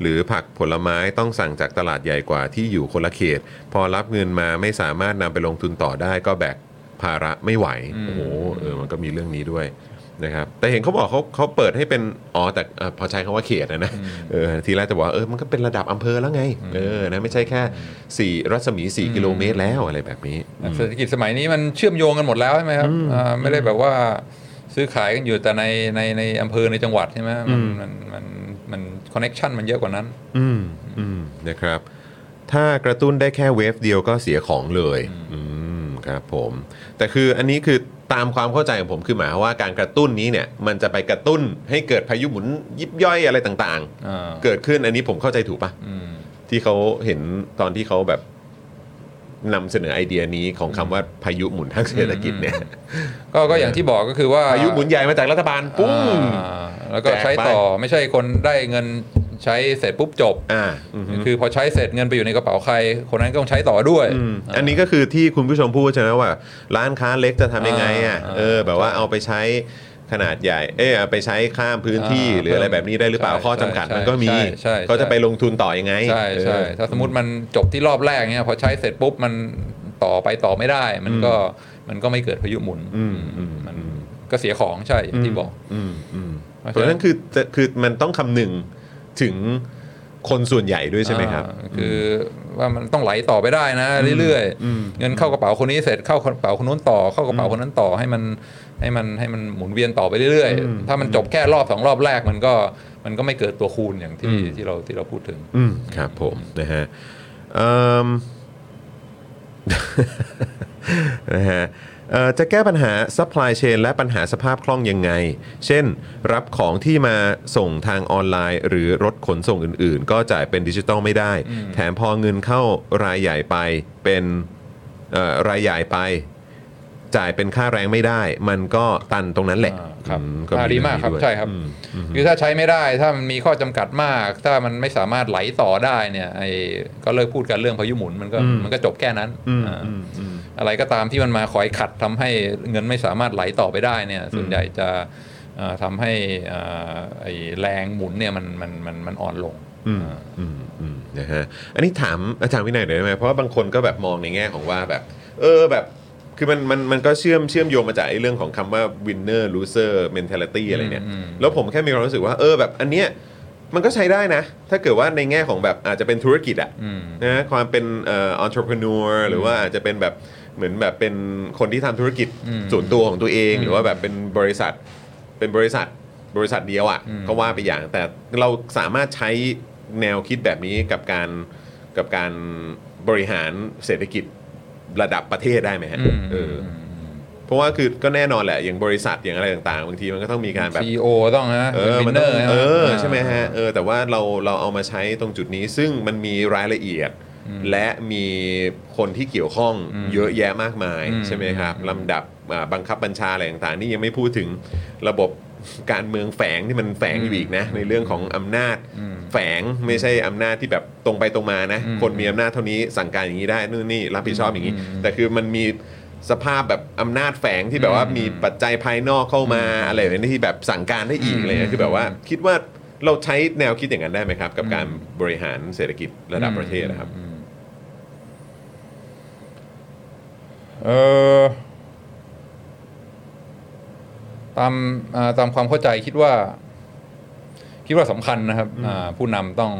A: หรือผักผลไม้ต้องสั่งจากตลาดใหญ่กว่าที่อยู่คนละเขต พอรับเงินมาไม่สามารถนำไปลงทุนต่อได้ก็แบกภาระไม่ไหว โอ้โห เออ มันก็มีเรื่องนี้ด้วย นะครับแต่เห็นเขาบอกเขาเขาเปิดให้เป็นอ๋อแต่เอ่อพอใช้คำว่าเขตนะนะเออทีแรกจะบอกว่าเออมันก็เป็นระดับอำเภอแล้วไงเออนะไม่ใช่แค่สี่รัศมี 4 กิโลเมตรแล้วอะไรแบบนี้
B: เศรษฐกิจสมัยนี้มันเชื่อมโยงกันหมดแล้วใช่ไหมครับอ่าไม่ได้แบบว่าซื้อขายกันอยู่แต่ในในในอำเภอในจังหวัดใช่ไหมมันมันมันมันconnection มันเยอะกว่านั้น
A: อืมอืมนะครับ ถ้ากระตุ้นได้แค่ wave เดียวก็เสียของเลย อืมครับผม แต่คืออันนี้คือ ตามความเข้าใจของผมคือหมายความว่าการกระตุ้นนี้เนี่ยมันจะไปกระตุ้นให้เกิดพายุหมุนยิบย่อยอะไรต่าง
B: อ่า
A: ๆ เกิดขึ้นอันนี้ผมเข้าใจถูกปะ
B: อืม
A: ที่เขาเห็นตอนที่เขาแบบนำเสนอไอเดียนี้ของคำว่าพายุหมุนทางเศรษฐกิจเนี่ย
B: ก็ก็อย่างที่บอกก็คือว่า
A: พายุหมุนใหญ่มาจากรัฐบาลปุ้ง
B: อ่าแล้วก็
A: แจกไป
B: ใช้ต่อไม่ใช่คนได้เงิน ใช้เสร็จปุ๊บจบ
A: อ่าอืม
B: คือพอใช้เสร็จเงินไปอยู่ในกระเป๋าใคร คนนั้นก็ต้องใช้ต่อด้วย
A: อันนี้ก็คือที่คุณผู้ชมพูดใช่ไหมว่า ร้านค้าเล็กจะทำยังไงอะ
B: อ่า
A: เออแบบว่าเอาไปใช้ขนาดใหญ่ เออเอาไปใช้ข้ามพื้นที่
B: อ่า
A: หรืออะไรแบบนี้ได้หรือเปล่า
B: ใช่
A: ข้อจำกัด
B: ใช่
A: มันก็มี
B: ใช่ใช่
A: เขาจะไปลงทุนต่อยังไง
B: ใช่ใช่
A: เออ
B: ถ้าสมมติมันจบที่รอบแรกเนี่ยพอใช้เสร็จปุ๊บมันต่อไปต่อไม่ได้ มันก็มันก็ไม่เกิดพายุหมุน
A: อืมอืม
B: มันก็เสียของใช่อย่างที่บอก
A: อืมอืม
B: เพราะ
A: เพราะฉะนั้นคือจะคือมันต้องคำนึง ถึงคนส่วนใหญ่ด้วยใช่ไหมครับ
B: อ่าคือว่ามันต้องไหลต่อไปได้นะเรื่อยๆ เงินเข้ากระเป๋าคนนี้เสร็จเข้ากระเป๋าคนนู้นต่อ เข้ากระเป๋าคนนั้นต่อให้มันให้มันให้มันหมุนเวียนต่อไปเรื่อยๆ ถ้ามันจบแค่รอบสองรอบแรกมันก็มันก็ไม่เกิดตัวคูณอย่างที่ที่เราที่เราพูดถึง
A: อืมครับผมนะฮะเอิ่มนะฮะเอ่อ จะแก้ปัญหา supply chain และปัญหาสภาพคล่องยังไง เช่น รับของที่มาส่งทางออนไลน์ หรือรถขนส่งอื่นๆ ก็จ่ายเป็นดิจิตอลไม่ได้ แถมพอเงินเข้ารายใหญ่ไปเป็นเอ่อรายใหญ่ไป จ่ายเป็นค่าแรงไม่ได้ มันก็ตันตรงนั้นแหละ
B: อ่า ครับ
A: อื
B: อ่าดีมากครับ
A: เองนี้ด้วย
B: ใช่ครับ
A: อืมอืม
B: คือถ้าใช้ไม่ได้ถ้ามันมีข้อจำกัดมาก ถ้ามันไม่สามารถไหลต่อได้เนี่ยไอ้ก็เลิกพูดกันเรื่องพายุหมุนมันก็มันก็จบแค่นั้น
A: อืม
B: อ่า
A: อืมอืม
B: อะไรก็ตามที่มันมาคอยขัดทำให้เงินไม่สามารถไหลต่อไปได้เนี่ย ส่วนใหญ่จะเอ่อทำให้เอ่อไอ้แรงหมุนเนี่ยมันมันมันมันอ่อนลง
A: อืม
B: อ่า
A: อืมอืมนะฮะอันนี้ถามอาจารย์วินัยหน่อยได้ไหมเพราะว่าบางคนก็แบบมองในแง่ของว่าแบบ เออแบบ คือมันมันมันก็เชื่อมเชื่อมโยงมาจากไอ้เรื่องของคำว่า winner loser mentality อะไรเนี่ย
B: อืมอืม
A: แล้วผมแค่มีความรู้สึกว่าเออแบบอันเนี้ยมันก็ใช้ได้นะ ถ้าเกิดว่าในแง่ของแบบอาจจะเป็นธุรกิจอะ
B: อืม
A: นะความเป็นเอ่อ entrepreneur หรือว่าอาจจะเป็นแบบเหมือนแบบเป็นคนที่ทำธุรกิจ
B: อืม
A: ส่วนตัวของตัวเอง
B: อืม
A: หรือว่าแบบเป็นบริษัทเป็นบริษัทบริษัทเดียวอะ่ะ
B: อืม
A: ก็ว่าไปอย่าง แต่เราสามารถใช้แนวคิดแบบนี้กับการกับการบริหารเศรษฐกิจ ระดับประเทศได้ไหมฮะ
B: อืม
A: เอออเพราะว่าคือก็แน่นอนแหละอย่างบริษัทอย่างอะไรต่างๆบางทีมันก็ต้องมีการแบบ
B: ซีโอต้องนะ
A: เออ
B: วิ
A: มัน
B: นเน
A: ต้
B: อ
A: อง
B: ร์
A: เออใช่ไหมฮะเออแต่ว่าเราเราเอามาใช้ตรงจุดนี้ซึ่งมันมีรายละเอียด และมีคนที่เกี่ยวข้องเยอะแยะมากมาย
B: อืม
A: ใช่ไหมครับลำดับอ่าบังคับบัญชาอะไรต่างๆ นี่ยังไม่พูดถึงระบบ การเมืองแฝงที่มันแฝงอยู่อีกนะในเรื่องของอำนาจแฝงไม่ใช่อำนาจที่แบบตรงไปตรงมานะคนมีอำนาจเท่านี้สั่งการอย่างนี้ได้นู่นนี่รับผิดชอบอย่างนี้ แต่คือมันมีสภาพแบบอำนาจแฝงที่แบบว่ามีปัจจัยภายนอกเข้ามาอะไรแบบนี้ที่แบบสั่งการได้อีกอะไรเงี้ยคือแบบว่าคิดว่าเราใช้แนวคิดอย่างนั้นได้ไหมครับ กับการบริหารเศรษฐกิจระดับประเทศนะครับ
B: เออ ตามอ่าตามความเข้าใจคิดว่า คิดว่าสำคัญนะครับอ่าผู้นำต้อง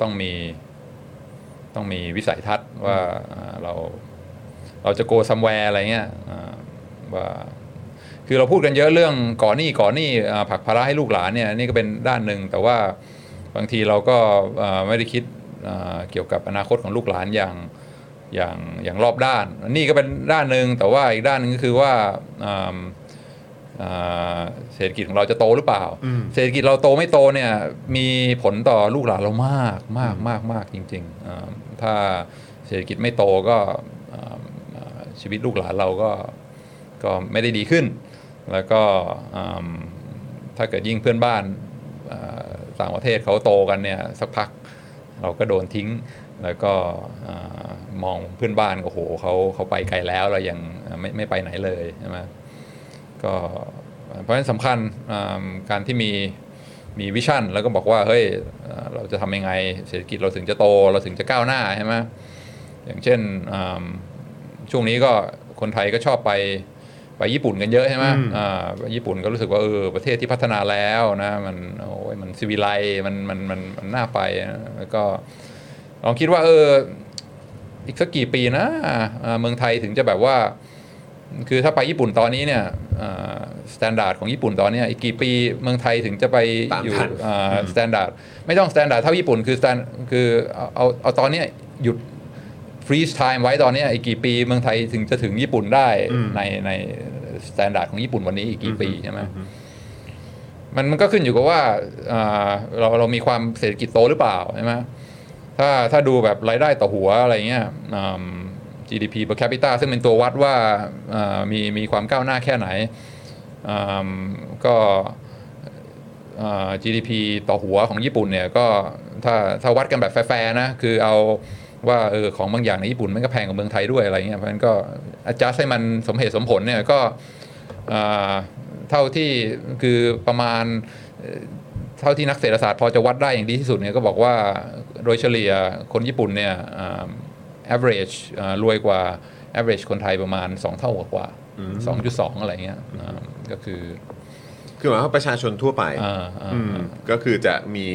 B: ต้องมีต้องมีวิสัยทัศน์ว่าอ่าเราเราจะโกซัมแวร์อะไรเงี้ยอ่าว่าคือเราพูดกันเยอะเรื่องก่อนหนี้ก่อนหนี้อ่าผลักภาระให้ลูกหลานเนี่ยนี่ก็เป็นด้านหนึ่งแต่ว่าบางทีเราก็อ่าไม่ได้คิดอ่าเกี่ยวกับอนาคตของลูกหลานอย่างอย่างอย่างรอบด้าน นี่ก็เป็นด้านหนึ่งแต่ว่าอีกด้านหนึ่งก็คือว่าอ่าอ่า เศรษฐกิจของเราจะโตหรือเปล่า เศรษฐกิจเราโตไม่โตเนี่ยมีผลต่อลูกหลานเรามากมากมากมากจริงๆอ่าถ้าเศรษฐกิจไม่โตก็อ่าอ่าชีวิตลูกหลานเราก็ก็ไม่ได้ดีขึ้น แล้วก็อืมถ้าเกิดยิ่งเพื่อนบ้านอ่าต่างประเทศเขาโตกันเนี่ยสักพักเราก็โดนทิ้งแล้วก็อ่ามองเพื่อนบ้านก็โอ้โหเขาเขาไปไกลแล้วเรายังไม่ไม่ไปไหนเลยใช่ไหม ก็เพราะฉะนั้นสำคัญอ่าการที่มีมีวิชั่นแล้วก็บอกว่าเฮ้ยอ่าเราจะทำยังไงเศรษฐกิจเราถึงจะโตเราถึงจะก้าวหน้าใช่ไหมอย่างเช่นอ่าช่วงนี้ก็คนไทยก็ชอบไปไปญี่ปุ่นกันเยอะใช่ไหมอ่าไปญี่ปุ่นก็รู้สึกว่าเออประเทศที่พัฒนาแล้วนะมันโอ้ยมันซีวิไลมันมันมันมันน่าไปนะแล้วก็ลองคิดว่าเอออีกสักกี่ปีนะอ่าเมืองไทยถึงจะแบบว่า คือถ้าไปญี่ปุ่นตอนนี้เนี่ย standard ของญี่ปุ่นตอนเนี้ยอีกกี่ปีเมืองไทยถึงจะไป
A: ตาม
B: อยู่
A: ทัน
B: standard ไม่ต้อง standard เท่าญี่ปุ่นคือ stand คือเอาเอาเอาตอนเนี้ยหยุด freeze time ไว้ตอนเนี้ยอีกกี่ปีเมืองไทยถึงจะถึงญี่ปุ่นได้ในใน standard ของญี่ปุ่นวันนี้อีกกี่ปีใช่ไหมมันมันก็ขึ้นอยู่กับว่าอ่าเราเรามีความเศรษฐกิจโตหรือเปล่าใช่ไหมถ้าถ้าดูแบบรายได้ต่อหัวอะไรเงี้ยอืม GDP per capita ซึ่งเป็นตัววัดว่ามีมีความก้าวหน้าแค่ไหนก็ GDP ต่อหัวของญี่ปุ่นเนี่ยก็ถ้าถ้าวัดกันแบบแฟร์ๆนะ คือเอาว่าเออของบางอย่างในญี่ปุ่นมันก็แพงกว่าเมืองไทยด้วยอะไรเงี้ยเพราะฉะนั้นก็อาจารย์ให้มันสมเหตุสมผลเนี่ยก็เท่าที่คือประมาณเท่าที่นักเศรษฐศาสตร์พอจะวัดได้อย่างดีที่สุดเนี่ยก็บอกว่าโดยเฉลี่ยคนญี่ปุ่นเนี่ย average อ่ารวยกว่า average คนไทยประมาณ 2 เท่ากว่าๆ2.2อะไรเงี้ยอ่าก็คือ
A: คือหมายความว่าประชาชนทั่วไป
B: อ่าอ่า
A: อืมก็คือจะมี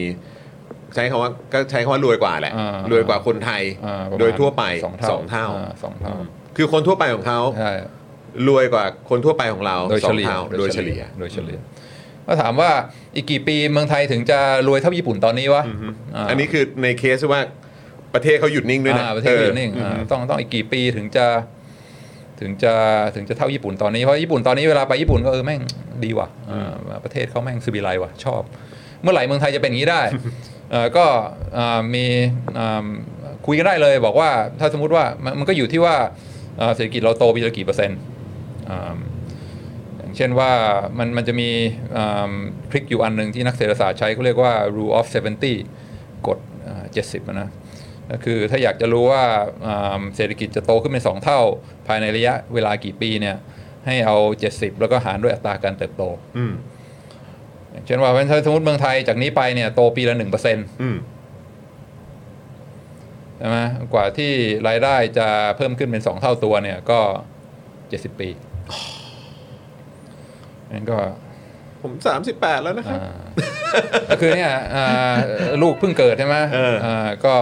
A: ใช้คำว่าก็ใช้คำว่ารวยกว่าแหละ
B: อ่าร
A: วยกว่าคนไทย
B: อ่าประมาณ
A: โดยทั่วไป
B: สองเท่า
A: สองเท่า
B: อ่าสองเท่า
A: อืมคือคนทั่วไปของเขา
B: ใช่
A: รวยกว่าคนทั่วไปของเรา
B: โดย
A: สอ
B: เฉ
A: ง
B: ลี่ย
A: เท่าโดยเฉลี่ย
B: โดยเฉลี่ยก็ถามว่าอีกกี่ปีเมืองไทยถึงจะรวยเท่าญี่ปุ่นตอนนี้วะา
A: อันนี้คือในเคสที่ว่า ประเทศเขาหยุดนิ่งด้วยนะ
B: อ่าประเทศอยู่นิ่ง
A: เออ
B: อ่าต้องต้องอีกกี่ปีถึงจะถึงจะถึงจะเท่าญี่ปุ่นตอนนี้เพราะญี่ปุ่นตอนนี้เวลาไปญี่ปุ่นก็เออแม่งดีว่ะอ่าประเทศเขาแม่งซีวิไลว่ะชอบ เมื่อไหร่เมืองไทยจะเป็นอย่างนี้ได้เอ่อก็อ่ามีอ่าคุยกันได้เลยบอกว่าถ้าสมมุติว่ามันมันก็อยู่ที่ว่าอ่าเศรษฐกิจเราโตปีละกี่เปอร์เซ็นต์อ่าอย่างเช่นว่ามันมันจะมีทริคอยู่อันหนึ่งที่นักเศรษฐศาสตร์ใช้เขาเรียกว่า rule of 70 กฎอ่า70อะนะ ก็คือถ้าอยากจะรู้ว่าอ่าเศรษฐกิจจะโตขึ้นเป็นสองเท่า ภายในระยะเวลากี่ปีเนี่ยให้เอา 70 แล้วก็หารด้วยอัตราการเติบโต
A: อืม
B: อย่างเช่นว่าถ้าสมมติเมืองไทยจากนี้ไปเนี่ยโตปีละหนึ่งเปอร์เซ็นต์
A: อืม
B: ใช่ไหมกว่าที่รายได้จะเพิ่มขึ้นเป็นสองเท่าตัวเนี่ยก็เจ็ดสิบปีนั่นก็
A: ผม38แล้วนะครับ
B: อ่าก็คือเนี่ยอ่าลูกเพิ่งเกิดใช่ไหม
A: เอออ่า
B: ก็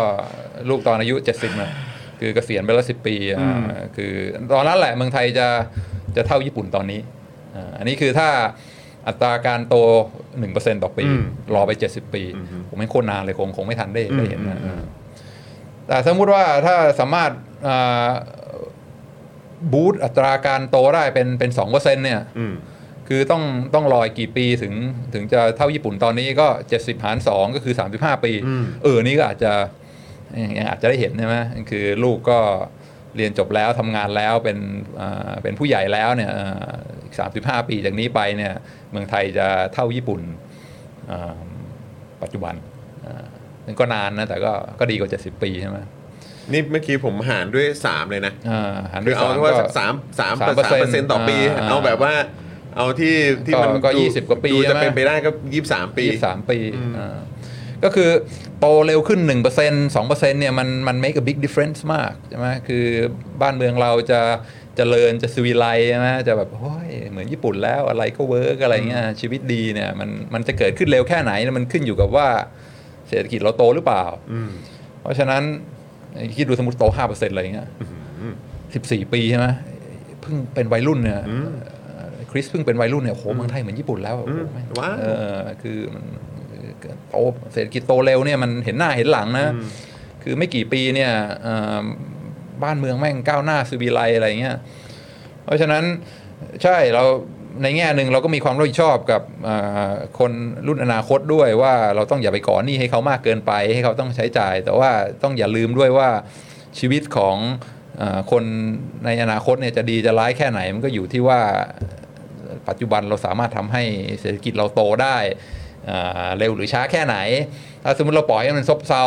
B: ลูกตอนอายุเจ็ดสิบนะคือเกษียณไปแล้วสิบปีอ่าคือตอนนั้นแหละเมืองไทยจะจะเท่าญี่ปุ่นตอนนี้อ่าอันนี้คือถ้าอัตราการโต 1%ต่อปี
A: อืม
B: รอไป 70 ปี ผมไม่โคตรนานเลยคงคงไม่ทันได้
A: อืม
B: ได้เห็นนะ
A: อืม
B: แต่สมมุติว่าถ้าสามารถบูตอัตราการโตได้เป็นเป็น2%เนี่ย
A: อืม
B: คือต้องต้องรออีกกี่ปีถึงถึงจะเท่าญี่ปุ่นตอนนี้ก็70หาร2ก็คือ35ปี
A: อืม
B: เออนี่ก็อาจจะ ยังอาจจะได้เห็นใช่ไหมคือลูกก็เรียนจบแล้วทำงานแล้วเป็นอ่าเป็นผู้ใหญ่แล้วเนี่ยอ่าอีก35ปีจากนี้ไปเนี่ยเมืองไทยจะเท่าญี่ปุ่นอ่าปัจจุบันอ่ามันก็นานนะแต่ก็ก็ดีกว่า 70 ปีใช่ไหม
A: นี่เมื่อกี้ผมหารด้วย 3 เลยนะ
B: อ่าหัน
A: ห
B: ไป
A: รือเอา
B: สาม
A: ว่า
B: ก็
A: สักสามสามสามเปอร์เซ็นต์ต่อปี
B: อ่า
A: เอาแบบว่าเอาที่ที่มัน
B: ก็
A: ดู
B: 20 กว่าปี
A: ดูจะ
B: ใช่ไหม
A: เป็นไปได้ก็ยี่สิบสามปี
B: ยี่สิบสามปีอ่าก็คือ โตเร็วขึ้น 1% 2%เนี่ยมันมัน make a big difference มากใช่ไหมคือบ้านเมืองเราจะจะเจริญจะซีวิไลใช่ไหมจะแบบโอ้ยเหมือนญี่ปุ่นแล้วอะไรก็ work อะไรเงี้ยชีวิตดีเนี่ยมันมันจะเกิดขึ้นเร็วแค่ไหนเนี่ยมันขึ้นอยู่กับว่าเศรษฐกิจเราโตหรือเปล่า
A: อืม
B: เพราะฉะนั้นคิดดูสมมติโต5%อะไรเงี้ย14ปีใช่ไหมเพิ่งเป็นวัยรุ่นเนี่ยคริสเพิ่งเป็นวัยรุ่นเนี่ยโหเมืองไทยเหมือนญี่ปุ่นแล้วโอ้โหแม่ง
A: ว้าว
B: เออคือมัน โตเศรษฐกิจโตเร็วเนี่ยมันเห็นหน้าเห็นหลังนะ คือไม่กี่ปีเนี่ยเอ่อบ้านเมืองแม่งก้าวหน้าสุวีไลอะไรเงี้ยเพราะฉะนั้นใช่เราในแง่หนึ่งเราก็มีความรับผิดชอบกับอ่าคนรุ่นอนาคตด้วยว่าเราต้องอย่าไปก่อหนี้ให้เขามากเกินไป ให้เขาต้องใช้จ่าย แต่ว่าต้องอย่าลืมด้วยว่าชีวิตของอาคนในอนาคตเนี่ยจะดีจะร้ายแค่ไหน มันก็อยู่ที่ว่าปัจจุบันเราสามารถทำให้เศรษฐกิจเราโตได้อ่า เร็วหรือช้าแค่ไหน ถ้าสมมติเราปล่อยให้มันซบเซา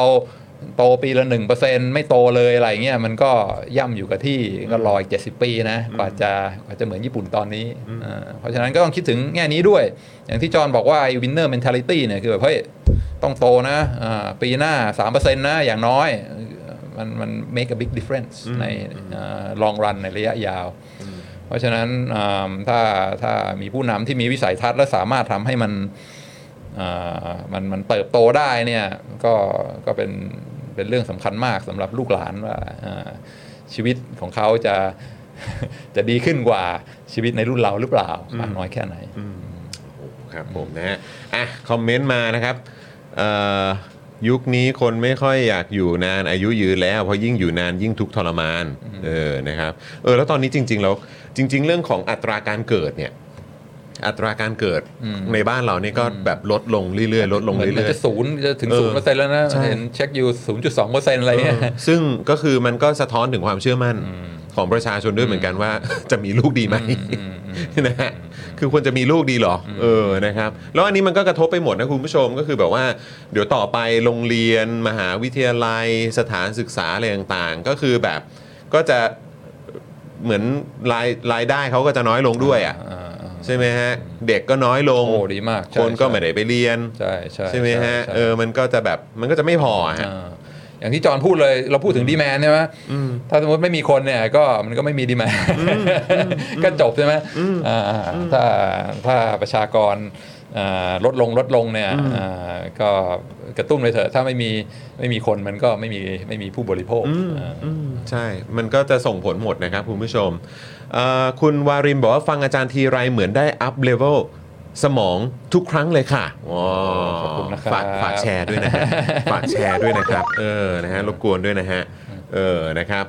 B: โตปีละหนึ่งเปอร์เซ็นไม่โตเลยอะไรเงี้ยมันก็ย่ำอยู่กับที่ก็รออีกเจ็ดสิบปีนะกว่าจะกว่าจะเหมือนญี่ปุ่นตอนนี้อ่าเพราะฉะนั้นก็ต้องคิดถึงแง่นี้ด้วย อย่างที่จอห์นบอกว่าไอ้ winner mentality เนี่ยคือแบบเฮ้ยต้องโตนะอ่าปีหน้า3%นะอย่างน้อยมันมัน make a big difference ในอ่า long run ในระยะยาว เพราะฉะนั้นอ่าถ้าถ้ามีผู้นำที่มีวิสัยทัศน์และสามารถทำให้มันอ่า มันมันเติบโตได้เนี่ยก็ก็เป็นเป็นเรื่องสำคัญมากสำหรับลูกหลานว่าอ่าชีวิตของเขาจะจะดีขึ้นกว่าชีวิตในรุ่นเราหรือเปล่ามากน้อยแค่ไหน
A: ครับผมนะฮะอะคอมเมนต์มานะครับเอ่อยุคนี้คนไม่ค่อยอยากอยู่นานอายุยืนแล้วเพราะยิ่งอยู่นานยิ่งทุกข์ทรมานเออนะครับเออแล้วตอนนี้จริงๆแล้วจริง ๆ เรื่องของอัตราการเกิดเนี่ย อัตราการเกิด
B: อืม
A: ในบ้านเรานี่ก็แบบลดลงเรื่อยๆลดลง
B: เหมือนมัน
A: เรื่อย
B: จะศูนย์จะถึง
A: เออ
B: ศูนย์เปอร์เซ็นต์แล้วนะ
A: ใช่
B: เห็นเช็คอยู่ศูนย์จุดสองเปอร์เซ็นต์อะไรเงี้ย
A: ๆซึ่งก็คือมันก็สะท้อนถึงความเชื่อมั่นของประชาชนด้วยเหมือนกันว่าจะมีลูกดีไหมนะฮะคือควรจะมีลูกดีเหรอ เออ นะครับ แล้วอันนี้มันก็กระทบไปหมดนะคุณผู้ชม ก็คือแบบว่า เดี๋ยวต่อไปโรงเรียน มหาวิทยาลัย สถานศึกษาอะไรต่างๆ ก็คือแบบ ก็จะเหมือนรายรายได้เขาก็จะน้อยลงด้วยอะ
B: อ่า
A: ใช่ไหมฮะ เด็กก็น้อยลง
B: โอ้ดีมากใช่
A: คนก็
B: ใช่
A: ไม่ได้ไปเรียน
B: ใช่ใช่
A: ใช่ไหมฮะ
B: ใช่
A: เออ มันก็จะแบบ มันก็จะไม่พอฮะ
B: อ่าอย่างที่จอห์นพูดเลยเราพูดถึงดีแมนใช่ไหมถ้าสมมติไม่มีคนเนี่ยก็มันก็ไม่มีดีแมนก็จบใช่ไหมอ่าถ้าถ้าประชากรอ่าลดลงลดลงเนี่ยอ่าก็กระตุ้นไปเถอะถ้าไม่มีไม่มีคนมันก็ไม่มีไม่มีผู้บริโภคอ่า
A: อืมใช่ มันก็จะส่งผลหมดนะครับคุณผู้ชมเอ่อ คุณวารินบอกว่าฟังอาจารย์ทีไรเหมือนได้ up level สมองทุกครั้งเลยค่ะว้าว
B: ขอบคุณนะครับ
A: ฝากฝากแชร์ด้วยนะฮะฝากแชร์ด้วยนะครับ เออ นะฮะ รบกวนด้วยนะฮะ เออ นะครับ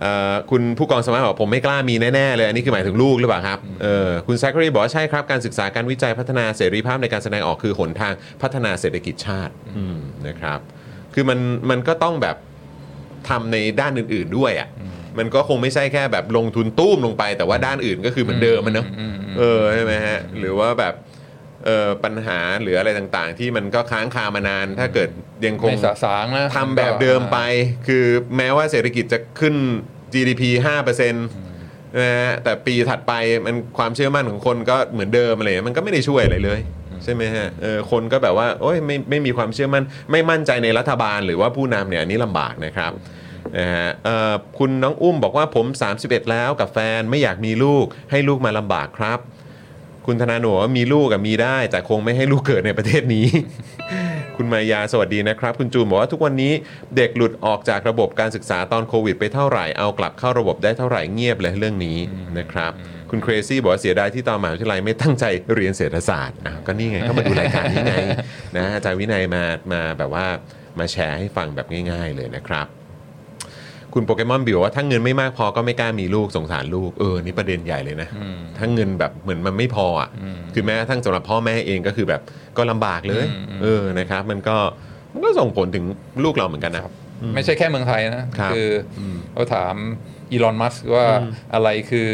A: เอ่อคุณผู้กองสมัยบอกผมไม่กล้ามีแน่ ๆ เลย อันนี้คือหมายถึงลูกหรือเปล่าครับเออคุณแซคครีบอกว่าใช่ครับ การศึกษาการวิจัยพัฒนาเสรีภาพในการแสดงออกคือหนทางพัฒนาเศรษฐกิจชาติอืมนะครับ คือมันมันก็ต้องแบบทำในด้านอื่น ๆด้วยอะ่ะ มันก็คงไม่ใช่แค่แบบลงทุนตุ้มลงไป แต่ว่าด้านอื่นก็คือเหมือนเดิมมันเนอะ
B: อืมอืม
A: เออใช่ไหมฮะหรือว่าแบบเออปัญหาหรืออะไรต่างๆ ที่มันก็ค้างคามานาน ถ้าเกิดยังคง
B: ไม่สะสางนะ
A: ทำแบบเดิมไป คือแม้ว่าเศรษฐกิจจะขึ้น GDP 5%นะฮะแต่ปีถัดไปมันความเชื่อมั่นของคนก็เหมือนเดิมอะไรมันก็ไม่ได้ช่วยอะไรเลยใช่ไหมฮะเออคนก็แบบว่าโอ้ยไม่ไม่มีความเชื่อมั่น ไม่มั่นใจในรัฐบาลหรือว่าผู้นำเนี่ยอันนี้ลำบากนะครับ นะฮะเอ่อคุณน้องอุ้มบอกว่าผม 31 แล้วกับแฟนไม่อยากมีลูกให้ลูกมาลำบากครับ คุณธนาหนูว่ามีลูกกับมีได้ แต่คงไม่ให้ลูกเกิดในประเทศนี้ คุณมายาสวัสดีนะครับ คุณจูนบอกว่าทุกวันนี้เด็กหลุดออกจากระบบการศึกษาตอนโควิดไปเท่าไหร่เอากลับเข้าระบบได้เท่าไหร่เงียบเลยเรื่องนี้นะครับ คุณเครซี่บอกว่าเสียดายที่ตอนมหาวิทยาลัยไม่ตั้งใจเรียนเศรษฐศาสตร์อะก็นี่ไงก็มาดูรายการนี้ไงนะอาจารย์วินัยมามาแบบว่ามาแชร์ให้ฟังแบบง่าย ๆเลยนะครับ คุณโปเกมอนบิวว่าถ้าเงินไม่มากพอก็ไม่กล้ามีลูกสงสารลูกเออนี่ประเด็นใหญ่เลยนะ
B: อืม
A: ถ้าเงินแบบเหมือนมันไม่พออะ
B: อืม
A: คือแม้กระทั่งสำหรับพ่อแม่เองก็คือแบบก็ลำบากเลย
B: อืมอืม
A: เออนะครับ มันก็มันก็ส่งผลถึงลูกเราเหมือนกันนะ
B: ไม่ใช่แค่เมืองไทยนะครับออเขาถาม อีลอนมัสว่าอะไรคือ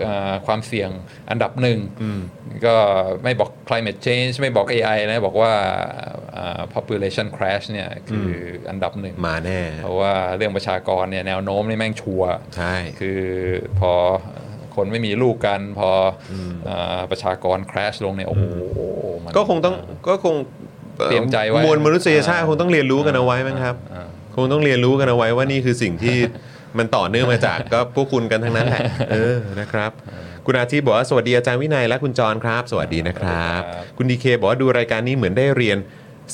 B: เออความเสี่ยงอันดับหนึ่ง
A: อืม
B: ก็ไม่บอก climate change ไม่บอก AI นะ บอกว่าอ่า population crash เนี่ยคืออันดับหนึ่ง
A: มาแน่
B: เพราะว่าเรื่องประชากรเนี่ยแนวโน้มนี่แม่งชัวร์
A: ใช่
B: คือพอคนไม่มีลูกกันพอออาประชากร crash ลงเนี่ยโอ้โหมัน
A: ก็คงต้องก็คงอ่อ
B: เตรียมใจไว้
A: มวลมนุษยชาติคงต้องเรียนรู้กันเอาไว้มั้งครับ
B: อ่า
A: คงต้องเรียนรู้กันเอาไว้ว่านี่คือสิ่งที่ มันต่อเนื่องมาจากก็พวกคุณกันทั้งนั้นแหละเออนะครับ คุณอาทิตย์บอกว่าสวัสดีอาจารย์วินัยและคุณจรครับ สวัสดีนะครับ
B: ครับ
A: คุณดีเคบอกว่าดูรายการนี้เหมือนได้เรียน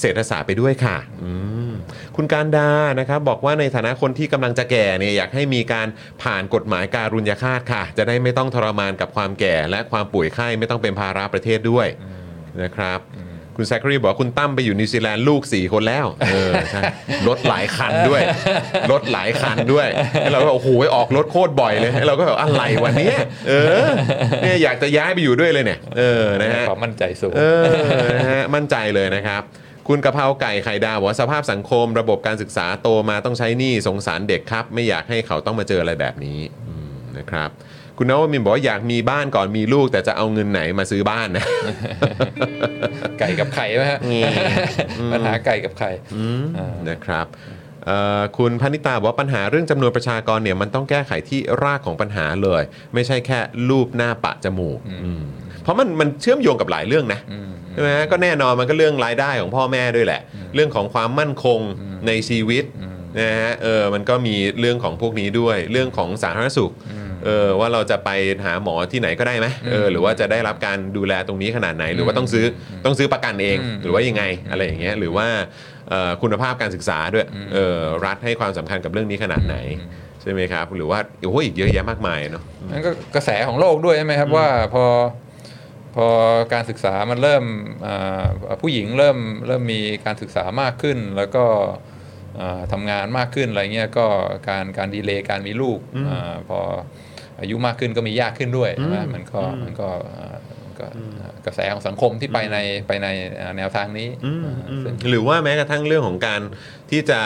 A: เศรษฐศาสตร์ไปด้วยค่ะอืมคุณการดานะครับบอกว่าในฐานะคนที่กำลังจะแก่เนี่ยอยากให้มีการผ่านกฎหมายการุญยฆาตค่ะ จะได้ไม่ต้องทรมานกับความแก่ และความป่วยไข้ไม่ต้องเป็นภาระประเทศด้วยนะครับ คุณแซคคารีบอกว่าคุณตั้มไปอยู่นิวซีแลนด์ลูก 4 คนแล้วเออใช่รถหลายคันด้วย รถหลายคันด้วยแล้วเราก็โอ้โหออกรถโคตรบ่อยเลยเราก็แบบอะไรวันนี้เออเนี่ยอยากจะย้ายไปอยู่ด้วยเลยเนี่ยเออนะฮะ
B: ความมั่นใจสูง
A: เออนะฮะมั่นใจเลยนะครับคุณกะเพราไก่ไข่ดาวบอกว่าสภาพสังคมระบบการศึกษาโตมาต้องใช้หนี้สงสารเด็กครับ ไม่อยากให้เขาต้องมาเจออะไรแบบนี้อืมนะครับ คุณนวมินทร์บอกว่าอยากมีบ้านก่อนมีลูก แต่จะเอาเงินไหนมาซื้อบ้านนะ
B: ไก่กับไข่ไหมฮะ
A: อืม
B: ปัญหาไก่กับไข่อ่า
A: นะครับเอ่อคุณพนิตาบอกว่าปัญหาเรื่องจำนวนประชากรเนี่ยมันต้องแก้ไขที่รากของปัญหาเลย ไม่ใช่แค่รูปหน้าปะจมูกอืมเพราะมันมันเชื่อมโยงกับหลายเรื่องนะ
B: อืม
A: ใช่ไหมก็แน่นอนมันก็เรื่องรายได้ของพ่อแม่ด้วยแหละ เรื่องของความมั่นคงในชีวิตนะฮะเออมันก็มีเรื่องของพวกนี้ด้วย เรื่องของสาธารณสุข เออว่าเราจะไปหาหมอที่ไหนก็ได้ไหมเออหรือว่าจะได้รับการดูแลตรงนี้ขนาดไหน หรือว่าต้องซื้อต้องซื้อประกันเอง
B: อืม
A: หรือว่ายังไงอะไรอย่างเงี้ยหรือว่าเอ่อคุณภาพการศึกษาด้วยเออรัฐให้ความสำคัญกับเรื่องนี้ขนาดไหนใช่ไหมครับ หรือว่าโอ้โหอีกเยอะแยะมากมายเนาะ
B: นั่นก็กระแสของโลกด้วยใช่ไหมครับว่าพอพอการศึกษามันเริ่มอ่าผู้หญิงเริ่มเริ่มมีการศึกษามากขึ้น แล้วก็อ่าทำงานมากขึ้นอะไรเงี้ยก็การการดีเลย์การมีลูกอาพอ อายุมากขึ้นก็มียากขึ้นด้วยใช่ไหมมันก็มันก็อ่าก็กระแสของสังคมที่ไปในไปในอ่าแนวทางนี้อ่าซึ่ง
A: หรือว่าแม้กระทั่งเรื่องของการที่จะ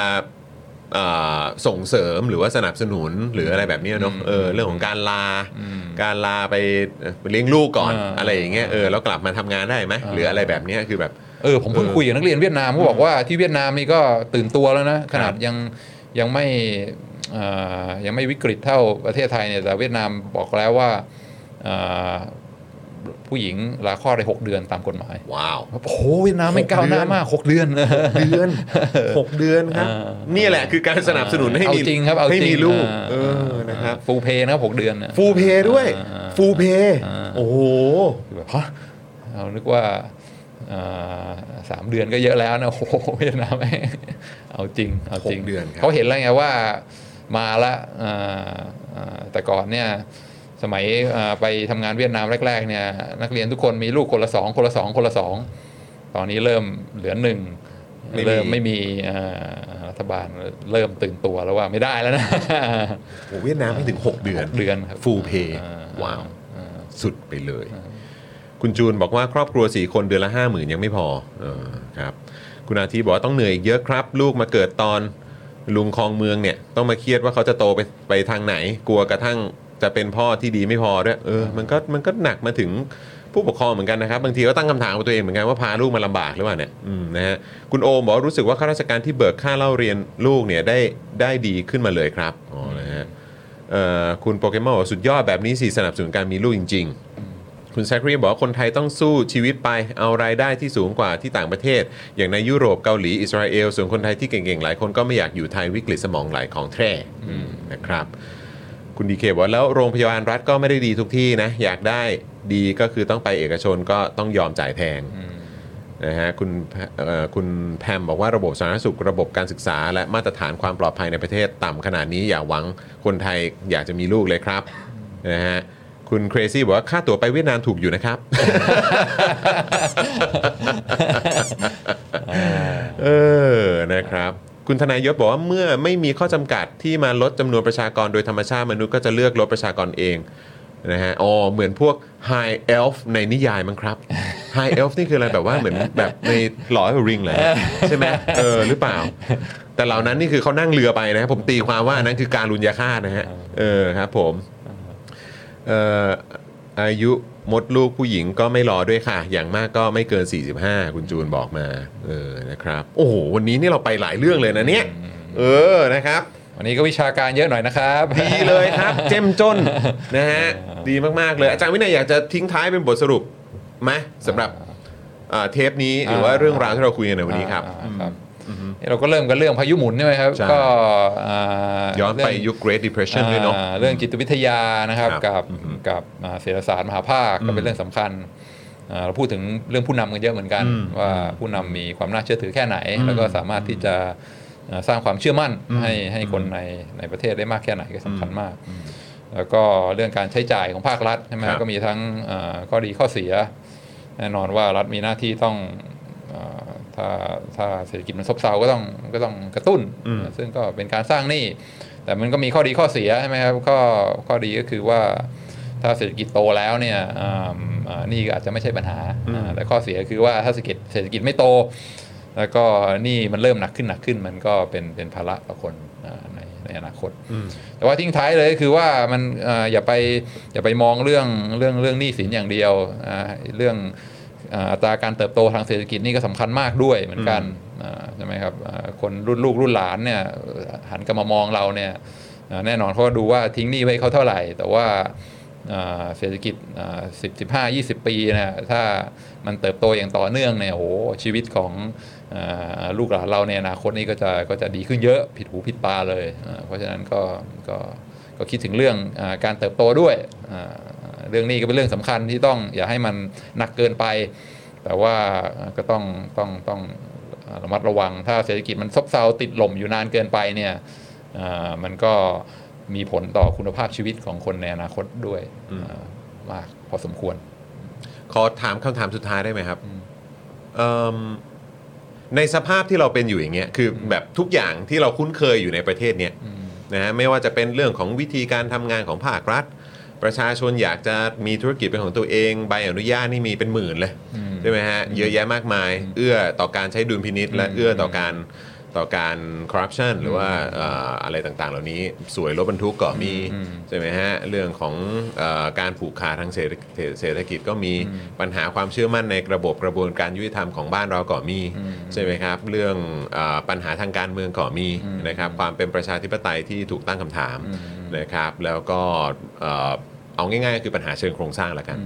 A: เอ่อส่งเสริมหรือว่าสนับสนุนหรืออะไรแบบเนี้ยเนาะ
B: อืม
A: เออเรื่องของการลา
B: อืม
A: การลาไปเอ่อไปเลี้ยงลูกก่อน
B: อ่า
A: อะไรอย่างเงี้ยเออแล้วกลับมาทำงานได้ไหม
B: อ่า
A: หรืออะไรแบบเนี้ยคือแบบ
B: เออผมเพิ่ง
A: เออ
B: คุยกับนักเรียนเวียดนามเขาบอกว่าที่เวียดนามนี่ก็ตื่นตัวแล้วนะขนาดยัง ยังไม่เอ่อยังไม่วิกฤตเท่าประเทศไทยเนี่ยแต่เวียดนามบอกแล้วว่าเอ่อผู้หญิงลาคลอดได้หกเดือนตามกฎหมาย
A: ว้าว
B: โอ้โหเวียดนามไม่ก้าวหน้ามากหกเดือน
A: เดือนหกเดือนครับ
B: อ่า
A: นี่แหละคือการสนับสนุนให้
B: เอา
A: มี
B: จริงครับเอา
A: ให้
B: จริง
A: มีลูกาเออนะครับ
B: ฟูเพย์นะครับหกเดือนนะ
A: ฟูเพย์ด้วย
B: อ่า
A: ฟูเพย์
B: อ่า
A: โอ้โห
B: คือแบบฮะเรานึกว่าเอ่อ สามเดือนก็เยอะแล้วนะโอ้โหเวียดนามแม่งเอาจริงเอาจริง
A: หกเดือนครับ
B: เขาเห็นแล้วไงว่ามาละเอ่อเอ่อแต่ก่อนเนี่ยสมัยเอ่อไปทำงานเวียดนามแรกๆเนี่ยนักเรียนทุกคนมีลูกคนละสองคนละสองคนละสองตอนนี้เริ่มเหลือหนึ่ง
A: ไม่มี
B: เริ่มไม่มีเอ่อรัฐบาลเริ่มตื่นตัวแล้วว่าไม่ได้แล้วนะ
A: โอ้เวียดนามไม่ถึง 6 เดือน
B: เดือนครับ
A: ฟูลเพย์
B: อ่
A: ว้าว
B: อ่า
A: สุดไปเลย คุณจูนบอกว่าครอบครัว 4 คนเดือนละ 5 0,000 ยังไม่พอเออครับคุณอาทิบอกว่าต้องเหนื่อยอีกเยอะครับ ลูกมาเกิดตอนลุงคลองเมืองเนี่ย ต้องมาเครียดว่าเขาจะโตไปไปทางไหน กลัวกระทั่งจะเป็นพ่อที่ดีไม่พอด้วยเออมันก็มันก็หนักมาถึงผู้ปกครองเหมือนกันนะครับ บางทีก็ตั้งคำถามกับตัวเองเหมือนกันว่าพาลูกมาลำบากหรือเปล่าเนี่ยนะฮะคุณโอมบอกว่ารู้สึกว่าข้าราชการที่เบิกค่าเล่าเรียนลูกเนี่ยได้ได้ดีขึ้นมาเลยครับอ๋อนะฮะคุณโปเกมอนบอกสุดยอดแบบนี้สิสนับสนุนการมีลูกจริง คุณแซครีบอกว่าคนไทยต้องสู้ชีวิตไปเอารายได้ที่สูงกว่าที่ต่างประเทศ อย่างในยุโรปเกาหลีอิสราเอลส่วนคนไทยที่เก่งๆ หลายคนก็ไม่อยากอยู่ไทยวิกฤตสมองไหลของแท้นะครับคุณดีเคบอกว่าแล้วโรงพยาบาลรัฐก็ไม่ได้ดีทุกที่นะ อยากได้ดีก็คือต้องไปเอกชนก็ต้องยอมจ่ายแพงนะฮะคุณคุณแพมบอกว่าระบบสาธารณสุขระบบการศึกษา และมาตรฐานความปลอดภัยในประเทศ ต่ำขนาดนี้อย่าหวังคนไทยอยากจะมีลูกเลยครับนะฮะ คุณเครซี่บอกว่าค่าตั๋วไปเวียดนามถูกอยู่นะครับ เออ นะครับ คุณธนายศบอกว่าเมื่อไม่มีข้อจำกัดที่มาลดจำนวนประชากรโดยธรรมชาติมนุษย์ก็จะเลือกลดประชากรเองนะฮะ อ๋อ เหมือนพวก High Elf ในนิยายมั้งครับ High Elf นี่คืออะไรแบบว่าเหมือนแบบในหลอให้ริงเลยใช่ไหมเออ หรือเปล่า แต่เหล่านั้นนี่คือเขานั่งเรือไปนะ ผมตีความว่าอันนั้นคือการลุญยาฆาตนะฮะ เออครับผมเอ่ออายุมดลูกผู้หญิงก็ไม่รอด้วยค่ะ อย่างมากก็ไม่เกิน 45 คุณจูนบอกมา เออนะครับ โอ้โห วันนี้นี่เราไปหลายเรื่องเลยนะเนี่ย เออนะครับ
B: วันนี้ก็วิชาการเยอะหน่อยนะครับ
A: ดีเลยครับ เจ้มจนนะฮะ ดีมาก ๆ เลย อาจารย์วินัยอยากจะทิ้งท้ายเป็นบทสรุปไหมสำหรับอ่าเทปนี้หรือว่าเรื่องราวที่เราคุยกันในวันนี้ครับ
B: อ่าครับ เราก็เริ่มกันเรื่องพายุหมุนใช่ไหมครับ
A: ใช่
B: ก็า
A: ย้อนไป
B: เรื่อง
A: ยุค Great Depression ด้วยเนาะ
B: อ่าเรื่องจิตวิทยานะครับ
A: ครับ
B: กับกับอ่าเศรษฐศาสตร์มหาภาคก็เป็นเรื่องสำคัญอ่าเราพูดถึงเรื่องผู้นำกันเยอะเหมือนกัน
A: อืม
B: ว่าผู้นำมีความน่าเชื่อถือแค่ไหน แล้วก็สามารถที่จะอ่าสร้างความเชื่อมั่นให้ให้คนในในประเทศได้มากแค่ไหนก็สำคัญมาก แล้วก็เรื่องการใช้จ่ายของภาครัฐใช่ไหม
A: ครับ
B: ก็มีทั้งอ่าข้อดีข้อเสีย แน่นอนว่ารัฐมีหน้าที่ต้องอ่า ถ้าถ้าเศรษฐกิจมันซบเซาก็ต้องก็ต้องกระตุ้น
A: อืม
B: ซึ่งก็เป็นการสร้างหนี้ แต่มันก็มีข้อดีข้อเสียใช่ไหมครับข้อข้อดีก็คือว่าถ้าเศรษฐกิจโตแล้วเนี่ยอ่าอ่าหนี่ก็อาจจะไม่ใช่ปัญหาอ่าแต่ข้อเสียคือว่าถ้าเศรษฐกิจเศรษฐกิจไม่โต แล้วก็หนี่มันเริ่มหนักขึ้นหนักขึ้น มันก็เป็นเป็นภาระต่อคนอ่าในในอนาคต แต่ว่าทิ้งท้ายเลยคือว่ามันเอ่ออย่าไปอย่าไปมองเรื่องเรื่องเรื่องหนี้สินอย่างเดียวอ่าเรื่อง อ่าอัตราการเติบโตทางเศรษฐกิจนี่ก็สำคัญมากด้วยเหมือนกันอ่าใช่ไหมครับอ่าคนรุ่นลูกรุ่นหลานเนี่ยหันกลับมามองเราเนี่ยอ่าแน่นอนเขาก็ดูว่าทิ้งหนี้ไว้เขาเท่าไหร่ แต่ว่าอ่าเศรษฐกิจสิบสิบห้ายี่สิบปีเนี่ยถ้ามันเติบโตอย่างต่อเนื่องเนี่ยโอ้โหชีวิตของอ่าลูกหลานเราในอนาคตนี่ก็จะก็จะดีขึ้นเยอะผิดหูผิดตาเลยอ่าเพราะฉะนั้นก็ก็ก็คิดถึงเรื่องอาการเติบโตด้วยอ่า เรื่องนี้ก็เป็นเรื่องสำคัญที่ต้องอย่าให้มันหนักเกินไป แต่ว่าก็ต้องต้องต้องระมัดระวัง ถ้าเศรษฐกิจมันซบเซาติดลมอยู่นานเกินไปเนี่ยอ่ามันก็มีผลต่อคุณภาพชีวิตของคนในอนาคตด้วยอ่ามากพอสมควร
A: ขอถามคำถามสุดท้ายได้ไหมครับเอิ่มในสภาพที่เราเป็นอยู่อย่างเงี้ยคือแบบทุกอย่างที่เราคุ้นเคยอยู่ในประเทศเนี้ยนะฮะไม่ว่าจะเป็นเรื่องของวิธีการทำงานของภาครัฐ ประชาชนอยากจะมีธุรกิจเป็นของตัวเอง ใบอนุญาตนี่มีเป็นหมื่นเลยใช่ไหมฮะเยอะแยะมากมาย เอื้อต่อการใช้ดุลพินิษและเอื้อต่อการต่อการคอร์รัปชันหรือว่าเอ่ออะไรต่างๆ เหล่านี้สวยรถบรรทุกก็มีใช่ไหมฮะเรื่องของเออการผูกขาดทางเศรษฐเศรษฐกิจก็มีปัญหาความเชื่อมั่นในระบบกระบวนการยุติธรรมของบ้านเราก็มีใช่ไหมครับเรื่องเออปัญหาทางการเมืองก็มีนะครับความเป็นประชาธิปไตยที่ถูกตั้งคำถาม นะครับ แล้วก็เอ่อเอาง่ายๆก็คือปัญหาเชิงโครงสร้างละกัน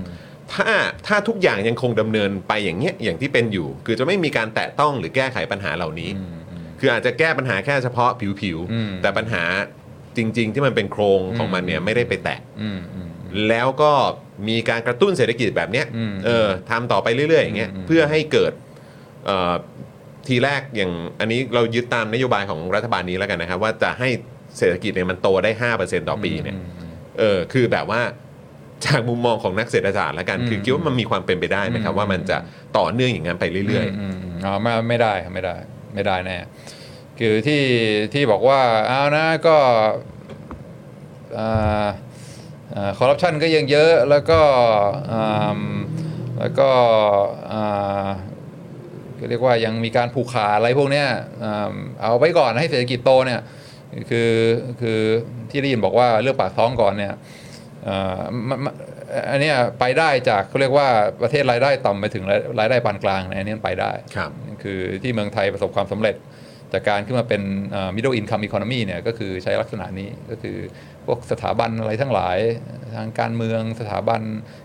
A: ถ้าถ้าทุกอย่างยังคงดำเนินไปอย่างเงี้ยอย่างที่เป็นอยู่ คือจะไม่มีการแตะต้องหรือแก้ไขปัญหาเหล่านี้ คืออาจจะแก้ปัญหาแค่เฉพาะผิว
B: อืม
A: ๆ แต่ปัญหาจริง ๆ ที่มันเป็นโครงของมันเนี่ยไม่ได้ไปแตะ
B: อืมอืม
A: แล้วก็มีการกระตุ้นเศรษฐกิจแบบเนี้ย
B: อืม
A: เออทำต่อไปเรื่อยๆอย่างเงี้ย
B: อืม
A: เพื่อให้เกิดเอ่อทีแรกอย่างอันนี้เรายึดตามนโยบายของรัฐบาลนี้แล้วกันนะครับ ว่าจะให้ เศรษฐกิจเนี่ยมันโตได้ 5%ต่อปีเนี่ยเออคือแบบว่าจากมุมมองของนักเศรษฐศาสตร์แล้วกัน
B: อืม
A: คือคิดว่ามันมีความเป็นไปได้ไหมครับ
B: อืม
A: ว่ามันจะต่อเนื่องอย่างนั้นไปเรื่อย
B: มมอ๋อไม่ไม่ได้ครับไม่ได้ไม่ได้แน่คือที่ที่บอกว่าเอานะก็คอร์รัปชันก็ยังเยอะแล้วก็อ่าแล้วก็อ่าก็เรียกว่ายังมีการผูกขาดอะไรพวกเนี้ยอ่าเอาไว้ก่อนให้เศรษฐกิจโตเนี่ย คือคือที่ได้ยินบอกว่าเรื่องปากท้องก่อนเนี่ยอ่ามันมันอันเนี้ยไปได้จากเขาเรียกว่าประเทศรายได้ต่ำไปถึงรายรายได้ปานกลางในอันนี้ไปได้
A: ครับ
B: คือที่เมืองไทยประสบความสำเร็จ จากการขึ้นมาเป็นอ่า middle income economy เนี่ยก็คือใช้ลักษณะนี้ก็คือพวกสถาบันอะไรทั้งหลาย ทางการเมืองสถาบัน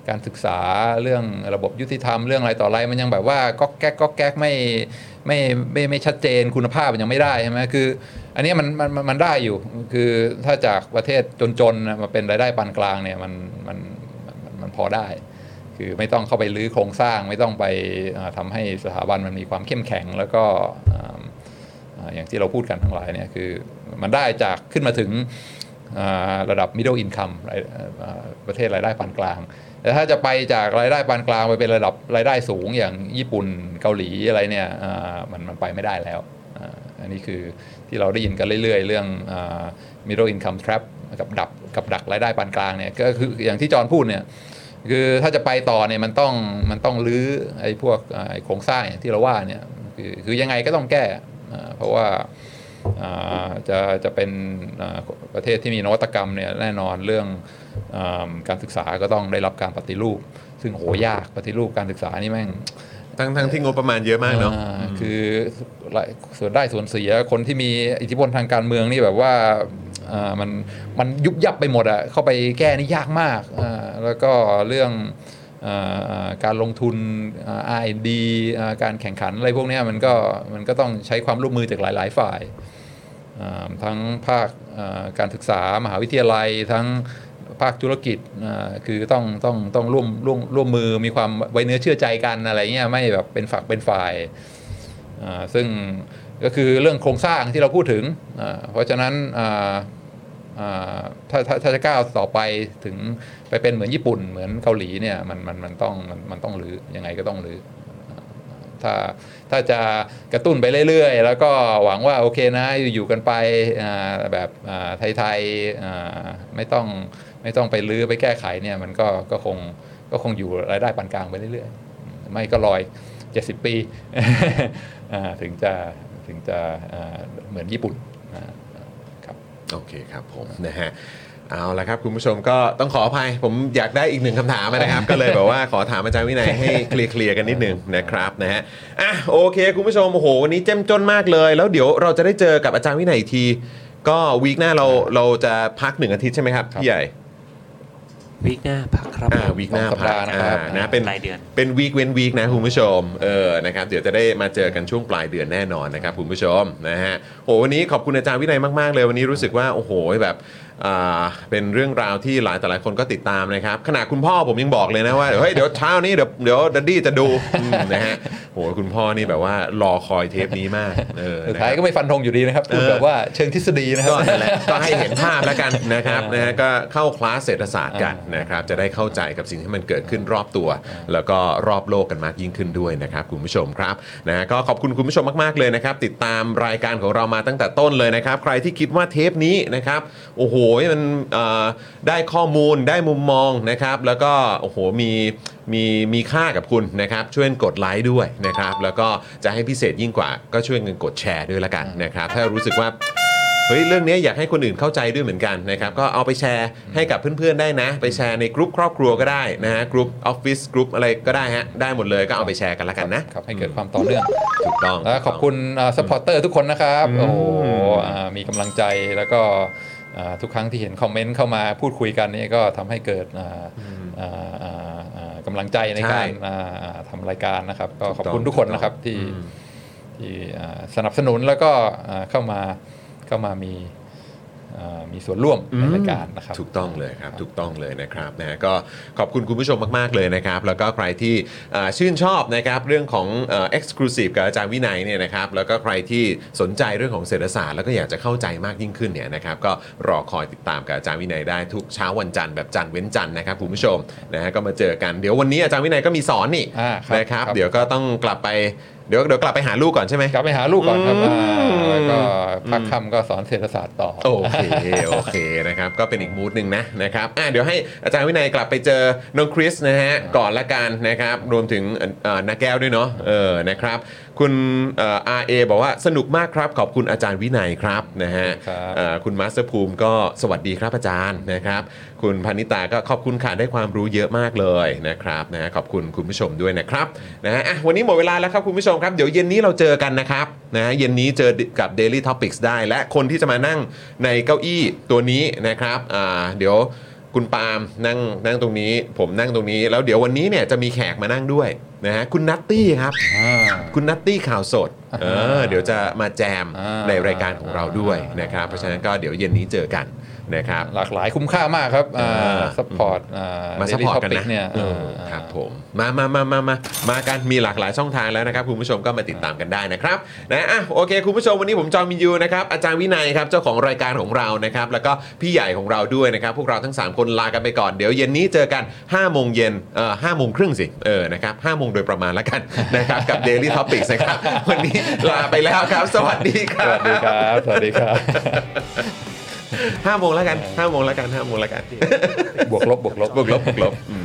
B: การศึกษาเรื่องระบบยุติธรรมเรื่องอะไรต่ออะไร มันยังแบบว่าก๊อกแก๊กก๊อกแก๊กไม่ไม่ไม่ไม่ชัดเจนคุณภาพมันยังไม่ได้ใช่ไหมคือ อันนี้มันมันมันได้อยู่คือถ้าจากประเทศจนๆมาเป็นรายได้ปานกลางเนี่ยมันมันมันพอได้ คือไม่ต้องเข้าไปรื้อโครงสร้าง ไม่ต้องไปอ่าทำให้สถาบันมันมีความเข้มแข็ง แล้วก็อย่างที่เราพูดกันทั้งหลายเนี่ยคือมันได้จากขึ้นมาถึงระดับ middle income ประเทศรายได้ปานกลาง แต่ถ้าจะไปจากรายได้ปานกลางไปเป็นระดับรายได้สูงอย่างญี่ปุ่นเกาหลีอะไรเนี่ยมันมันไปไม่ได้แล้วอันนี้คือ ที่เราได้ยินกันเรื่อยๆ เรื่องอ่า middle income trap กับดับกับดักรายได้ปานกลางเนี่ยก็คืออย่างที่จอห์นพูดเนี่ยคือถ้าจะไปต่อเนี่ยมันต้องมันต้องรื้อไอ้พวกไอ้โครงสร้างองที่เราว่าเนี่ยคือคือยังไงก็ต้องแก้อ่าเพราะว่าอ่าจะจะเป็นประเทศที่มีนวัตกรรมเนี่ยแน่นอนเรื่องอการศึกษาก็ต้องได้รับการปฏิรูป ซึ่งโหยากปฏิรูปการศึกษานี่แม่ง
A: ทั้งทั้งที่งบประมาณเยอะมากเนาะ
B: คือหลายส่วนได้ส่วนเสียคนที่มีอิทธิพลทางการเมืองนี่แบบว่ามันมันยุบยับไปหมดอะเข้าไปแก้นี่ยากมาก แล้วก็เรื่องอการลงทุน R&D อ่าการแข่งขันอะไรพวกนี้มันก็มันก็ต้องใช้ความร่วมมือจากหลาย ๆ ฝ่ายอ่าทั้งภาคการศึกษามหาวิทยาลัยทั้ง ภาคธุรกิจคือต้องต้องต้องร่วมร่วมร่วมมือมีความไว้เนื้อเชื่อใจกันอะไรเงี้ยไม่แบบเป็นฝักเป็นฝ่ายซึ่งก็คือเรื่องโครงสร้างที่เราพูดถึง เพราะฉะนั้นถ้าถ้าถ้าจะก้าวต่อไปถึงไปเป็นเหมือนญี่ปุ่นเหมือนเกาหลีเนี่ยมันมันมันต้องมันมันต้องรื้อยังไงก็ต้องรื้อถ้าถ้าจะกระตุ้นไปเรื่อยๆ แล้วก็หวังว่าโอเคนะอยู่กันไปแบบไทยๆไม่ต้อง ไม่ต้องไปรื้อไปแก้ไขเนี่ยมันก็ก็คงก็คงอยู่รายได้ปานกลางไปเรื่อยๆ ไม่ก็ลอย 70 ปีอ่าถึงจะถึงจะอ่าเหมือนญี่ปุ่นอ่าครับ
A: โอเคครับผมนะฮะเอาละครับคุณผู้ชมก็ต้องขออภัย ผมอยากได้อีกหนึ่งคำถามนะครับ ก็เลยแบบว่าขอถามอาจารย์วินัยให้เคลียร์เคลียร์กันนิดนึงนะครับนะฮะอะโอเค คุณผู้ชมโอ้โหวันนี้เจ้มจนมากเลย แล้วเดี๋ยวเราจะได้เจอกับอาจารย์วินัยอีกที ก็วีคหน้าเราเราจะพักหนึ่งอาทิตย์ใช่ไหมครับ
B: ครับ
A: พี่ใหญ่
C: วีคหน้าพักครับ
A: อ่าวีคหน้า
B: สองสัป
A: พัก
B: ดาห์นะครับ
A: อ่านะเป็น
C: รายเดือน
A: เป็นวีคเว้นวีคนะคุณผู้ชมเออนะครับเดี๋ยวจะได้มาเจอกันช่วงปลายเดือนแน่นอนนะครับคุณผู้ชมนะฮะโอ้วันนี้ขอบคุณอาจารย์วินัยมากๆเลยวันนี้รู้สึกว่าโอ้โหแบบอ่า เป็นเรื่องราวที่หลายแต่หลายคนก็ติดตามนะครับขนาดคุณพ่อผมยังบอกเลยนะว่าเฮ้ยเดี๋ยวเช้านี้เดี๋ยวเดี๋ยวดัดดี้จะดูอืมนะฮะโอ้โหคุณพ่อนี่แบบว่ารอคอยเทปนี้มากเออ
B: สุด
A: นะ
B: ท้าย
A: ครับ
B: ก็ไม่ฟันธงอยู่ดีนะครับพูด
A: เออ
B: แบบว่าเชิงทฤษฎีนะครับ
A: ก็นั่นแหละก็ให้เห็นภาพแล้วกันนะครับนะฮะก็เข้าคลาสเศรษฐศาสตร์กัน
B: อ่าน
A: นะครับจะได้เข้าใจกับสิ่งที่มันเกิดขึ้นรอบตัว แล้วก็รอบโลกกันมากยิ่งขึ้นด้วยนะครับคุณผู้ชมครับนะฮะก็ขอบคุณคุณผู้ชมมาก ๆเลยนะครับติดตามรายการของเรามาตั้งแต่ต้นเลยนะครับ ใครที่คิดว่าเทปนี้นะครับโอ้โหมันเอ่อได้ข้อมูลได้มุมมองนะครับ แล้วก็โอ้โหมีมีมีค่ากับคุณนะครับ ช่วยกดไลค์ด้วยนะครับ แล้วก็จะให้พิเศษยิ่งกว่าก็ช่วยเงินกดแชร์ด้วยละกันนะครับ ถ้ารู้สึกว่าเฮ้ยเรื่องนี้อยากให้คนอื่นเข้าใจด้วยเหมือนกันนะครับก็เอาไปแชร์ให้กับเพื่อนๆได้นะ ไปแชร์ในกลุ่มครอบครัวก็ได้นะฮะกลุ่มออฟฟิศกลุ่มอะไรก็ได้ฮะได้หมดเลยก็เอาไปแชร์กันละกันนะครับ
B: ให้เกิดความต่อเนื่อง
A: ถูกต้อง
B: แล้วขอบคุณ supporter ทุกคนนะครับโอ้โหอ่ามีกำลังใจแล้วก็อ่า ทุกครั้งที่เห็นคอมเมนต์เข้ามาพูดคุยกันนี่ก็ทำให้เกิดอ่าอ่าอ่าอ่ากำลังใจในการอ่าอ่าทำรายการนะครับ ก็ขอบคุณทุกคนนะครับที่ที่อ่าสนับสนุนแล้วก็อ่าเข้ามาเข้ามามีอ่า มีส่วนร่วมในรายการนะครับ
A: ถูกต้องเลยครับถูกต้องเลยนะครับนะฮะก็ขอบคุณคุณผู้ชมมาก ๆ เลยนะครับ แล้วก็ใครที่อ่าชื่นชอบนะครับเรื่องของเอ็กซ์คลูซีฟกับอาจารย์วินัยเนี่ยนะครับแล้วก็ใครที่สนใจเรื่องของเศรษฐศาสตร์แล้วก็อยากจะเข้าใจมากยิ่งขึ้นเนี่ยนะครับก็รอคอยติดตามกับอาจารย์วินัยได้ทุกเช้าวันจันทร์แบบจันทร์เว้นจันทร์นะครับคุณผู้ชมนะฮะก็มาเจอกันเดี๋ยววันนี้อาจารย์วินัยก็มีสอนนี่
B: อ่าครับ
A: นะครับ
B: ครับ
A: เดี๋ยวก็ต้องกลับไป เดี๋ยวเดี๋ยวกลับไปหาลูกก่อนใช่ไหม
B: กลับไปหาลูกก่อนครับ
A: อืม
B: อ่าแล้วก็พักค่ำก็สอนเศรษฐศาสตร์ต่อ
A: โอเคโอเคนะครับก็เป็นอีกมูดหนึ่งนะนะครับอะเดี๋ยวให้อาจารย์วินัยกลับไปเจอน้องคริสนะฮะก่อนละกันนะครับรวมถึงเอ่อนาแก้วด้วยเนาะเออนะครับ คุณเอ่อ RA บอกว่าสนุกมากครับ ขอบคุณอาจารย์วินัยครับนะฮะ
B: ครับ
A: เอ่อคุณมาสเตอร์ภูมิก็สวัสดีครับอาจารย์นะครับ คุณพานิตาก็ขอบคุณค่ะได้ความรู้เยอะมากเลยนะครับนะฮะขอบคุณคุณผู้ชมด้วยนะครับนะฮะอะวันนี้หมดเวลาแล้วครับคุณผู้ชมครับ เดี๋ยวเย็นนี้เราเจอกันนะครับนะฮะเย็นนี้เจอกับ Daily Topics ได้ และคนที่จะมานั่งในเก้าอี้ตัวนี้นะครับอ่าเดี๋ยว คุณปาล์มนั่งนั่งตรงนี้ ผมนั่งตรงนี้ แล้วเดี๋ยววันนี้เนี่ยจะมีแขกมานั่งด้วยนะฮะคุณนัตตี้ครับ
B: อ่า
A: คุณนัตตี้ข่าวสดเออเดี๋ยวจะมาแจม
B: อ่า
A: ในรายการของเราด้วยนะครับเพราะฉะนั้นก็เดี๋ยวเย็นนี้เจอกัน นะครับ
B: หลากหลายคุ้มค่ามากครับ
A: อ่า
B: sup port
A: มา support กันนะ
B: เนี่ย
A: เออครับผมมามามามามามากันมีหลากหลายช่องทางแล้วนะครับคุณผู้ชมก็มาติดตามกันได้นะครับนะอะโอเค คุณผู้ชมวันนี้ผมจอห์น วิญญูนะครับอาจารย์วินัยครับเจ้าของรายการของเรานะครับแล้วก็พี่ใหญ่ของเราด้วยนะครับพวกเราทั้ง 3 คนลากันไปก่อนเดี๋ยวเย็นนี้เจอกัน5โมงเย็นเอ่อห้าโมงครึ่งสิเออนะครับห้าโมงโดยประมาณแล้วกันนะครับกับ Daily Topics นะครับวันนี้ลาไปแล้วครับ สวัสดีครับส
B: วัสดีครับสวัสดีครับ
A: ห้าโมงแล้วกันห้าโมงแล้วกันห้าโมงแล้วกัน
B: บวกลบบวกลบบ
A: วกลบบวกลบอืม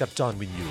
D: กับจอห์นวินยู